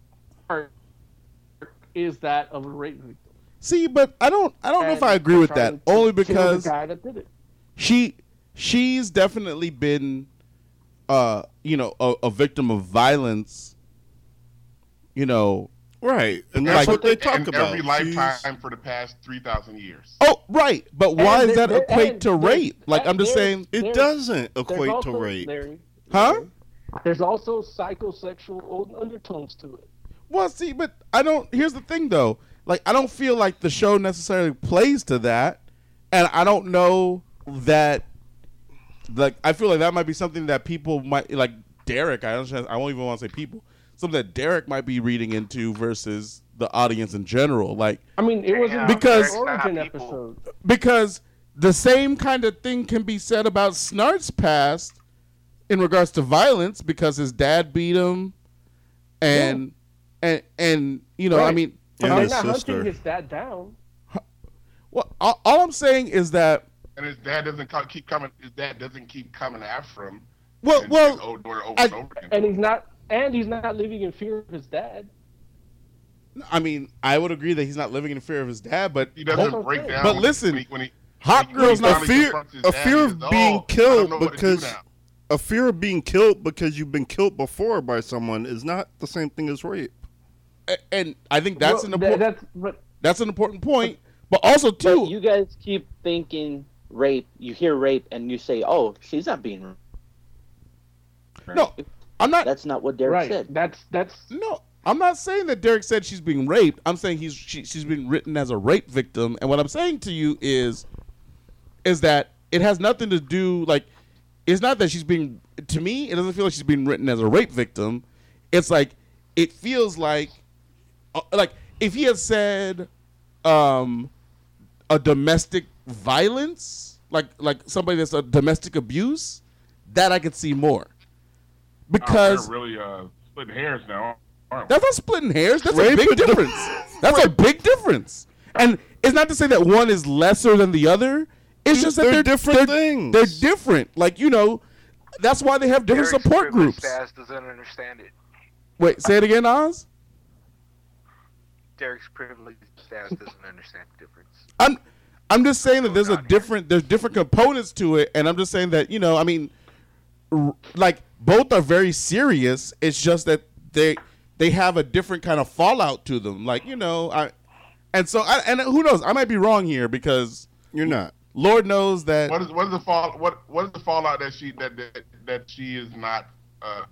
is that of a rape victim. see, but I don't, I don't know if And I agree with that. Only kill the because guy that did it. she, she's definitely been, uh, you know, a, a victim of violence. You know, Right, and that's Like- what they talk in about. every She's- lifetime for the past three thousand years. Oh, right. But why And does that equate and to rape? Like, I'm just there's- saying, It doesn't equate also, to rape. Larry, huh? There's also psychosexual undertones to it. Well, see, but I don't. Here's the thing, though. Like, I don't feel like the show necessarily plays to that, and I don't know that. Like, I feel like that might be something that people might like. Derek, I don't. I won't even want to say people. Something that Derek might be reading into versus the audience in general. Like, I mean, it wasn't because origin episode. because the same kind of thing can be said about Snart's past in regards to violence because his dad beat him and and and you know I mean And I'm his not sister. hunting his dad down. well all, all I'm saying is that And his dad doesn't keep coming. His dad doesn't keep coming after him. well and- well and over, over, I- and over. And he's not and he's not living in fear of his dad. I mean I would agree that he's not living in fear of his dad but he doesn't break okay. down. But when- listen, when he, when he, hot when he girls a fear, a fear of being "Oh, killed know what to do because a fear of being killed because you've been killed before by someone is not the same thing as rape. a- and I think that's Well, an tha- important that's but that's an important point but also too But you guys keep thinking rape. You hear rape and you say, "Oh, she's not being." raped." no I'm not That's not what Derek right. said. That's that's No, I'm not saying that Derek said she's being raped. I'm saying he's she, she's been written as a rape victim. And what I'm saying to you is, is that it has nothing to do like, it's not that she's being. To me, it doesn't feel like she's being written as a rape victim. It's like it feels like, uh, like if he had said, um, a domestic violence, like like somebody that's a domestic abuse, that I could see more. Because Oh, really uh, splitting hairs now, aren't we? that's not splitting hairs. That's a big and difference. That's a big difference. And it's not to say that one is lesser than the other. It's just that They're they're, different they're- things. They're different. Like you know, that's why they have different Derek's support groups. ass doesn't understand it. Wait, say it again, Oz. Derek's privileged ass doesn't understand the difference. I'm I'm just saying that there's a different there's different components to it, and I'm just saying that you know I mean, r- like both are very serious. It's just that they they have a different kind of fallout to them. Like you know I, and so I and who knows I might be wrong here because You're not. Lord knows that What is what is the fall? What what is the fallout that she that that, that she is not uh,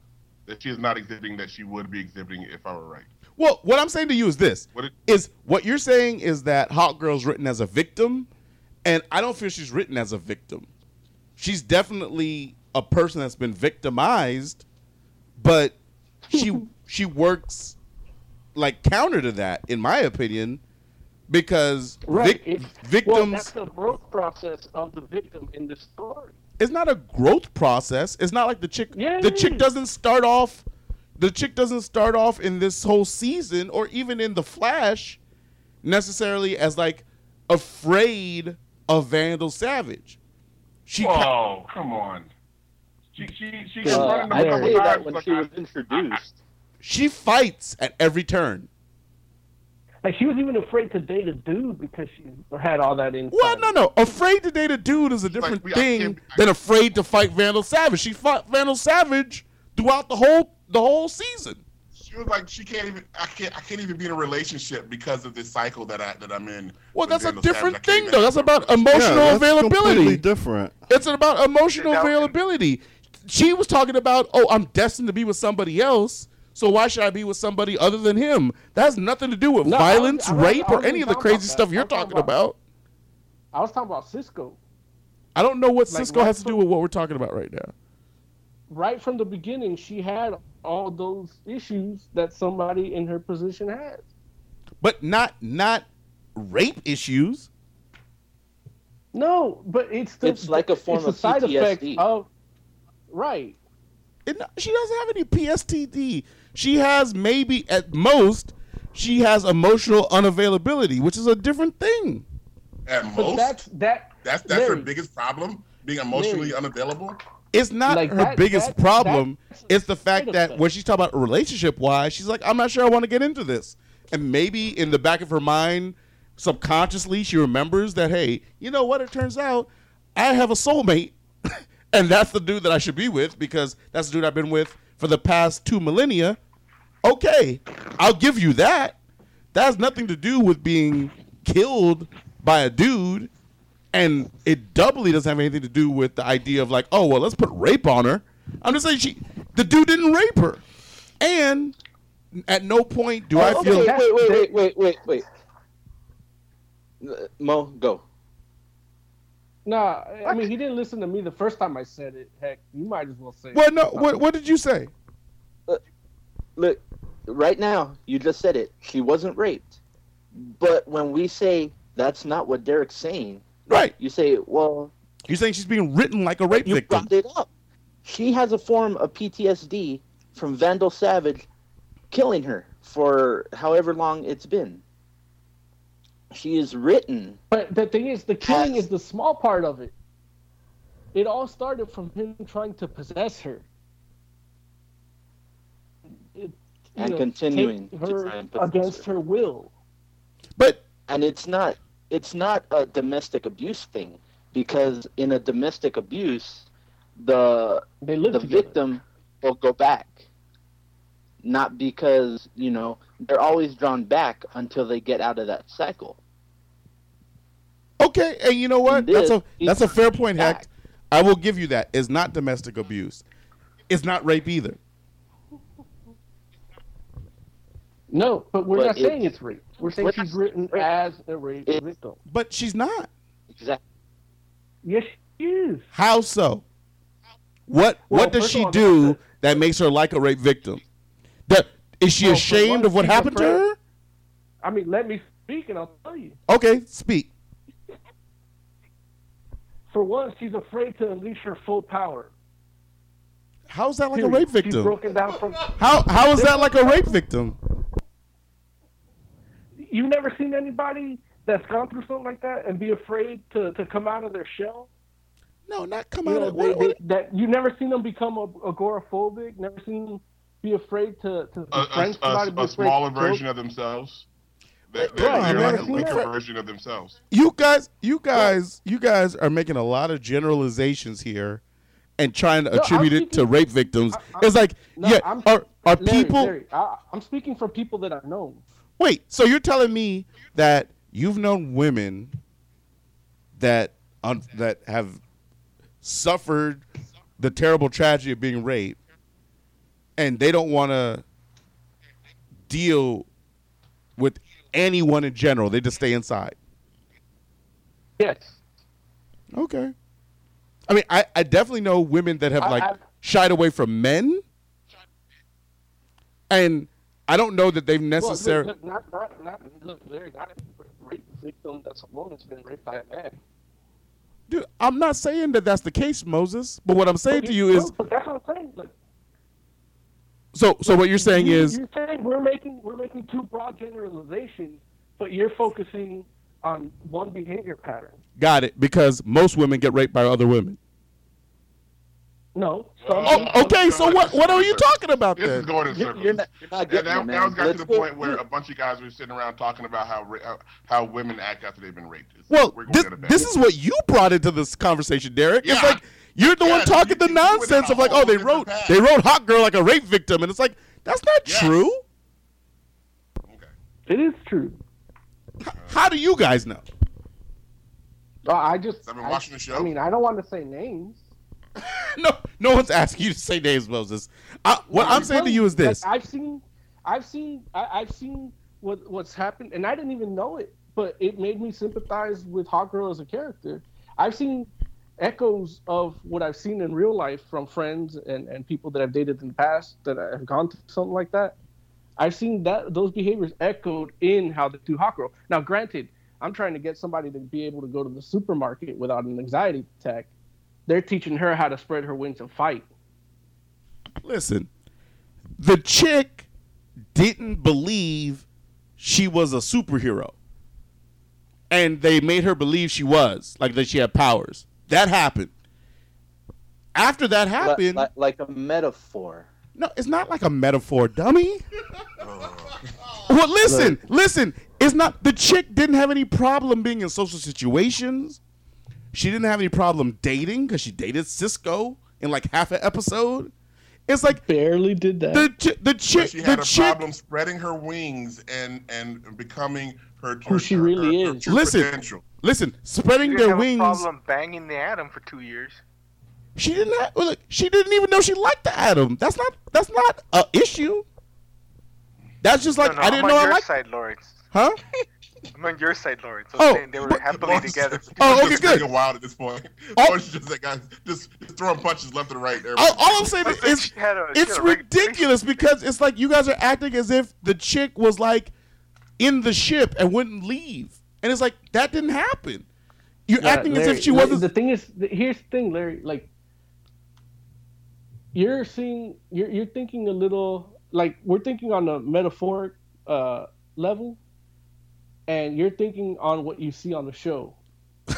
that she is not exhibiting that she would be exhibiting if I were right? Well, what I'm saying to you is this: What it- is what you're saying is that Hawk Girl's written as a victim, and I don't feel she's written as a victim. She's definitely a person that's been victimized, but she she works like counter to that, in my opinion, because right. vic- It's- Well, victims that's the growth process of the victim in the story. it's not a growth process. It's not like the chick. Yeah, the chick doesn't start off. The chick doesn't start off in this whole season, or even in the Flash, necessarily as like afraid of Vandal Savage. She ca- come on. She she she Uh, running the I'd couple that when she was introduced. she fights at every turn. Like she was even afraid to date a dude because she had all that in. Well, no, no. Afraid to date a dude is a different we- I thing than afraid to fight Vandal Savage. She fought Vandal Savage throughout the whole the whole season. She was like, she can't even. I can't. I can't even be in a relationship because of this cycle that I that I'm in. Well, that's a Vandal Savage. I different can't thing, though. That's about emotional Yeah, that's completely availability. different. It's about emotional Now- availability. She was talking about, oh, I'm destined to be with somebody else. So why should I be with somebody other than him? That has nothing to do with No, I was- violence, I was- rape, or any of the crazy stuff you're talking talking about- about. I was talking about Cisco. I don't know what Like, Cisco right has to do with what we're talking about right now. Right from the beginning, she had all those issues that somebody in her position has. But not not rape issues. No, but it's the, It's like a form it's of the side effect PTSD. of right. It, she doesn't have any PSTD. She has maybe at most she has emotional unavailability, which is a different thing. At But most, that's that. that's that's her biggest problem, being emotionally Larry. unavailable. It's not Like her that- biggest that- problem. It's the fact that effect. when she's talking about relationship wise, she's like, I'm not sure I want to get into this. And maybe in the back of her mind, subconsciously, she remembers that, hey, you know what? It turns out I have a soulmate, and that's the dude that I should be with because that's the dude I've been with for the past two millennia. Okay, I'll give you that. That has nothing to do with being killed by a dude and it doubly doesn't have anything to do with the idea of like, oh well, let's put rape on her. I'm just saying she, the dude didn't rape her, and at no point do I Oh, feel. okay, wait, wait, wait, wait, wait, wait. Uh, Mo, go. Nah, I mean he didn't listen to me the first time I said it. Heck, you might as well say. it. Well, no, what what did you say? Uh, look, right now, you just said it. She wasn't raped. But when we say that's not what Derek's saying, Right, you say, well, you're saying she's being written like a rape you victim. brought it up. She has a form of PTSD from Vandal Savage killing her for however long it's been. She is written. But the thing is, the killing Yes. is the small part of it. It all started from him trying to possess her. It, And know, continuing take to her try and possess against her will. But and it's not it's not a domestic abuse thing because in a domestic abuse the They live the together. victim will go back not because you know they're always drawn back until they get out of that cycle okay, and you know what? And That's this a that's a fair point, back. Heck. I will give you that. It's not domestic abuse. It's not rape either. No, but we're But not saying it's- it's rape. We're saying we're she's written rape. as a rape It- victim. But she's not. exactly Yes, she is. How so? What Well, what does she of all, do that makes her like a rape victim? That is she Well, ashamed one, of what she's happened to her? I mean, let me speak and I'll tell you. Okay, speak. For once, she's afraid to unleash her full power. How's that like a Period. rape She's victim? broken down from. How how is that like a rape victim? You've never seen anybody that's gone through something like that and be afraid to, to come out of their shell. No, not come You out know, of they, what, they, that you've never seen them become agoraphobic. Never seen them be afraid to to A, a, a, be a smaller to version of themselves. They're, they're, I've they're like a weaker that. version of themselves. you guys you guys you guys are making a lot of generalizations here and trying to No, I'm attribute it to rape victims. I- I- it's like No, yeah, I'm- are are Larry, people Larry, I, I'm speaking for people that I've known. Wait, so you're telling me that you've known women that un, that have suffered the terrible tragedy of being raped, and they don't want to deal with anyone in general. They just stay inside. Yes. Okay. I mean, I, I definitely know women that have I- like I- shied away from men, and I don't know that they've Well, necessarily. look, look, not, not, not, look, Larry, not every rape victim that's a woman's been raped by a man. Dude, I'm not saying that that's the case, Moses. But what I'm saying to you is, No, but that's what I'm saying. So so what you're saying is, you're saying we're making we're making two broad generalizations, but you're focusing on one behavior pattern. got it, because most women get raped by other women. No. Some, oh, oh, okay. So what what are you talking about This is then? going in circles. you're not, you're not Yeah, getting now, it, now man. it's got to Let's the go- point where a bunch of guys were sitting around talking about how how, uh, how women act after they've been raped. It's- Well, we're going this down a bad this is what you brought into this conversation, Derek. It's Yeah. like You're the Yeah, one talking the you- you went nonsense of like, oh, they wrote path. they wrote Hawk Girl like a rape victim, and it's like that's not Yes. true. Okay. It is true. How do you guys know? Uh, I just. I've been I- watching the show. I mean, I don't want to say names. No, no one's asking you to say names, Moses. I, what I'm saying to you is this: I've seen, I've seen, I, I've seen what what's happened, and I didn't even know it, but it made me sympathize with Hawk Girl as a character. I've seen echoes of what I've seen in real life from friends and, and people that I've dated in the past that have gone through something like that. I've seen that those behaviors echoed in how they do Hawk Girl. Now, granted, I'm trying to get somebody to be able to go to the supermarket without an anxiety attack. They're teaching her how to spread her wings and fight. listen, the chick didn't believe she was a superhero. And they made her believe she was, like that she had powers. That happened. After that happened, li- like a metaphor. no, it's not like a metaphor, dummy. well, listen, listen. It's not the chick didn't have any problem being in social situations. She didn't have any problem dating because she dated Cisco in like half an episode. It's like Barely did that. the chi- the But chick she had the a chick problem spreading her wings and and becoming her Who she really her, her is. true Listen. potential. Listen spreading You their didn't have wings. a problem banging the atom for two years. She didn't have, look, she didn't even know she liked the atom. That's not that's not a issue. That's just like no, no, I didn't I'm know on I your liked. side, Lawrence. Huh? I'm on your side, Lawrence. I'm Oh, they were but- happily Lawrence- together. For two Oh, Lawrence okay, is good. getting wild at this point. Oh. Lawrence is just that guy, just, just throwing punches left and right. All, all I'm saying I think is she had a- she it's had a ridiculous because it's like you guys are acting as if the chick was like in the ship and wouldn't leave, and it's like that didn't happen. You're Yeah, acting as if she Larry, wasn't. The thing is, here's the thing, Larry. Like, you're seeing, you're you're thinking a little like we're thinking on a metaphoric uh, level, and you're thinking on what you see on the show.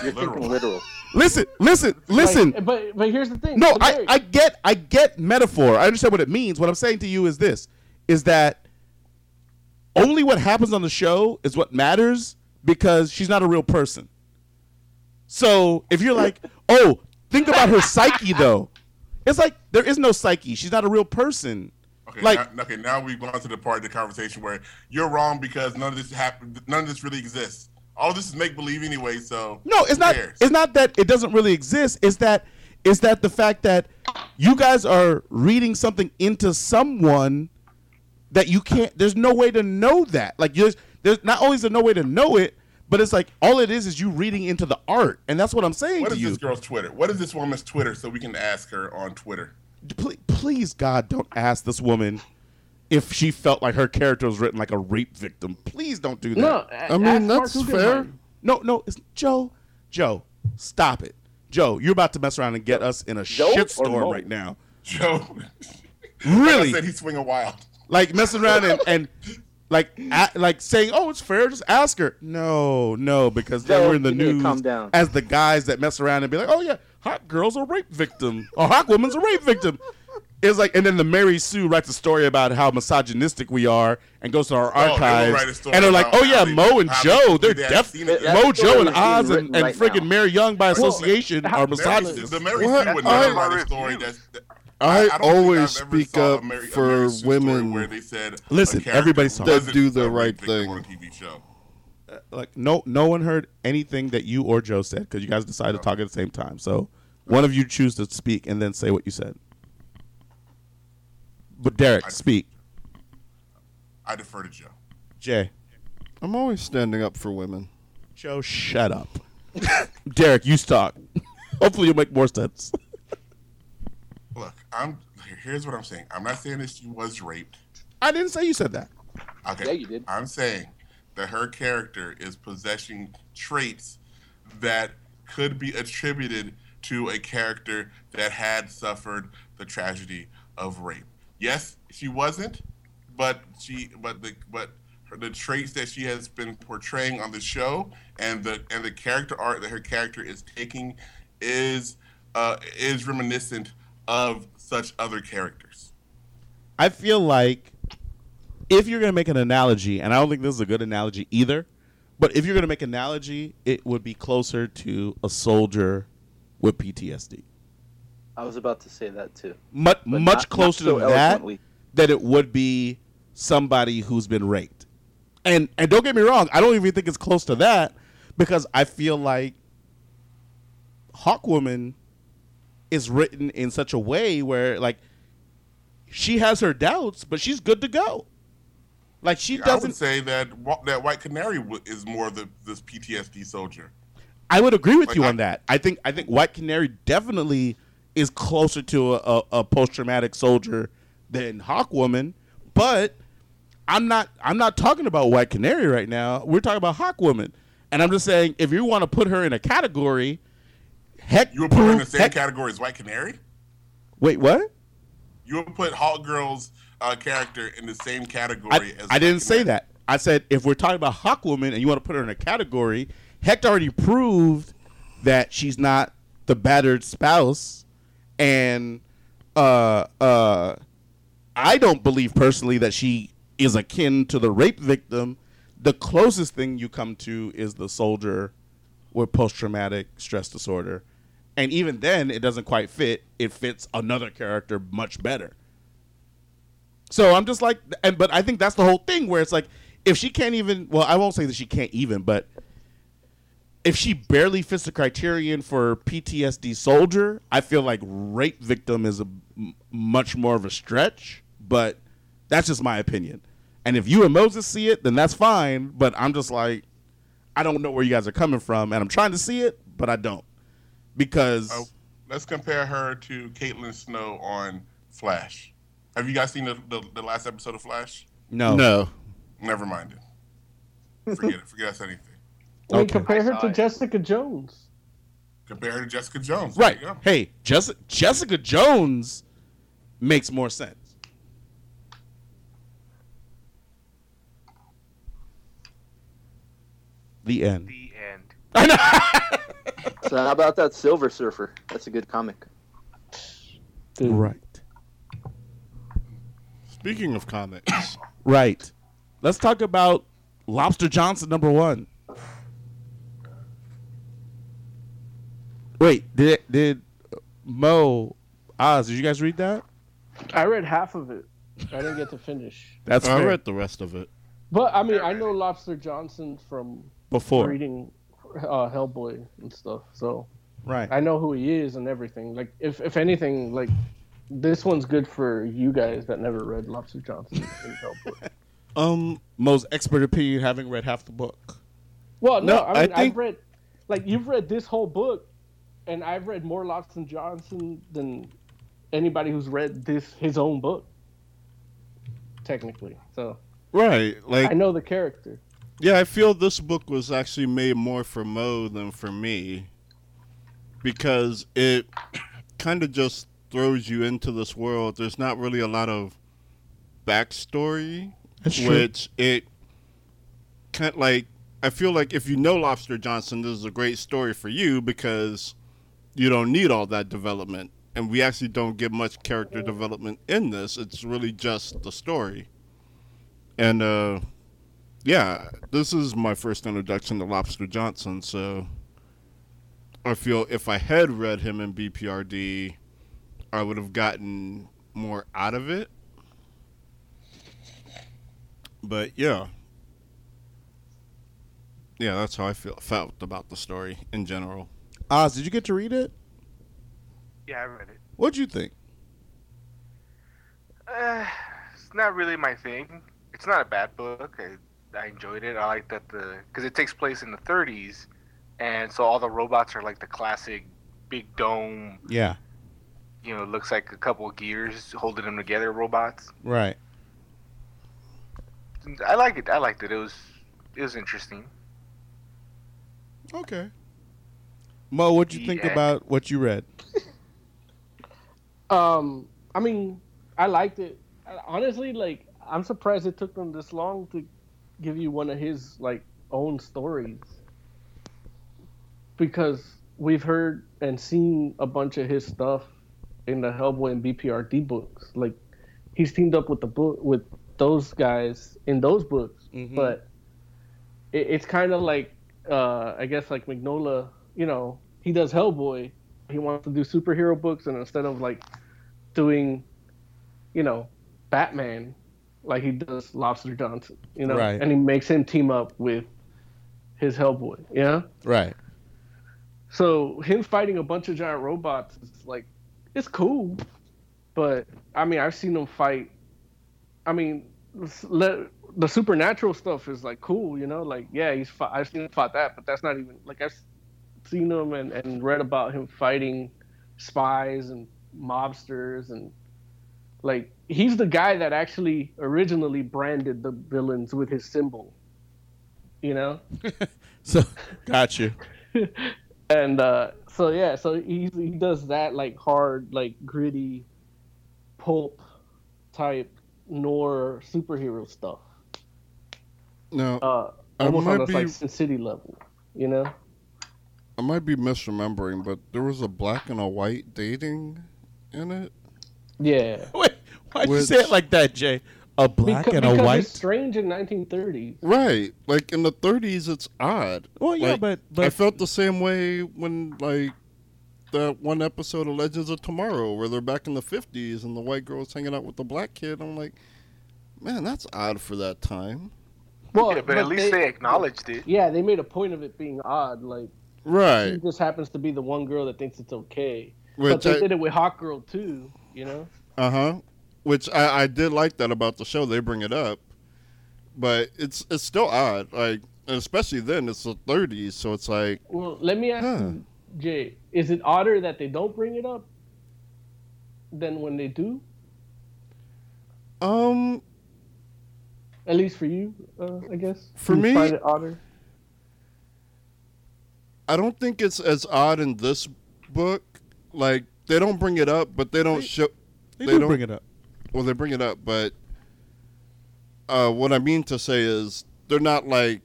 You're thinking literal. listen, listen, listen. Like, but but here's the thing. No, So, I, Larry, I get I get metaphor. I understand what it means. What I'm saying to you is this is that only what happens on the show is what matters because she's not a real person. So if you're like, oh, think about her psyche though. It's like there is no psyche. She's not a real person. Okay, Like- now, okay, now we've gone to the part of the conversation where you're wrong because none of this happened. None of this really exists. All this is make believe anyway. So No, it's not. It's not that it doesn't really exist. It's that it's that the fact that you guys are reading something into someone that you can't. There's no way to know that. Like there's there's not only is there no way to know it, but it's like all it is is you reading into the art, and that's what I'm saying What to is you. this girl's Twitter? What is this woman's Twitter so we can ask her on Twitter? Please, please, God, don't ask this woman if she felt like her character was written like a rape victim. Please don't do that. no. I mean, that's fair. No, no, it's Joe. Joe, stop it. Joe, you're about to mess around and get us in a Joe or shitstorm right now. Joe, Really? I said he's swinging wild. Like messing around and, and like a, like saying, "Oh, it's fair, just ask her." No, no, because then Joe, we're in the you need to news calm down. as the guys that mess around and be like, "Oh yeah, Hawk Girl's a rape victim, or Hawk Woman's a rape victim." It's like, and then the Mary Sue writes a story about how misogynistic we are, and goes to our Oh, archives, write and they're like, "Oh yeah, they- Mo and Joe, they- they're they have def seen it. That Mo, Joe, and Oz, and, and right friggin' now. Mary Young by association how- are Mary, misogynists. the Mary What? Sue would never write a story that's. that- I don't always speak up Mary- a for Mary women where they said Listen, character everybody's wasn't That do the uh, right thing. on a TV show. Uh, like no no one heard anything that you or Joe said because you guys decided to talk at the same time. So one of you choose to speak and then say what you said. But Derek, speak. I defer to Joe. Jay, I'm always standing up for women. Joe, shut up. Derek, you talk. Hopefully, you'll make more sense. Look, I'm. Here's what I'm saying. I'm not saying that she was raped. I didn't say you said that. Okay. Yeah, you did. I'm saying that her character is possessing traits that could be attributed to a character that had suffered the tragedy of rape. Yes, she wasn't, but she but the but her, the traits that she has been portraying on the show and the and the character art that her character is taking is uh, is reminiscent of such other characters. I feel like if you're going to make an analogy, and I don't think this is a good analogy either, but if you're going to make an analogy, it would be closer to a soldier with PTSD. I was about to say that too. much much not- closer not so to that eloquently. than it would be somebody who's been raped. And and don't get me wrong, I don't even think it's close to that because I feel like Hawkwoman is written in such a way where like she has her doubts, but she's good to go. Like she I would doesn't. say that that White Canary is more the this PTSD soldier. I would agree with Like, you I- on that. I think I think White Canary definitely is closer to a, a, a post traumatic soldier than Hawk Woman, but I'm not I'm not talking about White Canary right now. We're talking about Hawk Woman, and I'm just saying if you want to put her in a category, heck, You would put her in the same heck- category as White Canary. Wait, what? You would put Hawk Girl's uh, character in the same category I, as. I White didn't say that. I said if we're talking about Hawkwoman and you want to put her in a category, Hecht already proved that she's not the battered spouse, and uh, uh, I don't believe personally that she is akin to the rape victim. The closest thing you come to is the soldier with post traumatic stress disorder, and even then, it doesn't quite fit. It fits another character much better. So I'm just like, and but I think that's the whole thing where it's like, if she can't even, well, I won't say that she can't even, but if she barely fits the criterion for PTSD soldier, I feel like rape victim is a m- much more of a stretch. But that's just my opinion. And if you and Moses see it, then that's fine. But I'm just like, I don't know where you guys are coming from, and I'm trying to see it, but I don't because Oh, let's compare her to Caitlin Snow on Flash. Have you guys seen the, the, the last episode of Flash? no, No. Never mind it. Forget it. Forget I said anything. I mean, Okay. compare her to it. Jessica Jones. Compare her to Jessica Jones. Right? Hey, Jessica, Jessica Jones makes more sense. The end. The end. I know. So how about that Silver Surfer? That's a good comic. Dude. right. Speaking of comics, Right. Let's talk about Lobster Johnson number one. Wait, did did Mo Oz? Did you guys read that? I read half of it. I didn't get to finish. That's I fair. read the rest of it. But I mean, I know Lobster Johnson from before. reading uh, Hellboy and stuff, so Right. I know who he is and everything. Like, if if anything, like this one's good for you guys that never read Lobster Johnson and Hellboy. Um, most expert opinion, having read half the book. Well, no, No, I I mean, think- I've read, like, you've read this whole book, and I've read more Lobster Johnson than anybody who's read this his own book. Technically, so right. Like, I know the character. Yeah, I feel this book was actually made more for Mo than for me because it kind of just throws you into this world. There's not really a lot of backstory, That's true. which it kind of like. I feel like if you know Lobster Johnson, this is a great story for you because you don't need all that development. And we actually don't get much character development in this. It's really just the story. And uh yeah, this is my first introduction to Lobster Johnson, so I feel if I had read him in BPRD, I would have gotten more out of it. But yeah. Yeah, that's how I feel felt about the story in general. Oz, did you get to read it? Yeah, I read it. What'd you think? Uh, it's not really my thing. It's not a bad book. I, I enjoyed it. I like that the because it takes place in the 30s, and so all the robots are like the classic big dome. Yeah. You know, looks like a couple of gears holding them together. Robots. Right. I like it. I liked it. It was it was interesting. Okay. Mo, what'd you think about what you read? Um, I mean, I liked it. Honestly, like, I'm surprised it took them this long to give you one of his like own stories because we've heard and seen a bunch of his stuff in the Hellboy and BPRD books. Like, he's teamed up with the book with those guys in those books, Mhm. but it, it's kind of like uh, I guess like Mignola. You know, he does Hellboy, he wants to do superhero books, and instead of like doing, you know, Batman, like he does Lobster Johnson, you know, Right. and he makes him team up with his Hellboy, you know. Right. So him fighting a bunch of giant robots is like, it's cool, but I mean, I've seen him fight. I mean, let, the supernatural stuff is like cool, you know. Like, yeah, he's fought, I've seen him fight that, but that's not even like I've seen him and, and read about him fighting spies and mobsters and like he's the guy that actually originally branded the villains with his symbol, you know. So got you. and uh, so yeah, so he he does that like hard, like gritty, pulp type noir superhero stuff. No, Uh, I almost on this like be- Sin City level, you know. I might be misremembering, but there was a black and a white dating in it. Yeah. Wait, why'd you say it like that, Jay? A black Because, and a because white. it's strange in 1930s. Right, like in the 30s, it's odd. Well, yeah, Like, but I felt the same way when like that one episode of Legends of Tomorrow where they're back in the 50s and the white girl's hanging out with the black kid. I'm like, man, that's odd for that time. Well, Yeah, but, at least they, acknowledged it. Yeah, they made a point of it being odd. Like, right, she Right. just happens to be the one girl that thinks it's okay. but they I- did it with Hawk Girl too, you know. Uh huh. Which I, I did like that about the show. They bring it up, but it's it's still odd. Like, and especially then, it's the 30s, so it's like, Well, let me ask Huh. you, Jay, is it odder that they don't bring it up than when they do? um, At least for you, uh, I guess. For You me- find it odder. I don't think it's as odd in this book. Like, they don't bring it up, but they don't show. they, they do don't- bring it up. Well, they bring it up, but uh, what I mean to say is they're not like.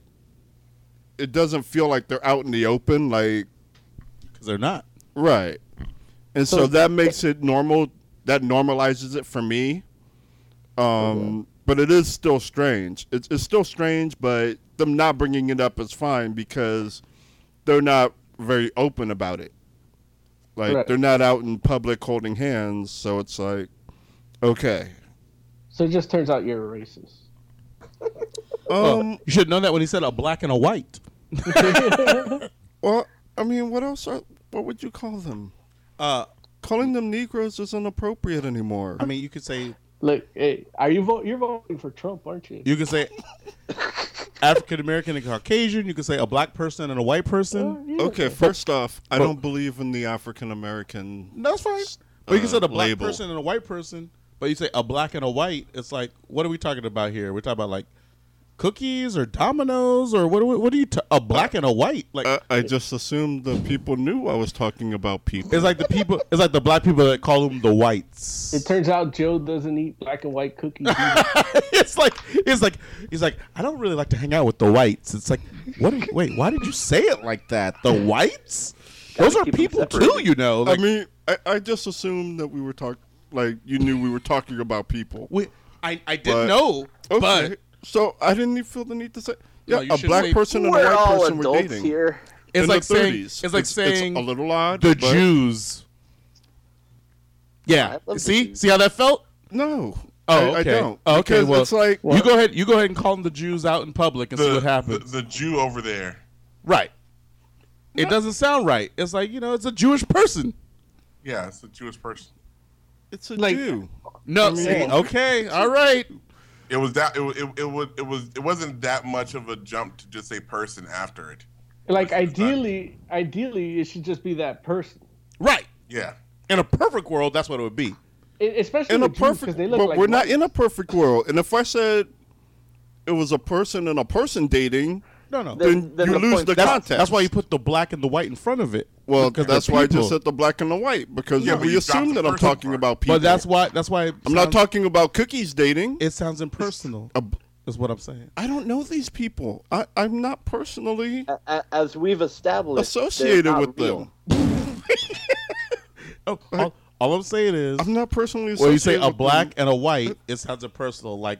It doesn't feel like they're out in the open, like because they're not. right, and so, So- that makes it normal. That normalizes it for me. Um, but it is still strange. It's it's still strange, but them not bringing it up is fine because they're not very open about it. Like Right. they're not out in public holding hands, so it's like, okay. So it just turns out you're a racist. Um, You should know that when he said a black and a white. Well, I mean, what else? Are, what would you call them? Uh, Calling them Negroes isn't appropriate anymore. I mean, you could say Look, hey, are you vote? You're voting for Trump, aren't you? you could say African American and Caucasian. You could say a black person and a white person. Yeah. okay, first off, I but- don't believe in the African American. That's fine. But you can uh, say a black label. person and a white person. But you say a black and a white. It's like, what are we talking about here? We're talking about like cookies or dominoes or what? What are you? Ta- a black and a white? Like I, I just assumed the people knew I was talking about people. it's like the people. It's like the black people that call them the whites. It turns out Joe doesn't eat black and white cookies. it's like it's like he's like I don't really like to hang out with the whites. It's like what? Are you, wait, why did you say it like that? The whites? Those are people too, you know. Like, I mean, I, I just assumed that we were talking, like you knew we were talking about people. we, I I didn't But- know, Okay, but so I didn't even feel the need to say. Yeah, you a black say- person and a white person were adults dating. here. it's in like the saying 30s. it's like saying a little odd. the but Jews. Yeah, I love see, Jews. see how that felt? No. Oh, I, okay. I don't. Oh, okay, Because well, it's like you go ahead. You go ahead and call them the Jews out in public and see what happens. the Jew over there. right. It doesn't sound right. It's like you know, it's a Jewish person. Yeah, it's a Jewish person. It's a Like- Jew. No, see, okay, all right. It was that. It, it, it was. It was. It wasn't that much of a jump to just say person after it. like ideally, ideally, it should just be that person. Right. Yeah. In a perfect world, that's what it would be. I- especially in a with perfect, they look but like we're not in a perfect world. And if I said it was a person and a person dating, No, no. then, then you the lose point- the that's, context. that's why you put the black and the white in front of it. Well, Because that's why I just said the black and the white because Yeah, but we you assume that I'm talking part. about people. But that's why. That's why. it I'm not talking about cookies dating. It sounds impersonal. A b- is what I'm saying. I don't know these people. I, I'm not personally A- a- As we've established, associated with real. them. Oh, all, all I'm saying is, I'm not personally. when you say a black them. and a white, it sounds impersonal. Like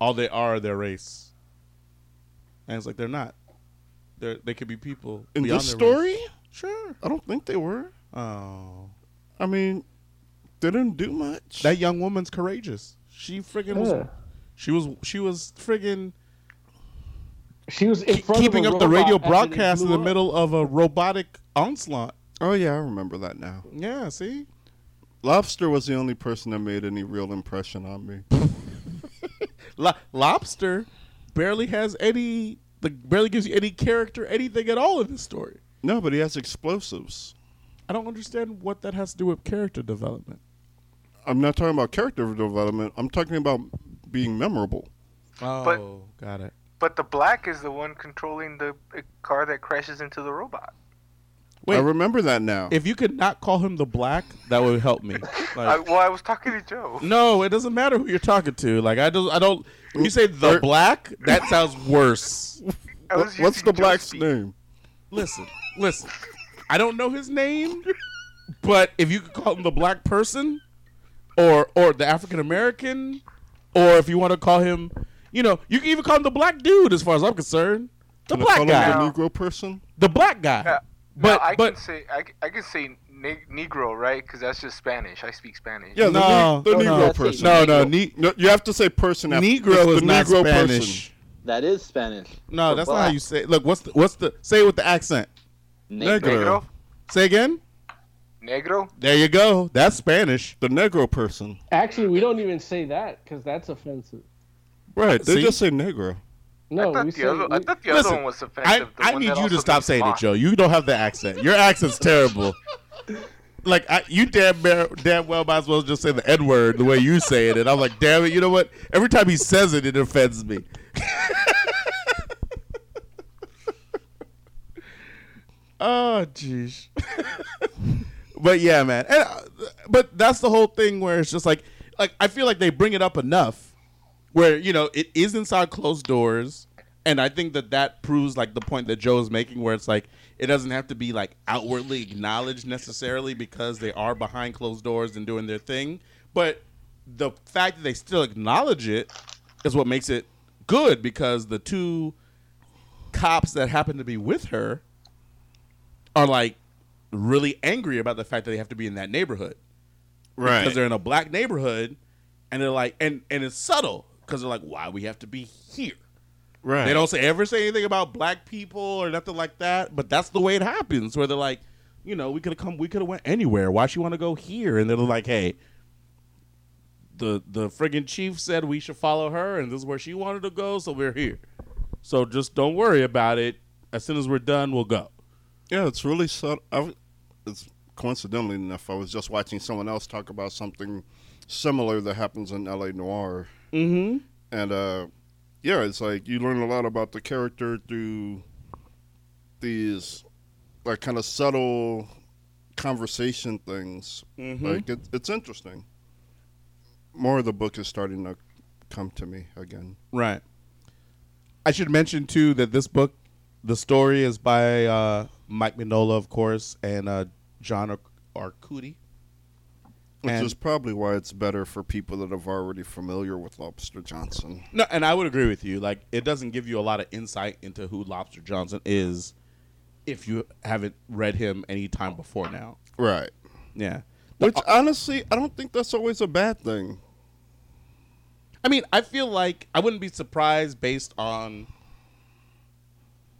all they are their race, and it's like they're not. They they could be people in this their race. story, Sure. I don't think they were. Oh, I mean, they didn't do much. that young woman's courageous. She friggin' was. She was. She was friggin' She was in front keeping of a up the radio broadcast in the middle of a robotic onslaught. oh yeah, I remember that now. Yeah. See. Lobster was the only person that made any real impression on me. Lo- Lobster barely has any. The barely gives you any character, anything at all in this story. No, but he has explosives. I don't understand what that has to do with character development. I'm not talking about character development. I'm talking about being memorable. Oh, got it. But the black is the one controlling the uh, car that crashes into the robot. Wait. I remember that now. If you could not call him the black, that would help me. I, well, I was talking to Joe. no, it doesn't matter who you're talking to. Like, I don't. I don't. When you say the Er- black, that sounds worse. I What- was what's the Joe's black's speak. name? Listen, listen. I don't know his name, but if you could call him the black person, or or the African American, or if you want to call him, you know, you can even call him the black dude. As far as I'm concerned, the Can I black call him guy, the Negro person? the black guy. Yeah. But now, I but can say I, I can say ne- Negro, right? Because that's just Spanish. I speak Spanish. Yeah, the, No, ne- the no, Negro no. person. no, no, ne- No, you have to say person. after- Negro is the not Negro Spanish. person. That is Spanish. No, For that's not how you say. Look, what's the, what's the say it with the accent? Negro. Negro. Say again. Negro. There you go. That's Spanish. The Negro person. Actually, we don't even say that because that's offensive. Right. They See? just say Negro. No, I thought we the say. other. I thought the Listen, other one was I, offensive. the I one need you to stop means saying it. Joe. You don't have the accent. Your accent's terrible. Like I, you damn mar- damn well might as well just say the N word the way you say it, and I'm like, damn it, you know what? Every time he says it, it offends me. oh, jeez. but yeah, man. And, uh, but that's the whole thing where it's just like, like I feel like they bring it up enough where you know it is inside closed doors, and I think that that proves like the point that Joe is making, where it's like it doesn't have to be like outwardly acknowledged necessarily because they are behind closed doors and doing their thing, but the fact that they still acknowledge it is what makes it good because the two cops that happen to be with her are like really angry about the fact that they have to be in that neighborhood Right. because they're in a black neighborhood and they're like and and it's subtle because they're like why we have to be here Right. they don't say ever say anything about black people or nothing like that but that's the way it happens where they're like you know we could have come we could have went anywhere why she want to go here and they're like hey the the friggin' chief said we should follow her and this is where she wanted to go so we're here so just don't worry about it as soon as we're done we'll go Yeah, it's really subtle. I w- it's coincidentally enough, I was just watching someone else talk about something similar that happens in L.A. Noire, mm-hmm and uh, yeah, it's like you learn a lot about the character through these like kind of subtle conversation things. Mhm. Like it, it's interesting. More of the book is starting to come to me again. Right. I should mention too that this book, the story is by uh, Mike Mignola, of course, and uh, John Ar- Arcudi. Which And- is probably why it's better for people that are already familiar with Lobster Johnson. No, and I would agree with you. Like, it doesn't give you a lot of insight into who Lobster Johnson is if you haven't read him any time before now. Right. Yeah. Which honestly, I don't think that's always a bad thing. I mean, I feel like I wouldn't be surprised based on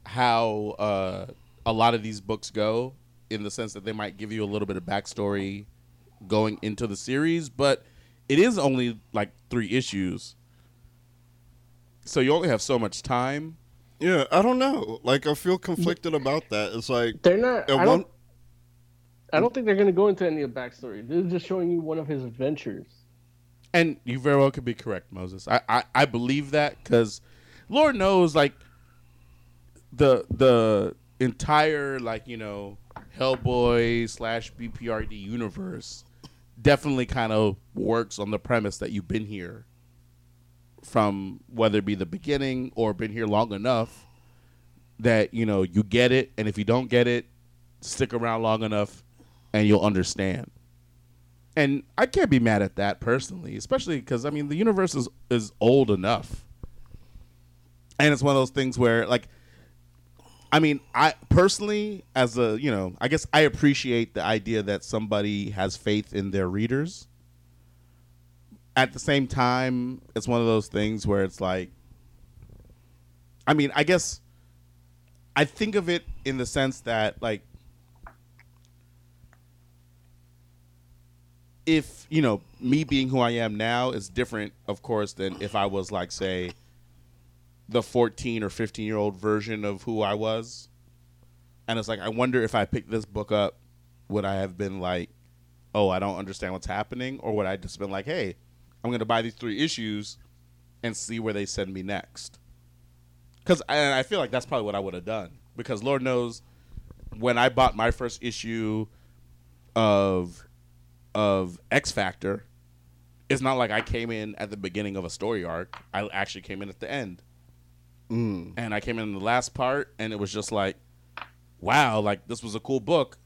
how uh, a lot of these books go, in the sense that they might give you a little bit of backstory going into the series, but it is only like three issues. So you only have so much time. Yeah, I don't know. Like I feel conflicted about that. It's like They're not. I one don't. I don't think they're going to go into any of the backstory. They're just showing you one of his adventures. And you very well could be correct, Moses. I I, I believe that because Lord knows, like the the entire like you know Hellboy slash BPRD universe definitely kind of works on the premise that you've been here from whether it be the beginning or been here long enough that you know you get it, and if you don't get it, stick around long enough and you'll understand. And I can't be mad at that personally, especially because I mean the universe is is old enough, and it's one of those things where like I mean, I personally, as a you know, I guess I appreciate the idea that somebody has faith in their readers. At the same time, it's one of those things where it's like, I mean, I guess I think of it in the sense that like if you know me being who I am now is different, of course, than if I was like say the 14 or 15 year old version of who I was. And it's like I wonder if I picked this book up, would I have been like, oh, I don't understand what's happening, or would I just been like, hey, I'm gonna buy these three issues and see where they send me next? Because and I feel like that's probably what I would have done. Because Lord knows, when I bought my first issue of of X Factor, it's not like I came in at the beginning of a story arc. I actually came in at the end. Mm. And I came in the last part, and it was just like, wow, like this was a cool book.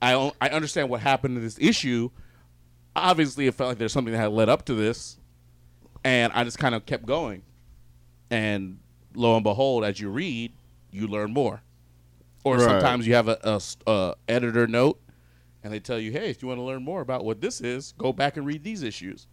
I I understand what happened in this issue. Obviously, it felt like there's something that had led up to this, and I just kind of kept going. And lo and behold, as you read, you learn more. Or Right. sometimes you have a editor note, and they tell you, hey, if you want to learn more about what this is, go back and read these issues.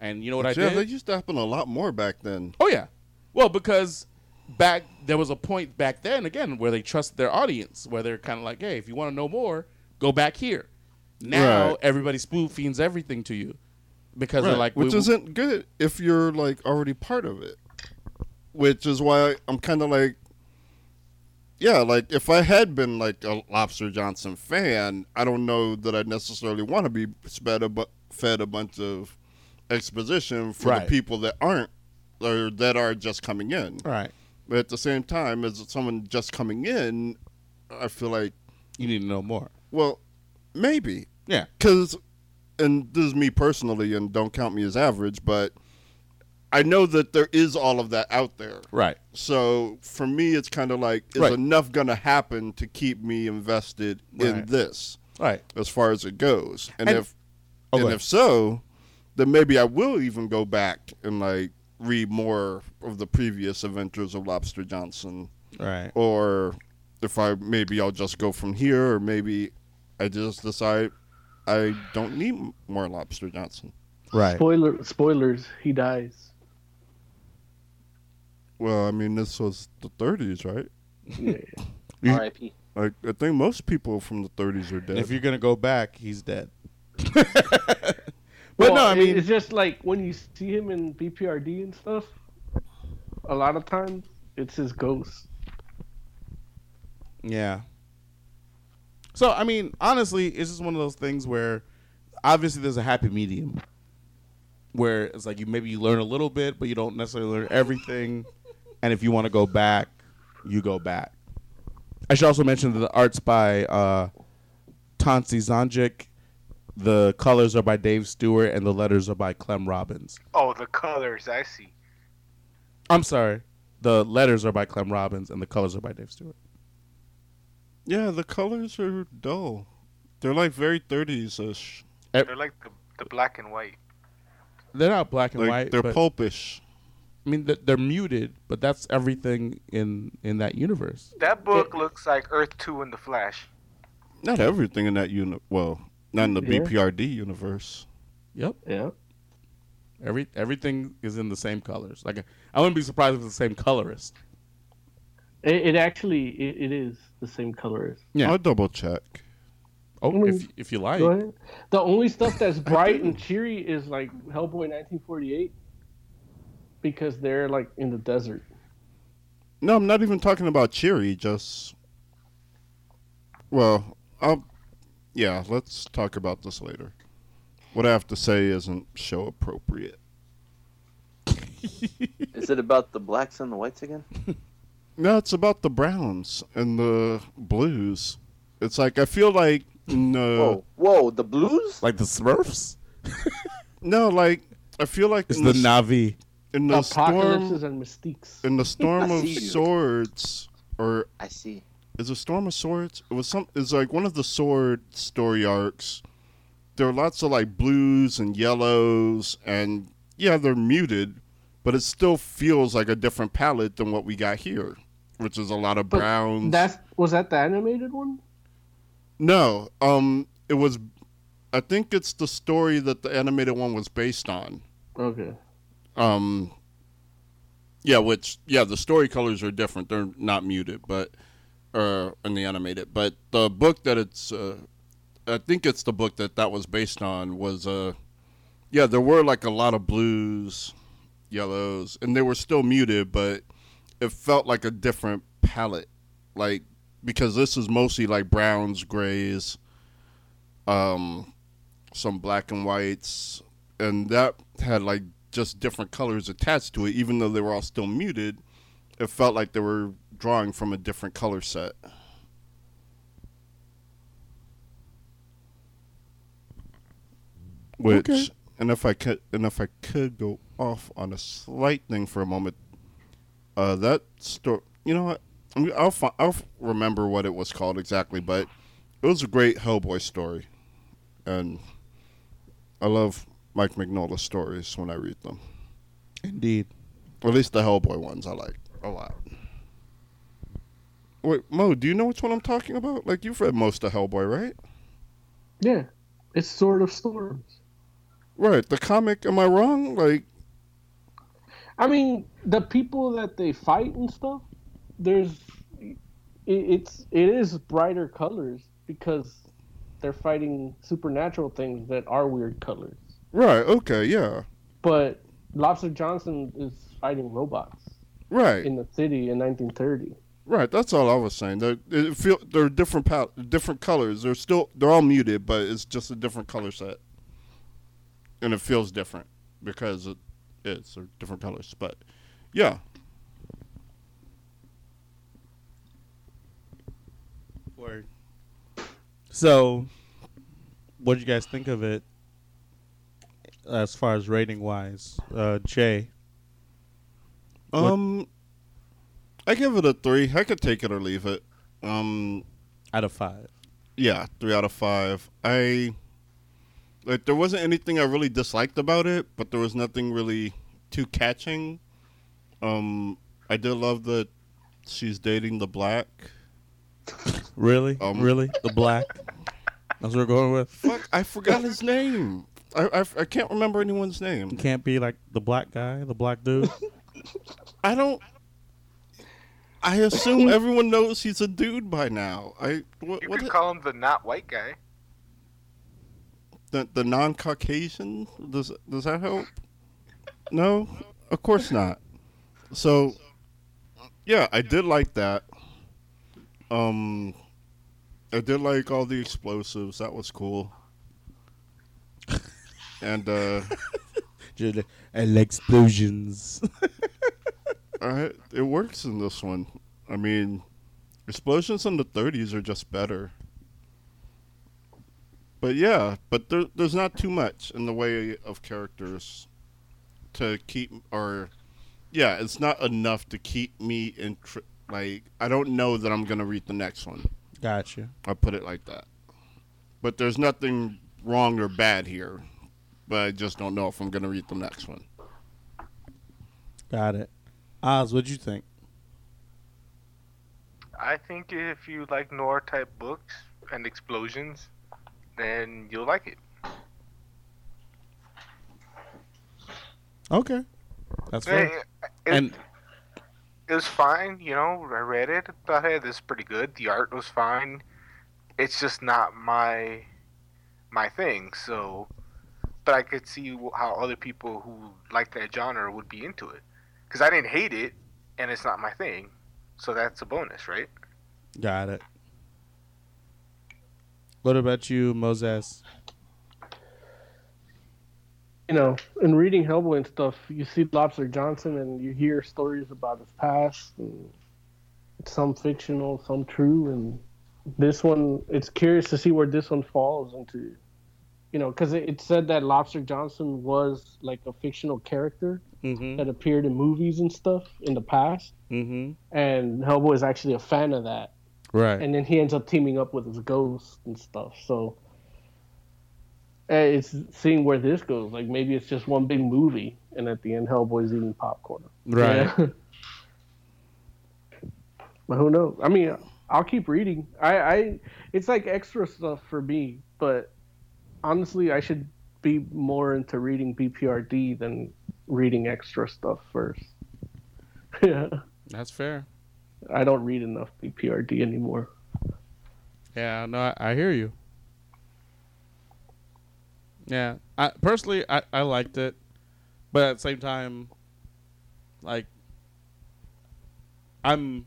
And you know what I yeah, did? that used to happen a lot more back then. Oh yeah. Well, because back there was a point back then again where they trust their audience, where they're kind of like, hey, if you want to know more, go back here. Now Right. everybody spoon feeds everything to you because they're like, which isn't good if you're like already part of it. Which is why I'm kind of like, yeah, like if I had been like a Lobster Johnson fan, I don't know that I necessarily want to be fed a, bu- fed a bunch of exposition for Right. the people that aren't or that are just coming in. Right. But at the same time, as someone just coming in, I feel like you need to know more. Well, maybe. Yeah. Because, and this is me personally, and don't count me as average, but I know that there is all of that out there. Right. So for me, it's kind of like, is Right. enough going to happen to keep me invested in this? Right. As far as it goes, and, And- if Oh, and if so, then maybe I will even go back and like read more of the previous adventures of Lobster Johnson. Right. Or if I maybe I'll just go from here, or maybe I just decide I don't need more Lobster Johnson. Right. Spoiler spoilers. He dies. Well, I mean, this was the 30s, right? Yeah. R.I.P. Like, I think most people from the 30s are dead. If you're gonna go back, he's dead. But no, I mean- it's just like when you see him in BPRD and stuff. A lot of times, it's his ghost. Yeah. So I mean, honestly, it's just one of those things where obviously there's a happy medium where it's like you maybe you learn a little bit, but you don't necessarily learn everything. And if you want to go back, you go back. I should also mention that the art's by uh, Tonci Zonjic. The colors are by Dave Stewart, and the letters are by Clem Robins. Oh, the colors I see. I'm sorry, the letters are by Clem Robins, and the colors are by Dave Stewart. yeah, the colors are dull. They're like very 30s ish. They're like the, the black and white. They're not black and Like, white. they're but- pulpish. I mean, th- they're muted, but that's everything in in that universe. That book looks like Earth Two in the Flash. Not everything in that unit. Well, not in the Yeah. BPRD universe. Yep. Yep. Every everything is in the same colors. Like I wouldn't be surprised if it's the same colorist. It, it actually it, it is the same color as. Yeah. I'll double check. Oh, mm-hmm. if if you like. The only stuff that's bright and cheery is like Hellboy 1948, because they're like in the desert. No, I'm not even talking about cheery. Just well, I'll yeah. Let's talk about this later. What I have to say isn't show appropriate. Is it about the blacks and the whites again? No, it's about the browns and the blues. It's like I feel like no, uh, Whoa, whoa, the blues? Like the Smurfs? no, like I feel like It's in the Navi. in the storm and Mystiques. in the storm of swords or I see. Is a storm of swords it was some it's like one of the sword story arcs there are lots of like blues and yellows and yeah they're muted but it still feels like a different palette than what we got here which is a lot of But browns. That's was that the animated one? No, um, it was. I think it's the story that the animated one was based on. Okay. Um. Yeah, which yeah, the story colors are different. They're not muted, but uh, in the animated. But the book that it's, uh, I think it's the book that that was based on was uh, yeah, there were like a lot of blues, yellows, and they were still muted, but it felt like a different palette, like because this is mostly like browns, grays, um, some black and whites, and that had like just different colors attached to it, even though they were all still muted. It felt like they were drawing from a different color set. Which, Okay. and if I could, and if I could go off on a slight thing for a moment, uh, that story, you know what? I mean, I'll fi- I'll remember what it was called exactly, but it was a great Hellboy story, and I love Mike Mignola stories when I read them. Indeed. Or at least the Hellboy ones I like a lot. Wait, Mo, do you know which one I'm talking about? Like you've read most of Hellboy, right? Yeah, it's Sword of Storms. Right. The comic. Am I wrong? Like, I mean, the people that they fight and stuff. There's, it, it's it is brighter colors because they're fighting supernatural things that are weird colors. right? Okay, yeah, But Lobster Johnson is fighting robots right, in the city in 1930. Right. That's all I was saying. They're it feel they're different pal- different colors. They're still they're all muted, but it's just a different color set, and it feels different because it is they're different colors. But yeah, Word. So, what do you guys think of it as far as rating wise? Uh, Jay. What- um, I give it a three. I could take it or leave it. Um, out of five. Yeah, three out of five. I like there wasn't anything I really disliked about it, but there was nothing really too catching. Um, I did love that she's dating the black. Really? Um, really? The black? That's what we're going with? Fuck, I forgot his name. I, I, I can't remember anyone's name. It can't be like the black guy, the black dude. I don't. I assume everyone knows he's a dude by now. I what, You what could it- call him the not white guy. the the non Caucasian does does that help? No, of course not. So, yeah, I did like that. Um, I did like all the explosives. That was cool. And uh, Just like- and explosions. I, it works in this one. I mean, explosions in the 30s are just better. But yeah, but there, there's not too much in the way of characters to keep, or yeah, it's not enough to keep me in. Like, I don't know that I'm gonna read the next one. Gotcha. I put it like that. But there's nothing wrong or bad here. But I just don't know if I'm gonna read the next one. Got it. Oz, what'd you think? I think if you like noir type books and explosions, then you'll like it. Okay. That's. It, And it was fine, you know. I read it, thought, hey, this is pretty good. The art was fine. It's just not my my thing. So, but I could see how other people who like that genre would be into it. Because I didn't hate it, and it's not my thing. So that's a bonus, right? got it. What about you, Moses? you know, in reading Hellboy and stuff, you see Lobster Johnson and you hear stories about his past, and some fictional, some true. And this one, it's curious to see where this one falls into, you know, because it, it said that Lobster Johnson was like a fictional character Mm-hmm. that appeared in movies and stuff in the past, Mm-hmm. and Hellboy is actually a fan of that. Right. And then he ends up teaming up with his ghost and stuff. So eh, it's seeing where this goes. Like maybe it's just one big movie, and at the end, Hellboy's eating popcorn. Right. Yeah. But who knows? I mean, I'll keep reading. I, I it's like extra stuff for me, but honestly, I should be more into reading BPRD than reading extra stuff first. yeah, That's fair. I don't read enough BPRD anymore. Yeah, no, I, I hear you. Yeah, I personally I, I liked it, but at the same time, like I'm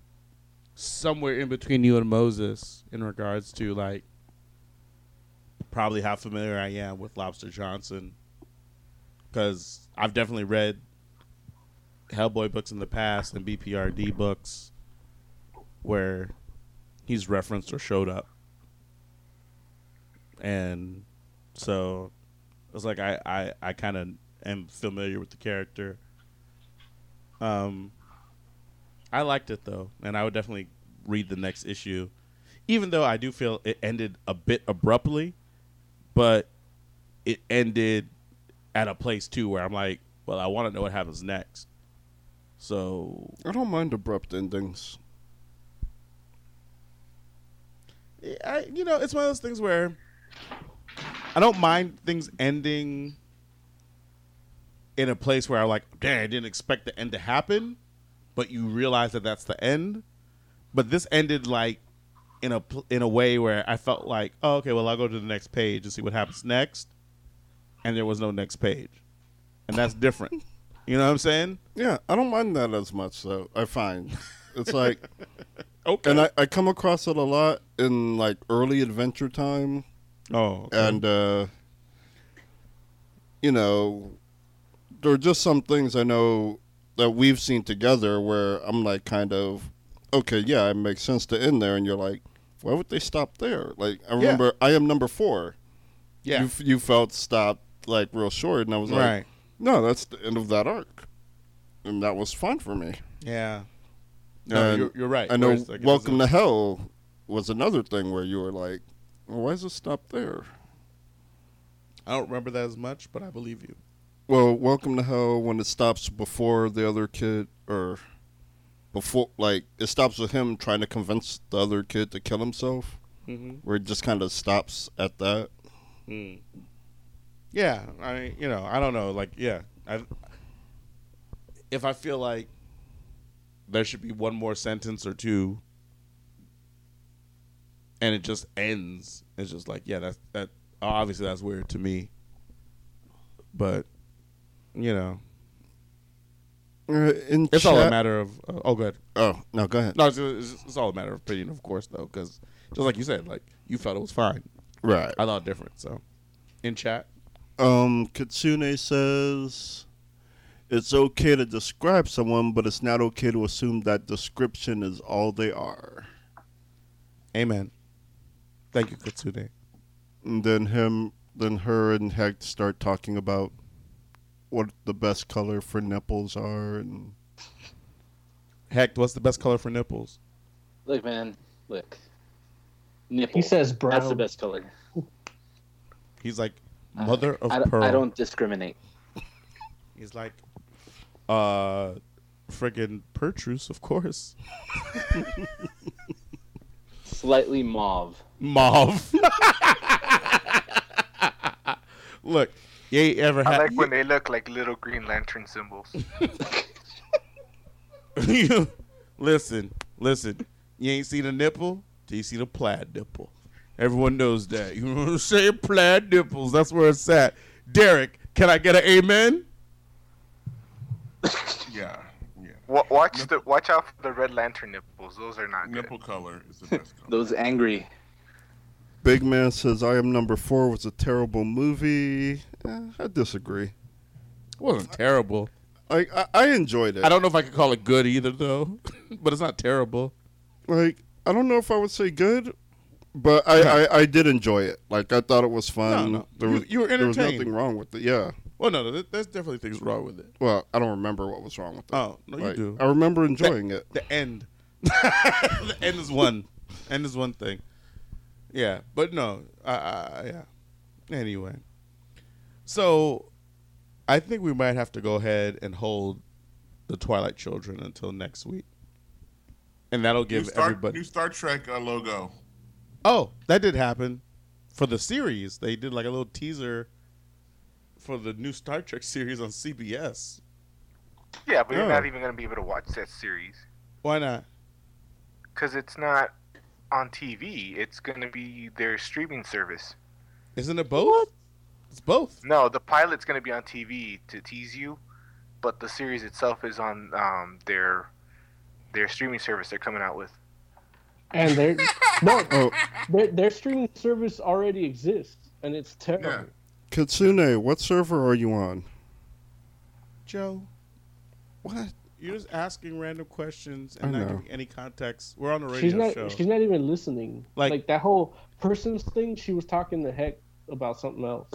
somewhere in between you and Moses in regards to like probably how familiar I am with Lobster Johnson, because I've definitely read Hellboy books in the past and BPRD books where he's referenced or showed up. And so it's like I, I, I kind of am familiar with the character. Um, I liked it though, and I would definitely read the next issue, even though I do feel it ended a bit abruptly, but it ended at a place too where I'm like, well, I want to know what happens next. So I don't mind abrupt endings. I, you know, it's one of those things where I don't mind things ending in a place where I'm like, dang, I didn't expect the end to happen, but you realize that that's the end. But this ended like in a in a way where I felt like, oh, okay, well, I'll go to the next page and see what happens next, and there was no next page, and that's different. You know what I'm saying? Yeah, I don't mind that as much though. I find it's like Okay. and I, I come across it a lot in like early adventure time oh, okay. and uh you know there are just some things I know that we've seen together where I'm like kind of okay, yeah, it makes sense to end there and you're like, why would they stop there? Like I remember I am number 4. yeah, You you felt stopped like real short and I was like, right, no, that's the end of that arc. And that was fun for me. yeah. No, you're, you're right. I know Welcome to Hell was another thing where you were like, well, why does it stop there? I don't remember that as much, but I believe you. Well, Welcome to Hell when it stops before the other kid or before like it stops with him trying to convince the other kid to kill himself Mm-hmm. where it just kind of stops at that. Mm. Yeah, I you know I don't know like yeah I if I feel like there should be one more sentence or two and it just ends it's just like yeah that's that obviously that's weird to me. But you know. Uh, in it's all a matter of uh, oh good Oh, no, go ahead. no it's, it's, it's all a matter of opinion of course though because just like you said like you felt it was fine. Right. I thought different so. In chat Um, Kitsune says it's okay to describe someone, but it's not okay to assume that description is all they are. amen thank you Kitsune And then him, then her and Heck start talking about what the best color for nipples are, and Heck, what's the best color for nipples? Look, man, look. Nipple. He says brown. That's the best color. He's like mother of I, don't- pearl. I don't discriminate. He's like, uh, friggin' Pertruse, of course. Slightly mauve. Mauve. Look, you ain't ever I like when they look like little Green Lantern symbols. you, listen, listen. You ain't seen a nipple till you see the plaid nipple. Everyone knows that. You know what I'm saying? Plaid nipples. That's where it's at. Derek, can I get an amen? Yeah, yeah. Wa- watch the watch out for the Red Lantern nipples. Those are not good. Nipple color is the best color. Those angry. Big Man says I Am Number Four was a terrible movie. Eh, I disagree. It wasn't terrible. Like I, I enjoyed it. I don't know if I could call it good either, though. but it's not terrible. like I don't know if I would say good, but I, I, I did enjoy it. Like I thought it was fun. No, no. There You- was you were there was nothing wrong with it. Yeah. Well, no, no, there's definitely things wrong with it. Well, I don't remember what was wrong with it. Oh, no, you do. I remember enjoying it. The end. the end is one. End is one thing. Yeah, but no, I, I, yeah. Anyway, so I think we might have to go ahead and hold the Twilight Children until next week. and that'll New give Star, everybody. new Star Trek uh, logo. Oh, that did happen for the series. They did like a little teaser for the new Star Trek series on CBS. Yeah, but Oh. you're not even going to be able to watch that series Why not? because it's not on TV. It's going to be their streaming service. Isn't it both? It's both. No, the pilot's going to be on TV to tease you, but the series itself is on um, their their streaming service they're coming out with. And their no, oh. their, their streaming service already exists, and it's terrible. Kitsune, what server are you on? Joe, what? You're just asking random questions and not giving any context. We're on a radio She's not. show. She's not even listening. Like- Like, that whole persons thing. She was talking the heck about something else.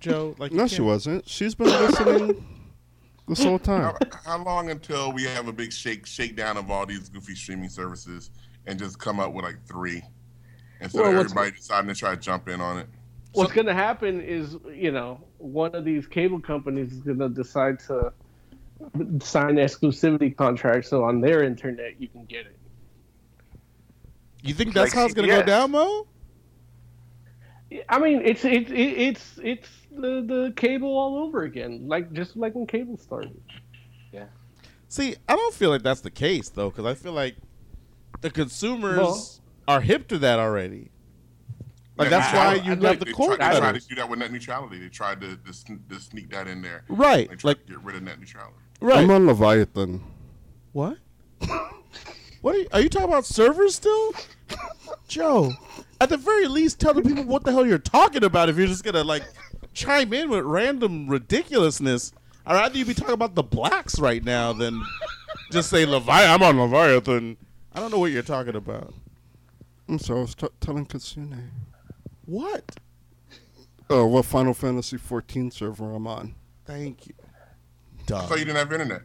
Joe, like No, she wasn't. She's been listening this whole time. How, how long until we have a big shake shakedown of all these goofy streaming services and just come up with like three instead Well, of everybody deciding to try to jump in on it? What's gonna happen is, you know, one of these cable companies is gonna decide to sign exclusivity contracts, so on their internet you can get it. You think that's Like how it's gonna go down, Mo? I mean, it's it's it's it's the the cable all over again, like just like when cable started. Yeah. See, I don't feel like that's the case though, because I feel like the consumers Well- are hip to that already. Like Yeah, that's they why tried- you they- have the they cord tried, they tried to do that with net neutrality. They tried to, to, to sneak that in there. Right, They tried like- to get rid of net neutrality. Right. I'm on Leviathan. What? what are you, are you talking about servers still? Joe, at the very least, tell the people what the hell you're talking about. If you're just gonna like chime in with random ridiculousness, I'd rather you be talking about the blacks right now than just say Leviathan. I'm on Leviathan. I don't know what you're talking about. I'm sorry, I was t- telling Kitsune. What? Oh, what Final Fantasy 14 server I'm on. Thank you. I thought you didn't have internet.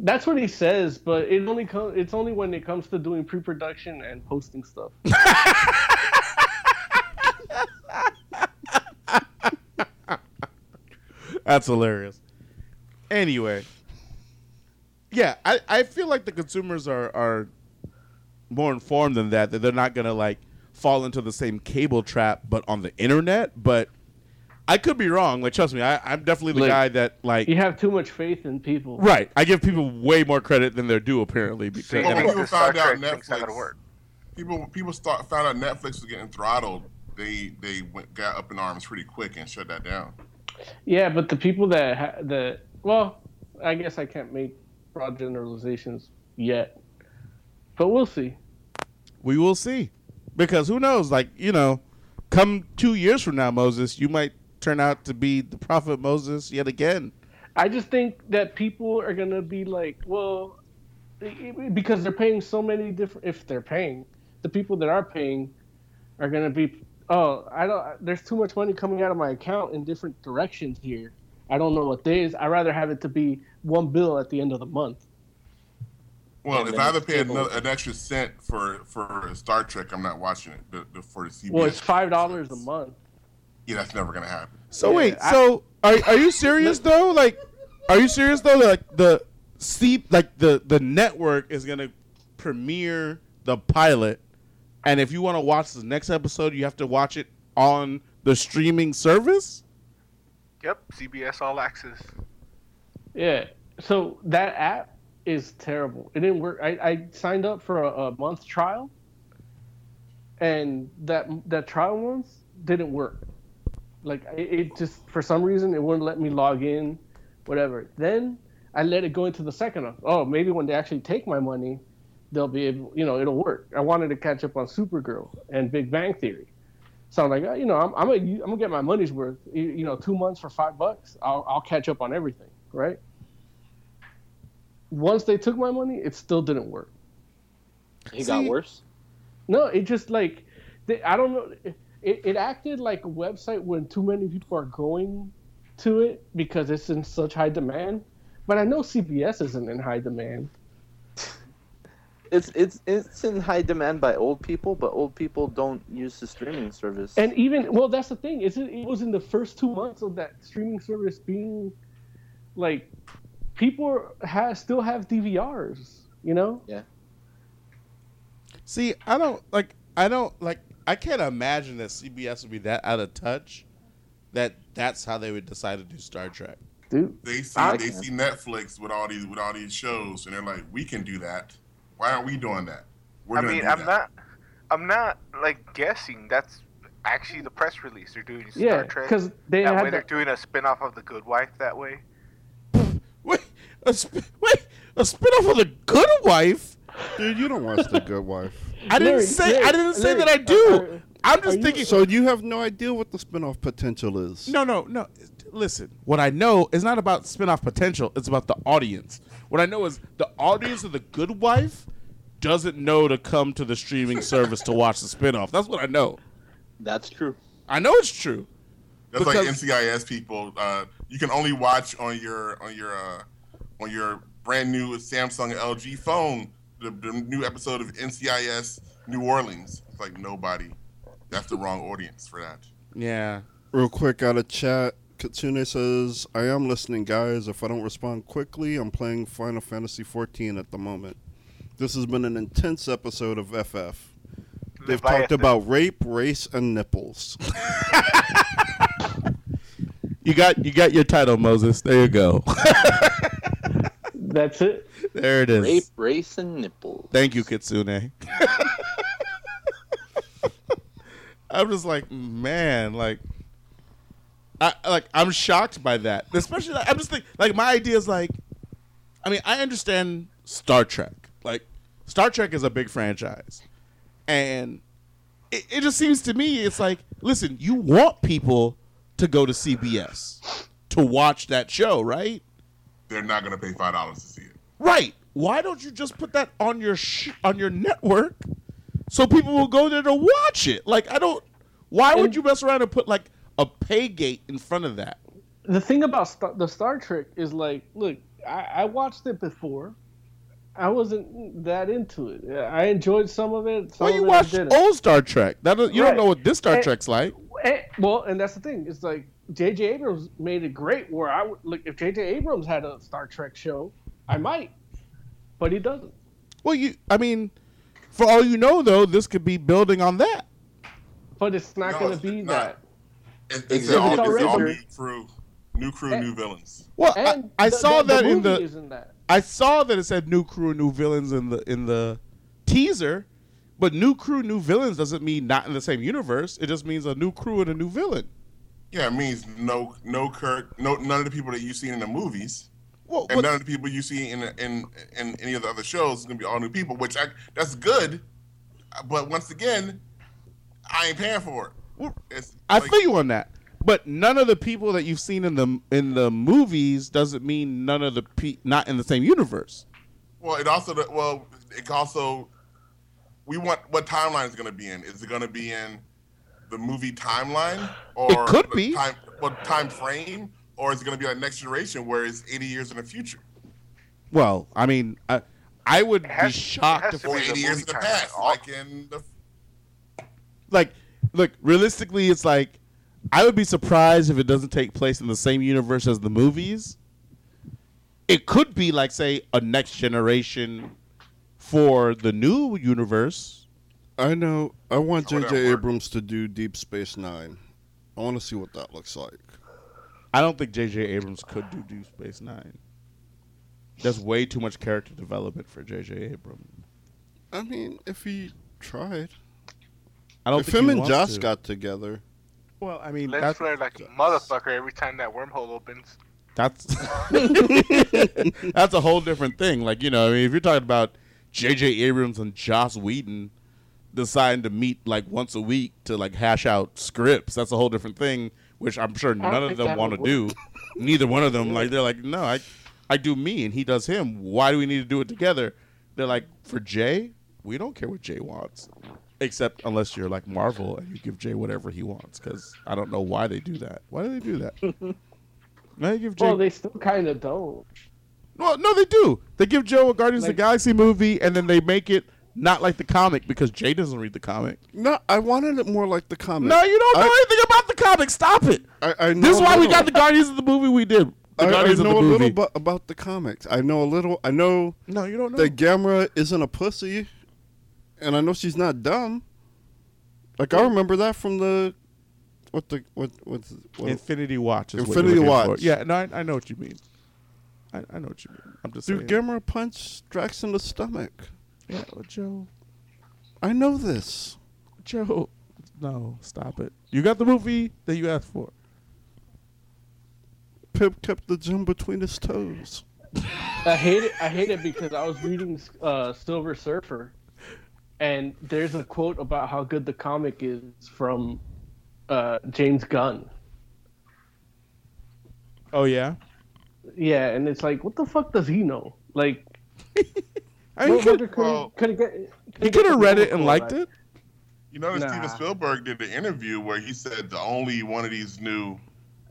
That's what he says, but it only co- it's only when it comes to doing pre-production and posting stuff. That's hilarious. Anyway, yeah, I, I feel like the consumers are are more informed than that. That they're not gonna like fall into the same cable trap, but on the internet. But I could be wrong. Like, trust me, I, I'm definitely the Look, guy that like You have too much faith in people. right. I give people way more credit than they're due apparently. Because Well, when people found out Netflix, people people start found out Netflix was getting throttled. They they went got up in arms pretty quick and shut that down. Yeah, but the people that ha- that well, I guess I can't make broad generalizations yet, but we'll see. we will see, because who knows? Like you know, come two years from now, Moses, you might turn out to be the prophet Moses yet again. I just think that people are gonna be like, well, because they're paying so many different. If they're paying, the people that are paying are gonna be, oh, I don't. There's too much money coming out of my account in different directions here. I don't know what days. I'd rather have it to be one bill at the end of the month. Well, And if I have to pay another, an extra cent for for Star Trek, I'm not watching it. The, the, for the CBS. Well, it's five dollars a month. yeah, that's never gonna happen. So wait, so are are you serious though? Like, are you serious though? Like the see, like the the network is gonna premiere the pilot, and if you want to watch the next episode, you have to watch it on the streaming service. Yep, CBS All Access. Yeah. So that app is terrible. It didn't work. I, I signed up for a, a month trial, and that that trial month didn't work. Like it, it just for some reason it wouldn't let me log in, whatever. Then I let it go into the second one. Oh, maybe when they actually take my money, they'll be able, you know, it'll work. I wanted to catch up on Supergirl and Big Bang Theory. So I'm like, oh, you know, I'm, I'm gonna I'm gonna get my money's worth. You, you know, two months for five bucks, I'll I'll catch up on everything, right? Once they took my money, it still didn't work. It got worse. No, it just like they, I don't know. It, it acted like a website when too many people are going to it because it's in such high demand. But I know CBS isn't in high demand. It's it's it's in high demand by old people, but old people don't use the streaming service. And even well, that's the thing. Is it, it was in the first two months of that streaming service being like people have still have DVRs. You know? Yeah. See, I don't like. I don't like. I can't imagine that CBS would be that out of touch. That that's how they would decide to do Star Trek. Dude, They see I- they see Netflix with all these with all these shows, and they're like, we can do that. Why aren't we doing that? We're I mean, I'm that. not, I'm not like guessing. That's actually the press release. They're doing Star Yeah, Trek. 'cause they that had way they're doing a spin-off of the Good Wife that way. Wait, a sp- wait, a spinoff of the Good Wife. Dude, you don't watch The Good Wife. I didn't Larry, say. Larry, I didn't say Larry, that I are- do. Uh, are- I'm just you- thinking. So you have no idea what the spin-off potential is. No, no, no. Listen, what I know is not about spin-off potential. It's about the audience. What I know is the audience of The Good Wife doesn't know to come to the streaming service to watch the spin-off. That's what I know. That's true. I know it's true. That's like NCIS people. Uh, you can only watch on your on your uh, on your brand new Samsung LG phone the, the new episode of NCIS New Orleans. It's like nobody. That's the wrong audience for that. Yeah. Real quick out of chat, Kitsune says, I am listening, guys. If I don't respond quickly, I'm playing Final Fantasy XIV at the moment. This has been an intense episode of FF. They've talked about rape, race, and nipples. You got you got your title, Moses. There you go. That's it. there it is. Rape, race, and nipples. Thank you, Kitsune. I'm just like, man, like, I like I'm shocked by that. Especially, like, I'm just thinking, like, my idea is like, I mean, I understand Star Trek. Like, Star Trek is a big franchise, and it, it just seems to me it's like, listen, you want people to go to CBS to watch that show, right? They're not gonna pay five dollars to see it. Right. Why don't you just put that on your sh- on your network so people will go there to watch it? Like I don't. Why would And- you mess around and put like a pay gate in front of that? The thing about Star- the Star Trek is like, look, I, I watched it before. I wasn't that into it. I enjoyed some of it. Some Well, you of it I watched old Star Trek. That you Right. don't know what this Star And- Trek's like. Eh, well, and that's the thing. It's like J.J. Abrams made it great. Where I would look if J.J. Abrams had a Star Trek show, I might, but he doesn't. Well, you. I mean, for all you know, though, this could be building on that. But it's not No, going to be not. that. It's, it's, Exhibit all, it's all new crew, new crew, And- new villains. Well, And I, I the- saw the- the that in the. That? I saw that it said new crew, new villains in the in the teaser, but new crew, new villains doesn't mean not in the same universe. It just means a new crew and a new villain. Yeah, it means no, no Kirk, no none of the people that you've seen in the movies, Well, and none of the people you see in in in any of the other shows is gonna be all new people. Which I that's good, but once again, I ain't paying for it. Well, I like- feel you on that. But none of the people that you've seen in the in the movies doesn't mean none of the pe- not in the same universe. Well, it also well, it also we want what timeline is going to be in. Is it going to be in the movie timeline or It could be. time what time frame, or is it going to be like next generation where it's eighty years in the future Well, I mean, I I would has- be shocked has if to or be the eighty years in the past, All- like in the like look realistically, it's like I would be surprised if it doesn't take place in the same universe as the movies. It could be like say a next generation for the new universe. I know. I want J.J. Abrams to do Deep Space Nine. I want to see what that looks like. I don't think J.J. Abrams could do Deep Space Nine. There's way too much character development for J.J. Abrams. I mean, if he tried. I don't if think him he and wants Joss to. got together, Well, I mean, Lens that's flare like a motherfucker every time that wormhole opens. that's that's a whole different thing. Like you know, I mean, if you're talking about J.J. Abrams and Joss Whedon deciding to meet like once a week to like hash out scripts, that's a whole different thing. Which I'm sure none of them want to do. Neither one of them like they're like, no, I I do me and he does him. Why do we need to do it together? They're like, for Jay, we don't care what Jay wants. Except unless you're like Marvel and you give Jay whatever he wants, because I don't know why they do that. Why do they do that? Why they give Jay Well, they still kind of don't. well, no, they do. They give Joe a Guardians of the Galaxy movie, and then they make it not like the comic because Jay doesn't read the comic. no, I wanted it more like the comic. No, you don't know I, anything about the comic. Stop it. I, I know, this is why we got the Guardians of the movie we did. the I, I know of the a little bit about the comics. I know a little. I know no, you don't know. that Gamora isn't a pussy, and I know she's not dumb. Like I remember that from the what the what what, what Infinity Watch. Is Infinity Watch. For. Yeah, no, I, I know what you mean. I, I know what you mean. I'm just Dude, saying. Gamora punched Drax in the stomach. Yeah, well, Joe. I know this. Joe, no, stop it. You got the movie that you asked for. Pip kept the gem between his toes. I hate it. I hate it because I was reading uh, Silver Surfer, and there's a quote about how good the comic is from uh, James Gunn. Oh yeah. Yeah, and it's like, what the fuck does he know? Like, I mean, he could, could, well, could get, he could have read it and liked it. You notice Nah. Steven Spielberg did the interview where he said the only one of these new,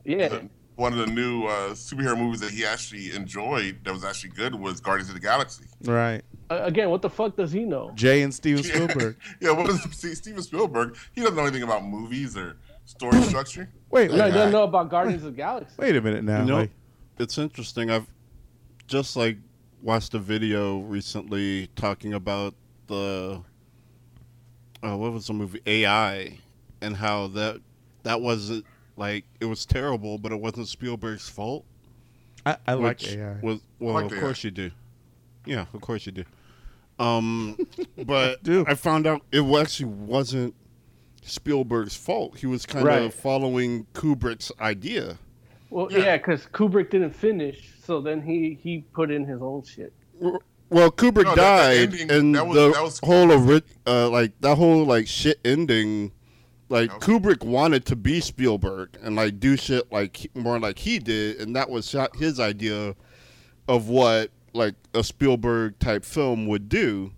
Yeah, one of the new uh, superhero movies that he actually enjoyed that was actually good was Guardians of the Galaxy. Right. Uh, again, what the fuck does he know? Jay and Steven Spielberg. yeah, what was see, Steven Spielberg? He doesn't know anything about movies or story structure. Wait, No, wait, he doesn't know about Guardians of the Galaxy. wait a minute now. You know, like, it's interesting. I've just like watched a video recently talking about the uh, what was the movie AI and how that that wasn't like it was terrible, but it wasn't Spielberg's fault. I, I like AI. Was well, like of AI. course you do. Yeah, of course you do. Um, but do. I found out it actually wasn't Spielberg's fault. He was kind Right. of following Kubrick's idea. Well, Yeah. yeah, because Kubrick didn't finish, so then he he put in his own shit. Well, Kubrick No, that- that died, ending, and that was- the that was whole ori- uh, like that whole like shit ending. Like That was- Kubrick wanted to be Spielberg and like do shit like more like he did, and that was his idea of what like a Spielberg type film would do.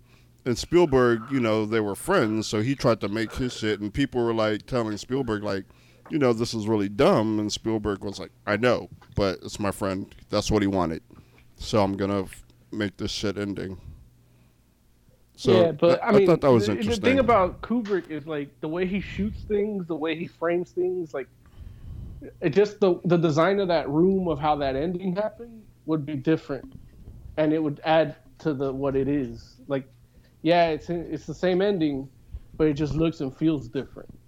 And Spielberg, you know, they were friends, so he tried to make his shit, and people were like telling Spielberg like, you know, this is really dumb, and Spielberg was like, I know, but it's my friend. That's what he wanted, so I'm gonna f- make this shit ending. So yeah, but th- I mean, I thought that was the, interesting. the thing about Kubrick is like the way he shoots things, the way he frames things, like it just the the design of that room of how that ending happened would be different, and it would add to the what it is. Like, yeah, it's it's the same ending, but it just looks and feels different.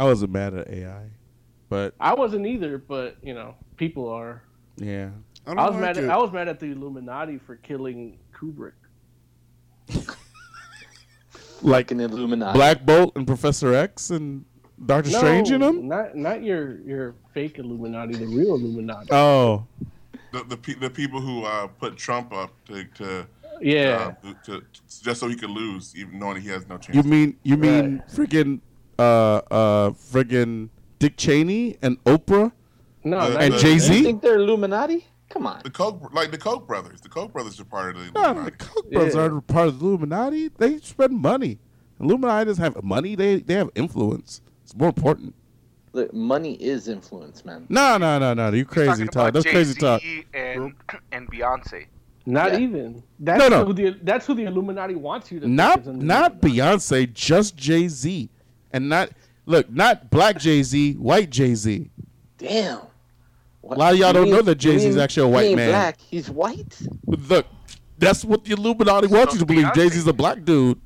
I wasn't mad at AI, but I wasn't either, but you know, people are. yeah. I, don't I was like mad. At, it. I was mad at the Illuminati for killing Kubrick. Like an Illuminati. Black Bolt and Professor X and Doctor Strange in them. Not not your your fake Illuminati, the real Illuminati. Oh, The the, pe- the people who uh, put Trump up to to, yeah. uh, to, to just so he could lose, even knowing he has no chance. you mean you mean freaking uh uh freaking Dick Cheney and Oprah no, Uh, and Jay You think they're Illuminati? Come on. the Koch, like the Koch brothers. The Koch brothers are part of the Illuminati. No, the Illuminati. Koch brothers Yeah. aren't part of the Illuminati. They spend money. Illuminati doesn't have money. They they have influence. It's more important. Look, money is influence, man. No, no, no, no. You crazy talk. about That's crazy Jay-Z talk. And and Beyonce. Not Yeah. even. That's No, no. Who the, that's who the Illuminati wants you to. think Not is not Beyonce, just Jay Z, and not look not black Jay Z, white Jay Z. Damn. What? A lot of y'all You don't mean- know that Jay Z is actually a he white ain't man. Black. He's white. Look, that's what the Illuminati wants you to believe. Beyonce. Jay Z's a black dude.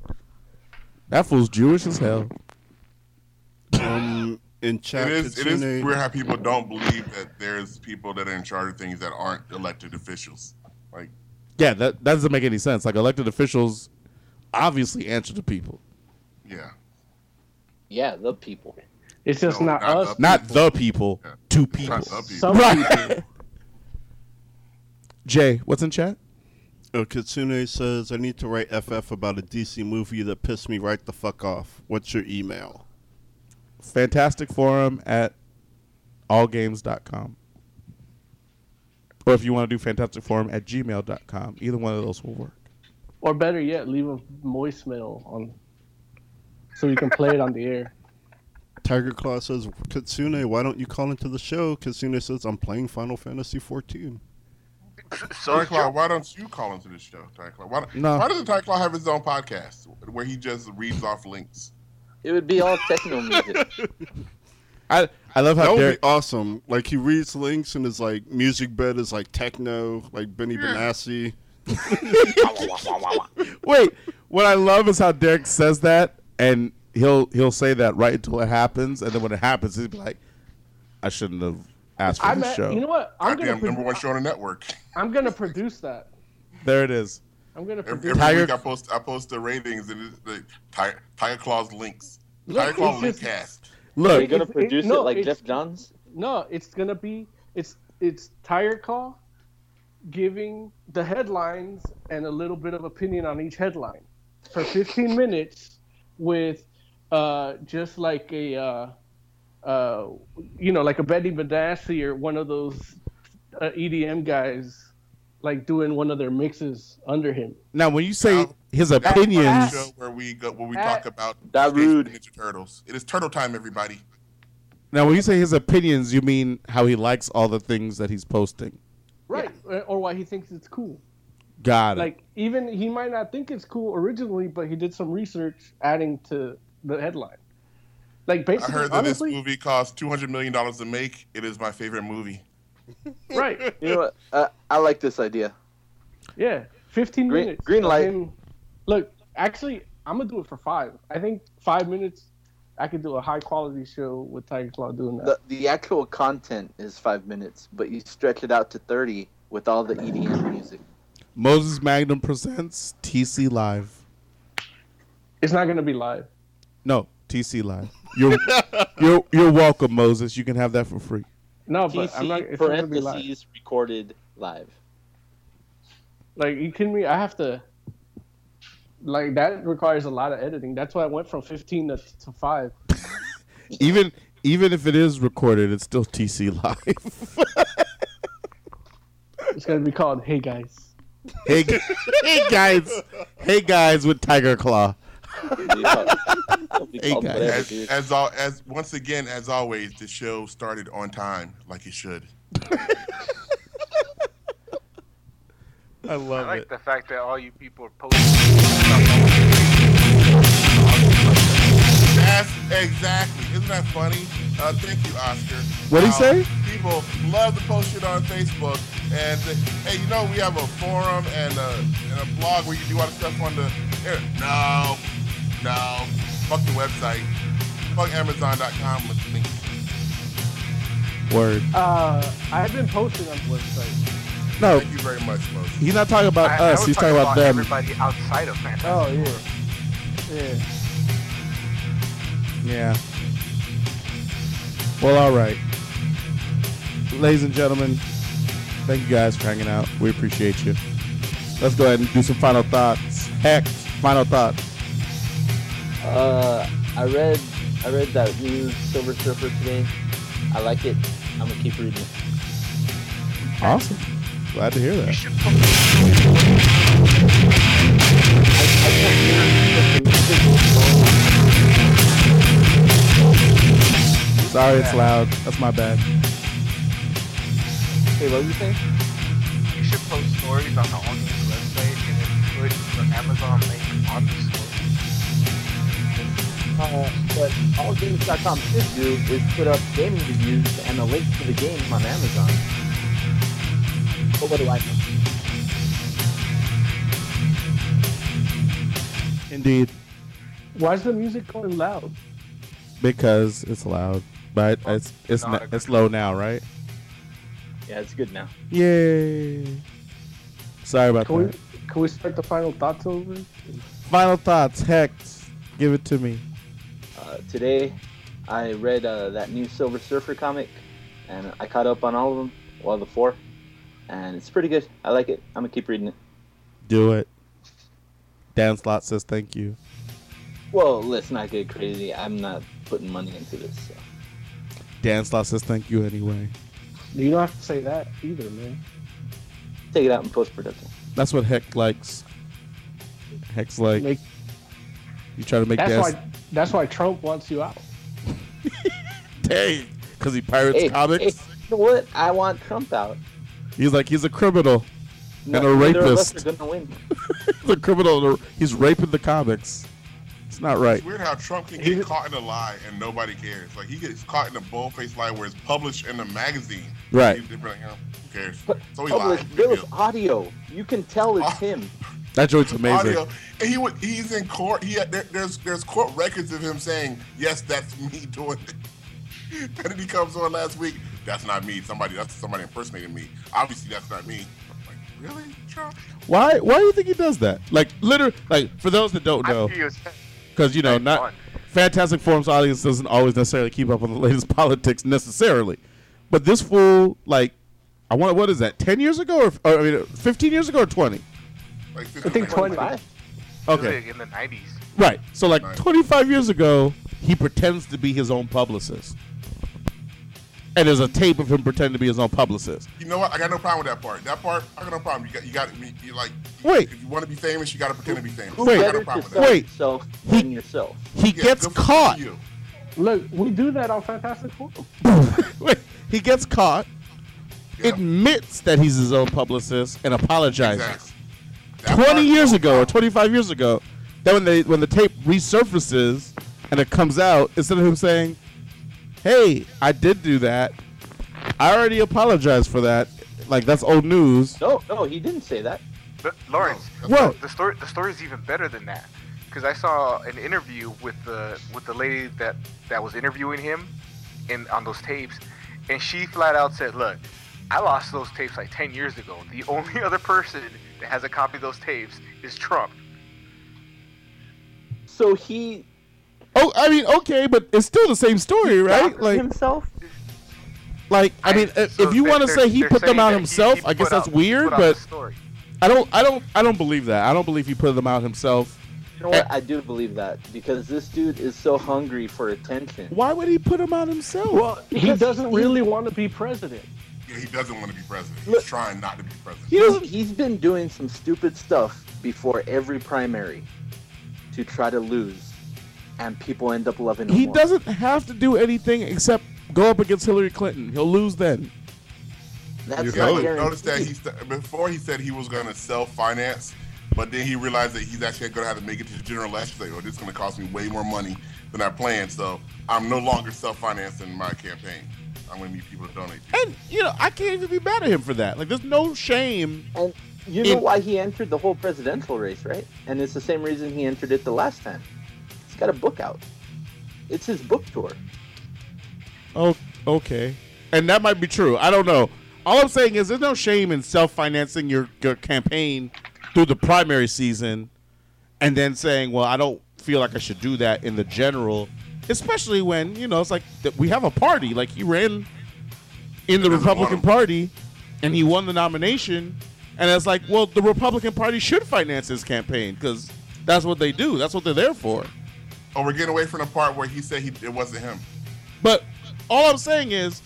That fool's Jewish as hell. um, in chat, It is it is weird how people don't believe that there's people that are in charge of things that aren't elected officials. Like Yeah, that, that doesn't make any sense. Like elected officials obviously answer to people. yeah, Yeah, the people. It's just No, not, not us. the Not the people, Yeah. two people. the people. Some Right. people. Jay, what's in chat? Uh, oh, Kitsune says, I need to write FF about a DC movie that pissed me right the fuck off. What's your email? Fantastic Forum at allgames.com. Or if you want to do Fantastic Forum at gmail.com. Either one of those will work. Or better yet, leave a voicemail on, so we can play it on the air. Tiger Claw says, Kitsune, why don't you call into the show? Kitsune says, I'm playing Final Fantasy 14. So Ty Claw, why don't you call into the show, Tiger Claw? Why, No. why doesn't Ty Claw have his own podcast where he just reads off links? It would be all techno music. I I love how That how would Derek. be awesome. Like he reads links and his like music bed is like techno, like Benny Benassi. Wait, what I love is how Derek says that, and he'll he'll say that right until it happens, and then when it happens, he'll be like, "I shouldn't have asked for I'm this at, show." you know what? I'm gonna Goddamn, number produ- one show on the network. I'm gonna produce that. there it is. I'm gonna produce. every Tiger- week I post I post the ratings and it's the Tiger, Tiger Claw's links. Look, Tiger Claw it's link just- cast. Are you gonna It's- it- produce it, no, like Geoff Johns? No, it's gonna be it's it's Tire Claw giving the headlines and a little bit of opinion on each headline for 15 minutes with uh just like a uh uh you know like a Benny Benassi or one of those uh, EDM guys like doing one of their mixes under him. now when you say Now, his opinions, show where we go where we At- talk about That rude. Ninja Turtles. It is turtle time, everybody. now when you say his opinions, you mean how he likes all the things that he's posting. Right. uh, Or why he thinks it's cool. Got it. Like even he might not think it's cool originally, but he did some research adding to the headline. Like basically, I heard that honestly, this movie cost two hundred million dollars to make. It is my favorite movie. right? You know what? Uh, I like this idea. Yeah, fifteen Green- minutes. green light. him- Look, actually, I'm gonna do it for five. I think five minutes. I could do a high quality show with Tiger Claw doing that. The the actual content is five minutes, but you stretch it out to thirty with all the EDM music. Moses Magnum presents TC Live. it's not gonna be live. No, TC Live. You're you're you're welcome, Moses. You can have that for free. No, but I'm not. TC It's not gonna be live. recorded live. Like you kidding me? I have to. Like that requires a lot of editing. That's why I went from 15 to, to five. Even even if it is recorded, it's still TC Live. It's gonna be called "Hey Guys." Hey, hey guys, hey guys with Tiger Claw. It'll be called- it'll be Hey, guys. As as all as once again as always, the show started on time like it should. I love I love like it. the fact that all you people are posting. That's exactly. Isn't that funny? Uh, thank you, Oscar. What'd he say? People love to post shit on Facebook, and uh, hey, you know we have a forum and a, and a blog where you do all the stuff on the. Here, no, no, fuck the website. Fuck Amazon.com with links. Word. Uh, I've been posting on the website. No, Thank you very much, Moses. he's not talking about I, I us. was He's talking about them. everybody outside of Fantastic Oh yeah, Four. yeah. Yeah. Well, all right. Ladies and gentlemen, thank you guys for hanging out. We appreciate you. Let's go ahead and do some final thoughts. Heck, final thoughts. Uh, I read I read that new Silver Surfer today. I like it. I'm gonna keep reading it. Awesome. Glad to hear You that. should post Sorry it's loud. That's my bad. Hey, what were you saying? you should post stories on the All Games website and then put the Amazon link on the story. Uh, what allgames.com should do is put up gaming reviews and a link to the game on Amazon. But what do I know? Indeed. Why is the music going loud? Because it's loud. But it's it's not na- it's low now, right? Yeah, it's good now. Yay. Sorry about Can we that. can we start the final thoughts over? Final thoughts. Hex. Give it to me. Uh, today, I read uh, that new Silver Surfer comic, and I caught up on all of them, well, the four, and it's pretty good. I like it. I'm gonna keep reading it. Do it. Dan Slott says thank you. Well, let's not get crazy. I'm not putting money into this. So. Dan Slott says thank you anyway. You don't have to say that either, man. Take it out in post production. That's what Heck likes. Heck's like Make, you try to make that's gas. why that's why Trump wants you out. Dang, because he pirates Hey, comics. hey, you know what? I want Trump out. He's like he's a criminal. No, And a neither of rapist. us are gonna win. He's a criminal. and a- He's raping the comics. It's not right. It's weird how Trump can get caught in a lie and nobody cares. Like he gets caught in a bold-faced lie where it's published in a magazine. Right. He's like, you know, who cares? So he public, lied. there was audio. You can tell it's ah. him. That joint's amazing. Audio. And he would, he's in court. He had, there, there's there's court records of him saying, "Yes, that's me doing it." and then he comes on last week. That's not me. Somebody that's somebody impersonating me. Obviously, that's not me. Like, really, Trump? Why? Why do you think he does that? Like, literally, like for those that don't I know, think he was- because you know, not fun. Fantastic Forums audience doesn't always necessarily keep up on the latest politics necessarily, but this fool, like, I want what is that? Ten years ago, or, or I mean, fifteen years ago, or twenty? Like, I think twenty-five. Okay, Like in the 90s. right. So like Right. twenty-five years ago, he pretends to be his own publicist, and there's a tape of him pretending to be his own publicist. You know what? I got no problem with that part. That part, I got no problem. You got, you got, you like. Wait. If you want to be famous, you got to pretend to be famous. Who Wait. I got better no to problem with that. Wait. yourself He- than yourself? He Yeah, gets caught. You. Look, we do that on Fantastic Four. Wait, he gets caught, Yeah. admits that he's his own publicist, and apologizes. Exactly. 20 part, years no ago or 25 years ago, then when they when the tape resurfaces and it comes out, instead of him saying, "Hey, I did do that. I already apologized for that." Like that's old news. No, no, he didn't say that. But Lawrence, oh. No, What? the story the story is even better than that because I saw an interview with the with the lady that that was interviewing him in on those tapes, and she flat out said, "Look, I lost those tapes like 10 years ago. The only other person that has a copy of those tapes is Trump." So he Oh, I mean, okay, but it's still the same story, right? Like, himself. like I mean, if, so if you want to say he put them out that he- himself, he I guess that's out- weird, but story. I don't, I don't, I don't believe that. I don't believe he put them out himself. You know what? Eh. I do believe that because this dude is so hungry for attention. Why would he put them out himself? Well, he doesn't he- really want to be president. Yeah, he doesn't want to be president. Look- He's trying not to be president. he doesn't. He's been doing some stupid stuff before every primary to try to lose, and people end up loving him. He more. doesn't have to do anything except go up against Hillary Clinton. He'll lose then. That's You not guaranteed. notice that he st- before he said he was going to self-finance, but then he realized that he's actually going to have to make it to the general election. He's like, oh, this is going to cost me way more money than I planned, so I'm no longer self-financing my campaign. I'm going to need people to donate. To. And you know, I can't even be mad at him for that. Like, there's no shame. And you know In- why he entered the whole presidential race, right? And it's the same reason he entered it the last time. He's got a book out. It's his book tour. Oh, okay. And that might be true. I don't know. All I'm saying is, there's no shame in self-financing your, your campaign through the primary season, and then saying, "Well, I don't feel like I should do that in the general." Especially when you know it's like that we have a party. Like he ran in the Republican. Party, and he won the nomination. And it's like, well, the Republican Party should finance his campaign because that's what they do. That's what they're there for. Oh, we're getting away from the part where he said he, it wasn't him. But all I'm saying is,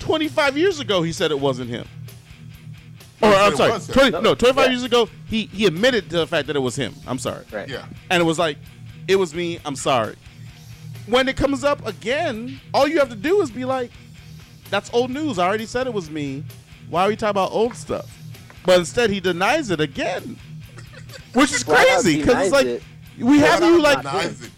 25 years ago, he said it wasn't him. Or He I'm sorry, 20, No, no, 25 yeah. years ago, he he admitted to the fact that it was him. I'm sorry, Right. Yeah. and it was like, it was me. I'm sorry. When it comes up again, all you have to do is be like, that's old news. I already said it was me. Why are we talking about old stuff? But instead, he denies it again, which is crazy because it's like it. We have you like denies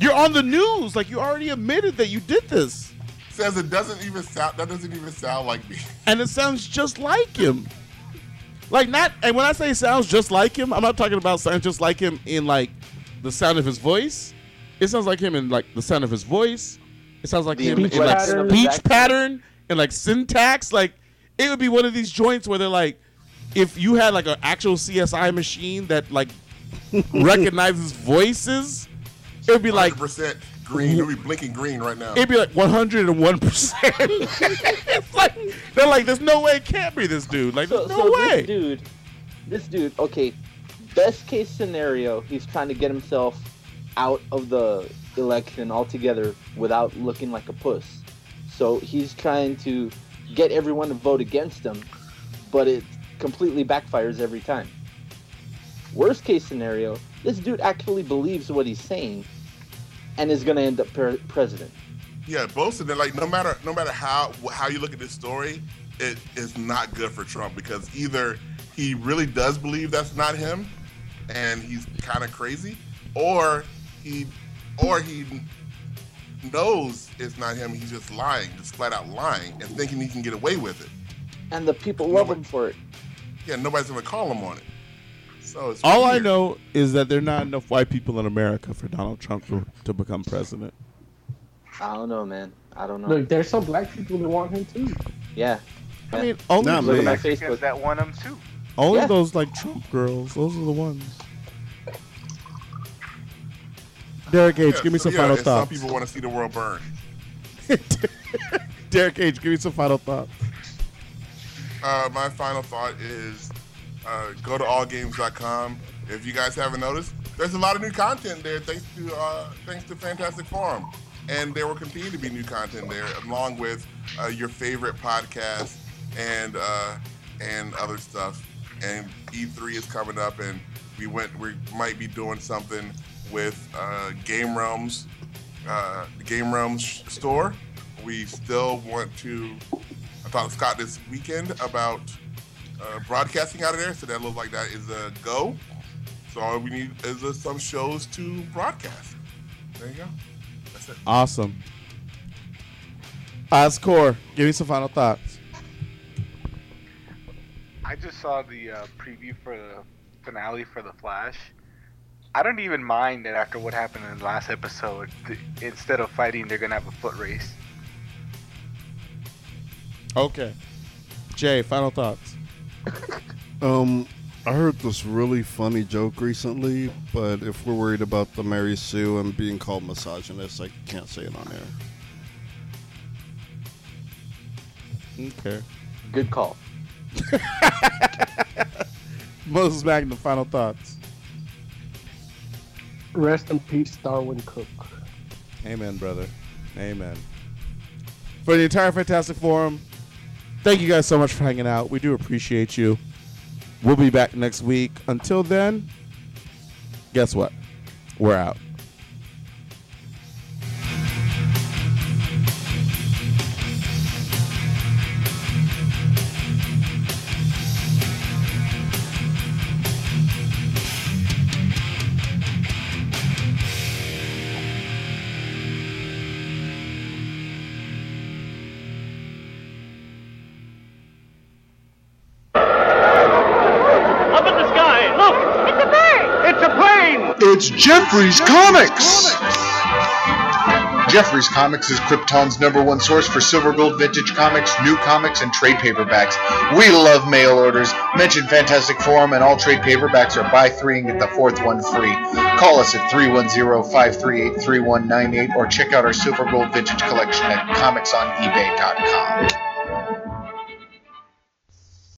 you're on the news, like you already admitted that you did this. Says it doesn't even sound. That doesn't even sound like me. and it sounds just like him. Like not, and when I say sounds just like him, I'm not talking about sounds just like him in like the sound of his voice. It sounds like him in like the sound of his voice. It sounds like The him in like of speech accent. pattern and like syntax. Like it would be one of these joints where they're like, if you had like an actual CSI machine that like recognizes voices, it would be like 100% green. You'll be blinking green right now. it'd be like 101 percent. It's like they're like, there's no way it can't be this dude. Like, So, there's no so way. this dude, this dude, okay, best case scenario, he's trying to get himself out of the election altogether without looking like a puss. So he's trying to get everyone to vote against him, but it completely backfires every time. Worst case scenario, this dude actually believes what he's saying and is going to end up per- president. Yeah, both of them. Like no matter no matter how how you look at this story, it is not good for Trump because either he really does believe that's not him, and he's kind of crazy, or he, or he knows it's not him. He's just lying, just flat out lying, and thinking he can get away with it. And the people love him for it. Yeah, nobody's gonna call him on it. So it's All I know is that there are not enough white people in America for Donald Trump to, to become president. I don't know, man. I don't know. Look, there's some black people that want him too. Yeah. I mean, only Not Look me. at my Mexicans Facebook. that want him too. only Yeah. those like Trump girls. Those are the ones. Derek H, Yeah, give me some yeah, final and thoughts. Some people want to see the world burn. Derek H, give me some final thoughts. Uh, my final thought is uh, go to allgames.com. If you guys haven't noticed, there's a lot of new content there thanks to uh, thanks to Fantastic Forum, and there will continue to be new content there, along with uh, your favorite podcast and uh, and other stuff. And E3 is coming up, and we went we might be doing something with uh, Game Realms, uh, Game Realms store. We still want to I to Scott this weekend about uh, broadcasting out of there, so that looks like that is a go. So all we need is uh, some shows to broadcast. There you go. That's it. Awesome. Oscore, give me some final thoughts. I just saw the uh, preview for the finale for The Flash. I don't even mind that after what happened in the last episode, th- instead of fighting, they're gonna have a foot race. Okay. Jay, final thoughts. Um, I heard this really funny joke recently, but if we're worried about the Mary Sue and being called misogynist, I can't say it on air. Okay. Good call. Moses Magnum, final thoughts. Rest in peace, Darwyn Cooke. Amen, brother. Amen. For the entire Fantastic Forum, thank you guys so much for hanging out. We do appreciate you. We'll be back next week. Until then, guess what? We're out. Jeffrey's Comics! Jeffrey's Comics is Krypton's number one source for silver gold vintage comics, new comics, and trade paperbacks. We love mail orders. Mention Fantastic Forum, and all trade paperbacks are buy three and get the fourth one free. Call us at 310-538-3198 or check out our silver gold vintage collection at comicsonebay.com.